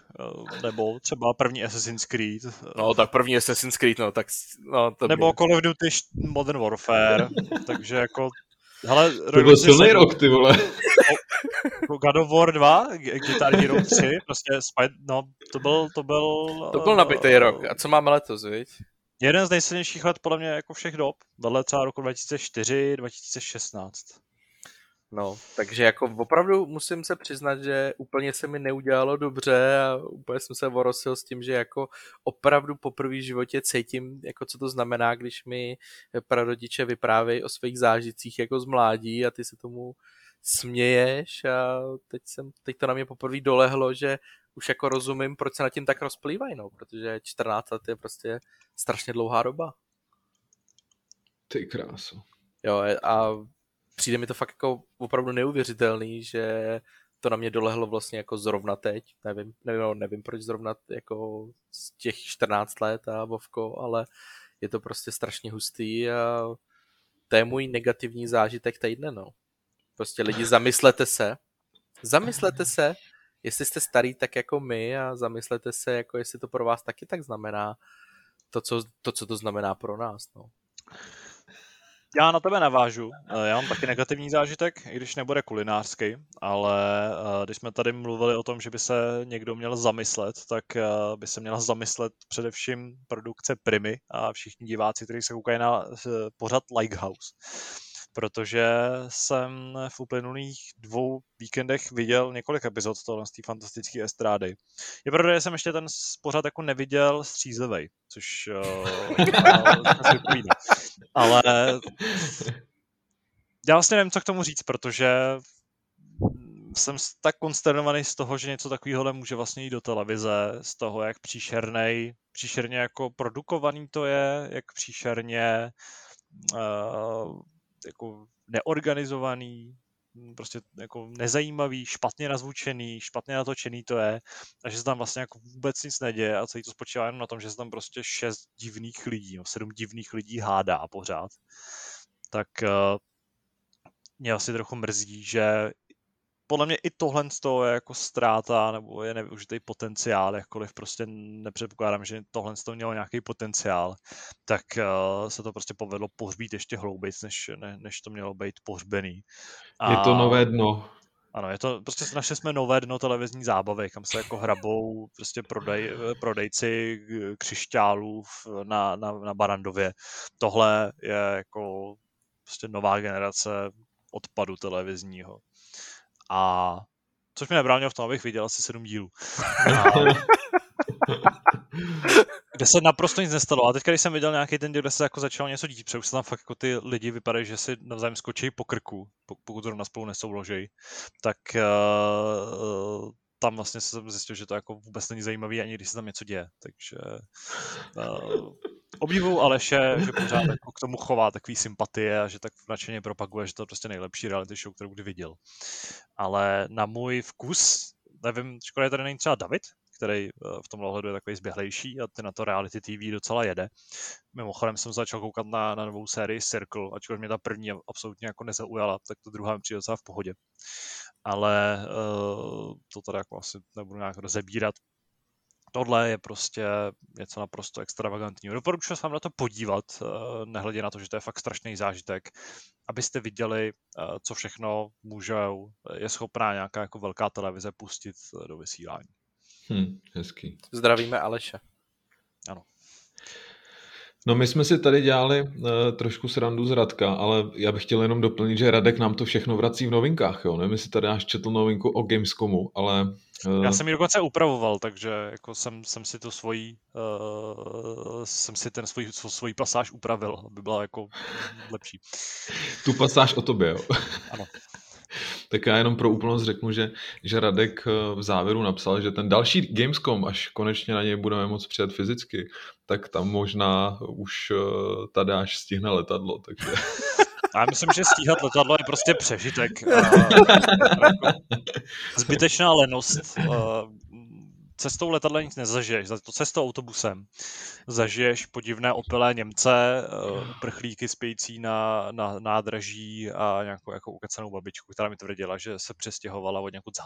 nebo třeba první Assassin's Creed, eh, no, tak první Assassin's Creed, no, tak, no, to nebo mě- Call of Duty Modern Warfare, takže jako Hele, To byl silný rok, ty vole. God of War 2, G- Guitar Hero 3, prostě no, to byl, to byl... to byl eh, nabitý rok. A co máme letos, viď? Jeden z nejsilnějších let podle mě jako všech dob, vedle třeba roku 2004, 2016. No, takže jako opravdu musím se přiznat, že úplně se mi neudělalo dobře a úplně jsem se vorosil s tím, že jako opravdu poprvé v životě cítím, jako co to znamená, když mi prarodiče vyprávějí o svých zážitcích jako z mládí a ty se tomu směješ a teď, jsem, teď to na mě poprvé dolehlo, že už jako rozumím, proč se nad tím tak rozplývají, no, protože 14 let je prostě strašně dlouhá doba. Ty krásu. Jo, a přijde mi to fakt jako opravdu neuvěřitelný, že to na mě dolehlo vlastně jako zrovna teď. Nevím, nevím, no, nevím proč zrovna jako z těch 14 let a Vovko, ale je to prostě strašně hustý a to je můj negativní zážitek týdne, no. Prostě lidi, zamyslete se, zamyslete se, jestli jste starý tak jako my a zamyslete se, jako jestli to pro vás taky tak znamená to, co to, co to znamená pro nás, no. Já na tebe navážu. Eh, Já mám taky negativní zážitek, i když nebude kulinářský, ale eh, když jsme tady mluvili o tom, že by se někdo měl zamyslet, tak eh, by se měla zamyslet především produkce Primy a všichni diváci, kteří se koukají na pořad Lighthouse. Protože jsem v uplynulých dvou víkendech viděl několik epizod tohle z té fantastické estrády. Je pravda, že jsem ještě ten pořad jako neviděl střízlivej, což uh, ale já vlastně nevím, co k tomu říct, protože jsem tak konsternovaný z toho, že něco takového může vlastně jít do televize, z toho, jak příšernej, příšerně jako produkovaný to je, jak příšerně uh, jako neorganizovaný, m, prostě jako nezajímavý, špatně nazvučený, špatně natočený to je a že se tam vlastně jako vůbec nic neděje a celý to spočívá jenom na tom, že se tam prostě šest divných lidí, no, sedm divných lidí hádá pořád. Tak uh, mě asi trochu mrzí, že podle mě i tohle z toho je jako ztráta nebo je nevyužitý potenciál, jakkoliv prostě nepředpokládám, že tohle z toho mělo nějaký potenciál, tak uh, se to prostě povedlo pohřbít ještě hloubějc, než, ne, než to mělo být pohřbený. A... Je to nové dno. Ano, je to, prostě našli jsme nové dno televizní zábavy, kam se jako hrabou prostě prodej, prodejci křišťálů v- na, na, na Barandově. Tohle je jako prostě nová generace odpadu televizního. A což mi nebránilo v tom, abych viděl asi sedm dílů. A, kde se naprosto nic nestalo. A teď, když jsem viděl nějaký ten díl, kde se jako začalo něco dít, protože už se tam fakt jako ty lidi vypadají, že si navzájem skočí po krku, po- pokud zrovna spolu nesouloží, tak uh, tam vlastně jsem zjistil, že to jako vůbec není zajímavý, ani když se tam něco děje. Takže uh, obdivuju Aleše, že pořád jako k tomu chová takový sympatie a že tak nadšeně propaguje, že to je prostě nejlepší reality show, kterou kdy viděl. Ale na můj vkus, nevím, škoda, je tady není třeba David, který eh, v tomhle ohledu je takový zběhlejší a ty na to reality TV docela jede. Mimochodem jsem začal koukat na, na novou sérii Circle, ačkoliv mě ta první absolutně jako nezaujala, tak to druhá mi přijde docela v pohodě. Ale uh, to tady jako asi nebudu nějak rozebírat. Tohle je prostě něco naprosto extravagantního. Doporučuji se vám na to podívat, uh, nehledě na to, že to je fakt strašný zážitek, abyste viděli, uh, co všechno můžou, je schopná nějaká jako velká televize pustit do vysílání. Hm, hezký. Zdravíme Aleše. Ano. No my jsme si tady dělali uh, trošku srandu z Radka, ale já bych chtěl jenom doplnit, že Radek nám to všechno vrací v novinkách, jo. Nevím, jestli tady až četl novinku o Gamescomu, ale... Uh... Já jsem ji dokonce upravoval, takže jako jsem, jsem si to svojí, uh, jsem si ten svůj, svůj pasáž upravil, aby byla jako lepší. Tu pasáž o tobě, jo. Ano. Tak já jenom pro úplnost řeknu, že, že Radek eh, v závěru napsal, že ten další Gamescom, až konečně na něj budeme moct přijet fyzicky, tak tam možná už eh, tady až stihne letadlo, takže... Já myslím, že stíhat letadlo je prostě přežitek. Zbytečná lenost cestou letadla nic nezažiješ, za to cestou autobusem zažiješ podivné opilé Němce, eh, prchlíky spějící na, na nádraží a nějakou jako ukacenou babičku, která mi tvrdila, že se přestěhovala od někud z.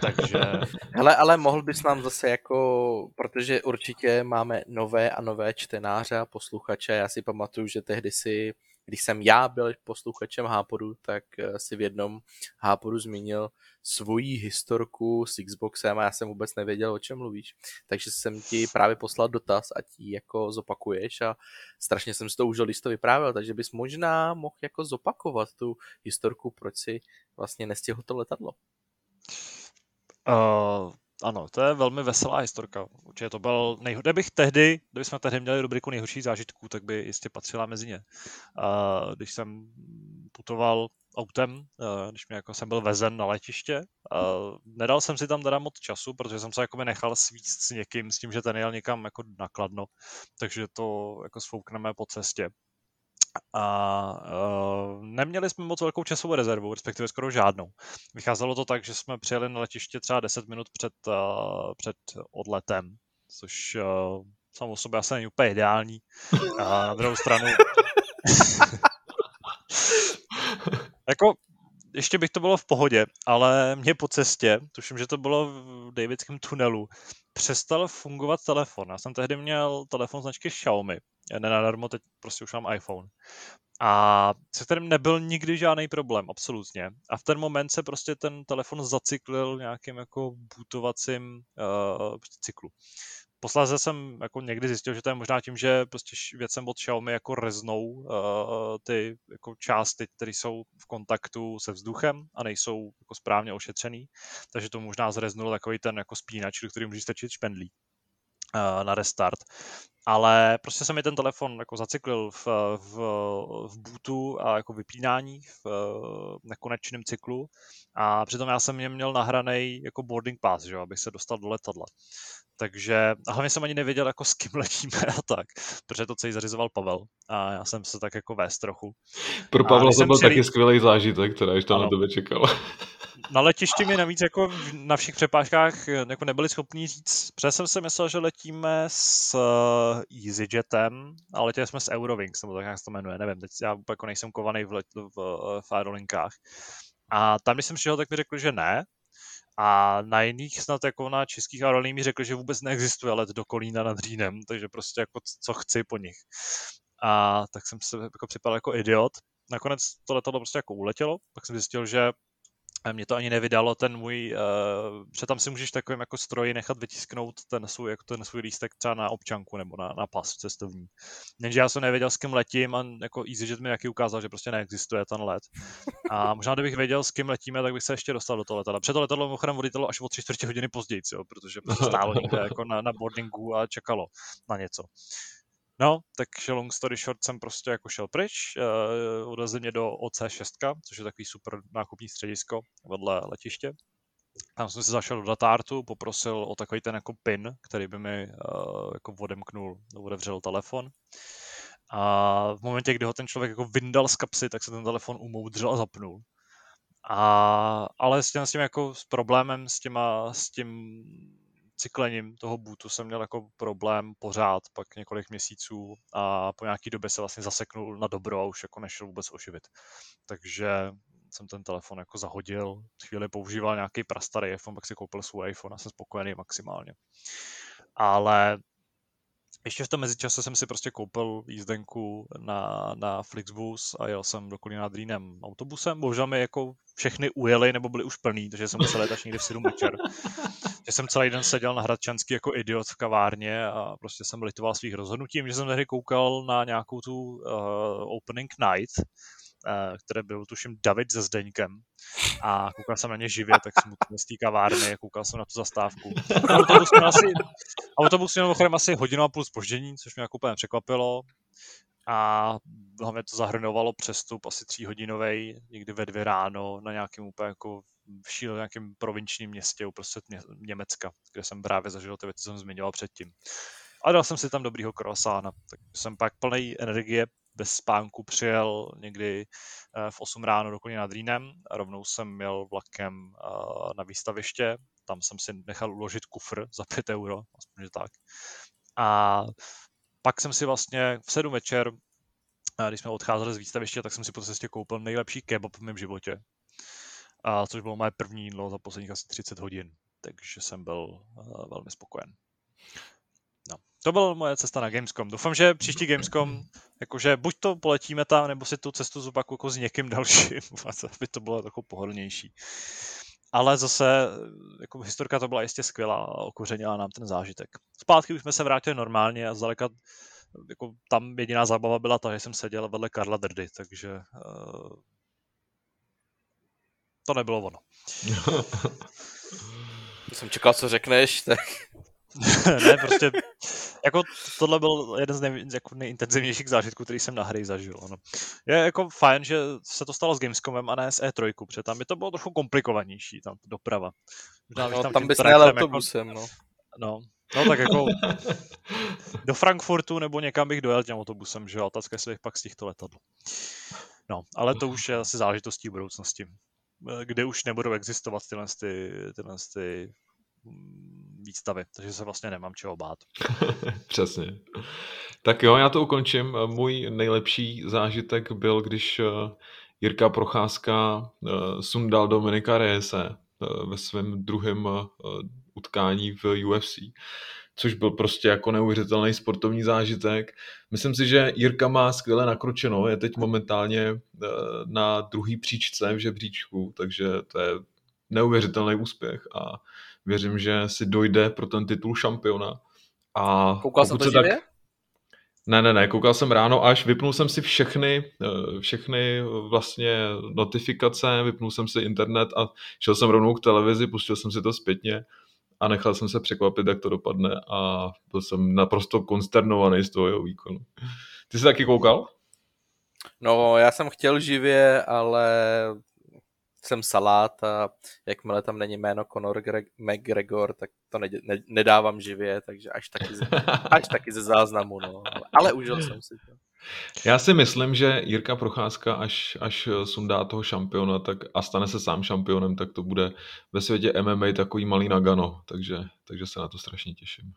Takže... Hele, ale mohl bys nám zase jako, protože určitě máme nové a nové čtenáře a posluchače, já si pamatuju, že tehdy si když jsem já byl posluchačem Hápodu, tak eh, si v jednom Hápodu zmínil svoji historku s Xboxem a já jsem vůbec nevěděl, o čem mluvíš. Takže jsem ti právě poslal dotaz a ti jako zopakuješ a strašně jsem si to užil, když to vyprávěl, takže bys možná mohl jako zopakovat tu historku, proč si vlastně nestihl to letadlo. Uh, ano, to je velmi veselá historka. Určitě to byl nejhorší. Kdybych tehdy, kdybychom tehdy měli rubriku nejhorší zážitků, tak by jistě patřila mezi ně. Když jsem putoval autem, když mě jako jsem byl vezen na letiště, nedal jsem si tam teda moc času, protože jsem se jako nechal svíct s někým, s tím, že ten jel někam jako nakladno, takže to jako svoukneme po cestě a uh, neměli jsme moc velkou časovou rezervu, respektive skoro žádnou. Vycházelo to tak, že jsme přijeli na letiště třeba 10 minut před, uh, před odletem, což uh, samo sobě asi není úplně ideální. A na druhou stranu... jako ještě bych to bylo v pohodě, ale mě po cestě, tuším, že to bylo v Davidském tunelu, přestal fungovat telefon. Já jsem tehdy měl telefon značky Xiaomi. Nenadarmo teď prostě už mám iPhone. A se kterým nebyl nikdy žádný problém, absolutně. A v ten moment se prostě ten telefon zacyklil nějakým jako bootovacím uh, cyklu. Posléze jsem jako někdy zjistil, že to je možná tím, že prostě věcem od Xiaomi jako reznou uh, ty jako části, které jsou v kontaktu se vzduchem a nejsou jako správně ošetřený. Takže to možná zreznulo takový ten jako spínač, do který může stačit špendlí uh, na restart. Ale prostě se mi ten telefon jako zacyklil v, v, v bootu a jako vypínání v nekonečném cyklu a přitom já jsem měl nahraný jako boarding pass, že, abych se dostal do letadla. Takže a hlavně jsem ani nevěděl, jako s kým letíme a tak, protože to celý zařizoval Pavel a já jsem se tak jako vést trochu. Pro Pavla to byl celý... taky skvělý zážitek, který už tam ano. na tebe čekal. Na letišti mi navíc jako na všech přepážkách jako nebyli schopni říct, protože jsem si myslel, že letíme s uh, EasyJetem, ale letěli jsme s Eurowings, nebo tak jak se to jmenuje, nevím, teď já jako nejsem kovaný v, let, v, v aerolinkách. A tam, když jsem přišel, tak mi řekli, že ne, a na jiných snad jako na českých aerolíních mi řekl, že vůbec neexistuje let do Kolína nad Rýnem, takže prostě jako co chci po nich. A tak jsem se jako připadal jako idiot. Nakonec to letadlo prostě jako uletělo, tak jsem zjistil, že mě to ani nevydalo ten můj, uh, že tam si můžeš takovým jako stroji nechat vytisknout ten svůj, jako ten svůj lístek třeba na občanku nebo na, na pas cestovní. Jenže já jsem nevěděl, s kým letím a jako EasyJet mi jaký ukázal, že prostě neexistuje ten let. A možná kdybych věděl, s kým letíme, tak bych se ještě dostal do toho letadla. Před to letadlo mimochodem odjelo až o tři čtvrtě hodiny později, jo, protože stálo někde jako na, na boardingu a čekalo na něco. No, takže long story short jsem prostě jako šel pryč, uh, odvezli mě do OC6, což je takový super nákupní středisko vedle letiště. Tam jsem si zašel do datártu, poprosil o takový ten jako pin, který by mi uh, jako odemknul, otevřel telefon. A v momentě, kdy ho ten člověk jako vyndal z kapsy, tak se ten telefon umoudřil a zapnul. A, ale s tím, s tím jako s problémem s, těma, s tím cyklením toho bootu jsem měl jako problém pořád, pak několik měsíců a po nějaký době se vlastně zaseknul na dobro a už jako nešel vůbec oživit. Takže jsem ten telefon jako zahodil, chvíli používal nějaký prastarý iPhone, pak si koupil svůj iPhone a jsem spokojený maximálně. Ale ještě v tom mezičase jsem si prostě koupil jízdenku na, na Flixbus a jel jsem do Kolína nad Rýnem autobusem. Bohužel mi jako všechny ujeli nebo byly už plný, takže jsem musel jet někdy v 7 večer. že jsem celý den seděl na Hradčanský jako idiot v kavárně a prostě jsem litoval svých rozhodnutí, že jsem tehdy koukal na nějakou tu uh, opening night, uh, které byl tuším David se Zdeňkem a koukal jsem na ně živě, tak jsem z té kavárny, koukal jsem na tu zastávku. Autobus měl asi, autobus měl asi hodinu a půl spoždění, což mě jako úplně překvapilo a hlavně to zahrnovalo přestup asi tříhodinový, někdy ve dvě ráno na nějakém úplně jako v šíle nějakém provinčním městě uprostřed Německa, kde jsem právě zažil ty věci, co jsem zmiňoval předtím. A dal jsem si tam dobrýho croissána, tak jsem pak plný energie bez spánku přijel někdy eh, v 8 ráno do Koně nad Rýnem rovnou jsem měl vlakem eh, na výstaviště, tam jsem si nechal uložit kufr za 5 euro, aspoň že tak. A pak jsem si vlastně v 7 večer, eh, když jsme odcházeli z výstaviště, tak jsem si po cestě koupil nejlepší kebab v mém životě. A což bylo moje první jídlo za posledních asi 30 hodin. Takže jsem byl uh, velmi spokojen. No, to byla moje cesta na Gamescom. Doufám, že příští Gamescom, jakože buď to poletíme tam, nebo si tu cestu zopakuju jako s někým dalším, aby to bylo jako pohodlnější. Ale zase, jako historka to byla jistě skvělá a okořenila nám ten zážitek. Zpátky už jsme se vrátili normálně a zdaleka jako tam jediná zábava byla ta, že jsem seděl vedle Karla Drdy, takže uh, to nebylo ono. jsem čekal, co řekneš, tak... ne, prostě, jako tohle byl jeden z nej, jako nejintenzivnějších zážitků, který jsem na hry zažil. No. Je jako fajn, že se to stalo s Gamescomem a ne s E3, protože tam by to bylo trochu komplikovanější, tam doprava. Možná, no, tam, tam bys nejel jako- autobusem, jako, no. no. No tak jako do Frankfurtu nebo někam bych dojel těm autobusem, že jo, otázka jestli bych pak z těchto letadlo. No, ale to už je asi záležitostí budoucnosti. Eh, kde už nebudou existovat tyhle, ty, tyhle ty mm, výstavy, takže se vlastně nemám čeho bát. Přesně. Tak jo, já to ukončím. Můj nejlepší zážitek byl, když eh, Jirka Procházka eh, sundal Dominika Reyese ve svém druhém utkání v UFC což byl prostě jako neuvěřitelný sportovní zážitek. Myslím si, že Jirka má skvěle nakročeno, je teď momentálně eh, na druhý příčce v žebříčku, takže to je neuvěřitelný úspěch a věřím, že si dojde pro ten titul šampiona. A Koukal jsem to tak... Ne, ne, ne, koukal jsem ráno až, vypnul jsem si všechny, eh, všechny vlastně notifikace, vypnul jsem si internet a šel jsem rovnou k televizi, pustil jsem si to zpětně a nechal jsem se překvapit, jak to dopadne a byl jsem naprosto konsternovaný z toho jeho výkonu. Ty jsi taky koukal? No, já jsem chtěl živě, ale jsem salát a jakmile tam není jméno Conor Gre- McGregor, tak to ne- ne- nedávám živě, takže až taky, ze, až taky ze záznamu, no. Ale užil jsem si to. Já si myslím, že Jirka Procházka, až, až sundá toho šampiona tak, a stane se sám šampionem, tak to bude ve světě MMA takový malý nagano, takže, takže se na to strašně těším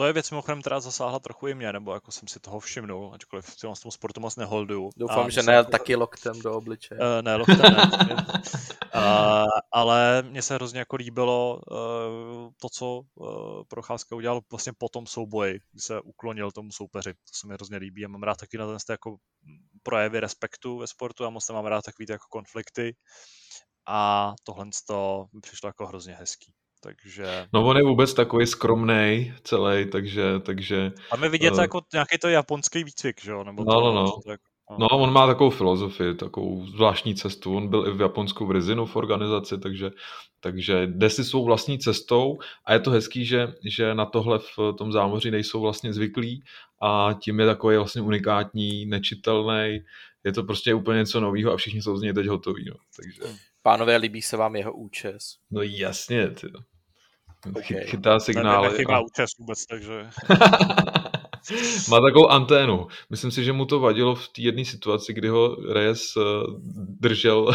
to je věc, mimochodem, která zasáhla trochu i mě, nebo jako jsem si toho všimnul, ačkoliv v tom sportu moc neholduju. Doufám, že ne jako... taky loktem do obličeje. Uh, ne, loktem ne. uh, ale mně se hrozně jako líbilo uh, to, co uh, Procházka udělal vlastně po tom souboji, kdy se uklonil tomu soupeři. To se mi hrozně líbí a mám rád taky na ten jako projevy respektu ve sportu a moc mám rád takový jako konflikty. A tohle to mi přišlo jako hrozně hezký. Takže... No on je vůbec takový skromný celý, takže... takže a my vidět uh... jako nějaký to japonský výcvik, že jo? Nebo no, to, no, no. To jako... No, on má takovou filozofii, takovou zvláštní cestu. On byl i v Japonsku v Rizinu v organizaci, takže, takže jde si svou vlastní cestou a je to hezký, že, že na tohle v tom zámoří nejsou vlastně zvyklí a tím je takový vlastně unikátní, nečitelný, je to prostě úplně něco nového a všichni jsou z něj teď hotoví. No. Takže... Pánové, líbí se vám jeho účes? No jasně, ty. Okay. Chytá signály. Nechybá a... účes vůbec, takže... Má takovou anténu. Myslím si, že mu to vadilo v té jedné situaci, kdy ho Reyes eh, držel,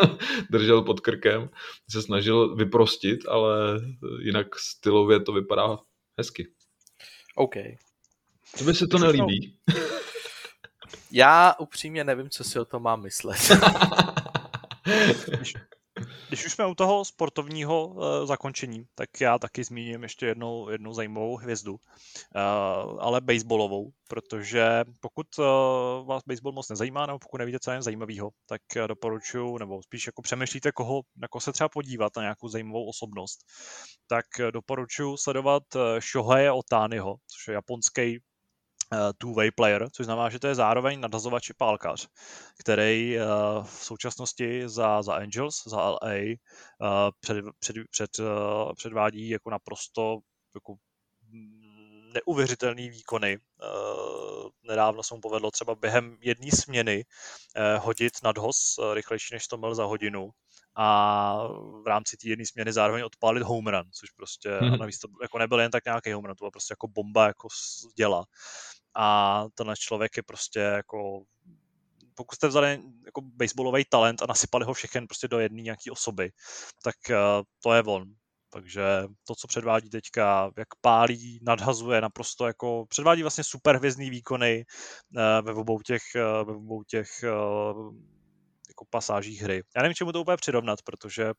držel pod krkem, se snažil vyprostit, ale jinak stylově to vypadá hezky. OK. To by se to nelíbí. Já upřímně nevím, co si o tom mám myslet. Když už jsme u toho sportovního uh, zakončení, tak já taky zmíním ještě jednou, jednu zajímavou hvězdu, uh, ale baseballovou, protože pokud uh, vás baseball moc nezajímá, nebo pokud nevíte, co je zajímavého, tak uh, doporučuji, nebo spíš jako přemýšlíte, koho, na koho se třeba podívat, na nějakou zajímavou osobnost, tak uh, doporučuji sledovat uh, Shohei Otaniho, což je japonský two-way player, což znamená, že to je zároveň nadhazovač i pálkař, který uh, v současnosti za, za Angels, za LA uh, před, před, před, předvádí jako naprosto jako neuvěřitelný výkony. Nedávno se mu povedlo třeba během jedné směny hodit nadhoz rychlejší než 100 mil za hodinu a v rámci té jedné směny zároveň odpálit home run, což prostě mm-hmm. navíc to jako nebyl jen tak nějaký home run, to byla prostě jako bomba jako z děla a tenhle člověk je prostě jako pokud jste vzali jako baseballový talent a nasypali ho všechen prostě do jedné nějaké osoby, tak uh, to je on. Takže to, co předvádí teďka, jak pálí, nadhazuje naprosto jako, předvádí vlastně super hvězdný výkony uh, ve obou těch, uh, ve obou těch jako pasážích hry. Já nevím, čemu to úplně přirovnat, protože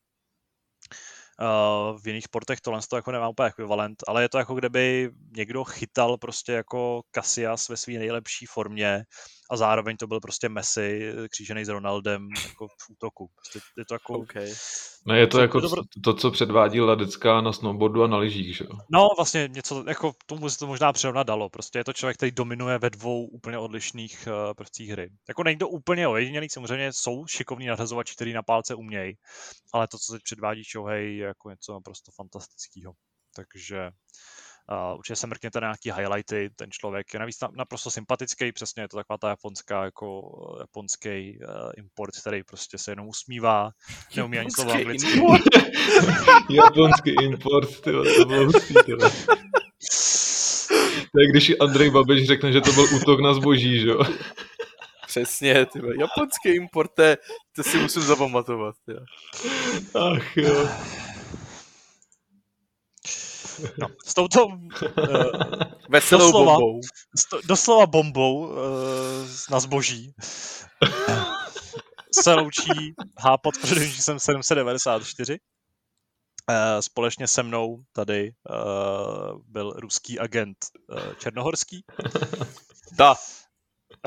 Uh, v jiných sportech tohle to jako nemá úplně ekvivalent, ale je to jako kdyby někdo chytal prostě jako Casillas ve své nejlepší formě a zároveň to byl prostě Messi křížený s Ronaldem jako v útoku. Prostě je to jako... Okay. No je to jako to, to, co předvádí Ladecká na snowboardu a na lyžích, že jo? No vlastně něco, jako tomu se to možná přirovnat dalo. Prostě je to člověk, který dominuje ve dvou úplně odlišných uh, prvcích hry. Jako není to úplně ojedinělý, samozřejmě jsou šikovní nadhazovači, který na pálce umějí, ale to, co teď předvádí Shohei, je jako něco naprosto fantastického. Takže Uh, určitě se mrkněte na nějaký highlighty, ten člověk je navíc naprosto sympatický, přesně je to taková ta japonská, jako japonský uh, import, který prostě se jenom usmívá, neumí ani slovo anglicky. japonský import, tyhle, to bylo hustý, To je když Andrej Babiš řekne, že to byl útok na zboží, že jo? Přesně, ty japonský import, to si musím zapamatovat. Tyhle. Ach jo. No, s touto uh, veselou doslova, bombou. Sto, doslova bombou uh, na zboží se loučí H pod jsem 794. Uh, společně se mnou tady uh, byl ruský agent uh, Černohorský. Da.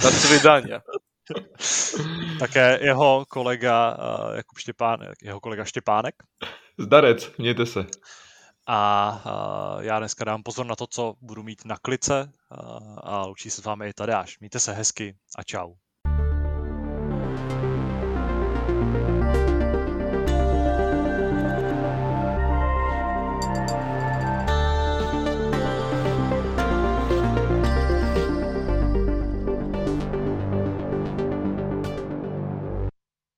Da svidania. Také jeho kolega uh, Jakub Štěpán, jeho kolega Štěpánek. Zdarec, mějte se a já dneska dám pozor na to, co budu mít na klice a loučí se s vámi i Tadeáš. Mějte se hezky a čau.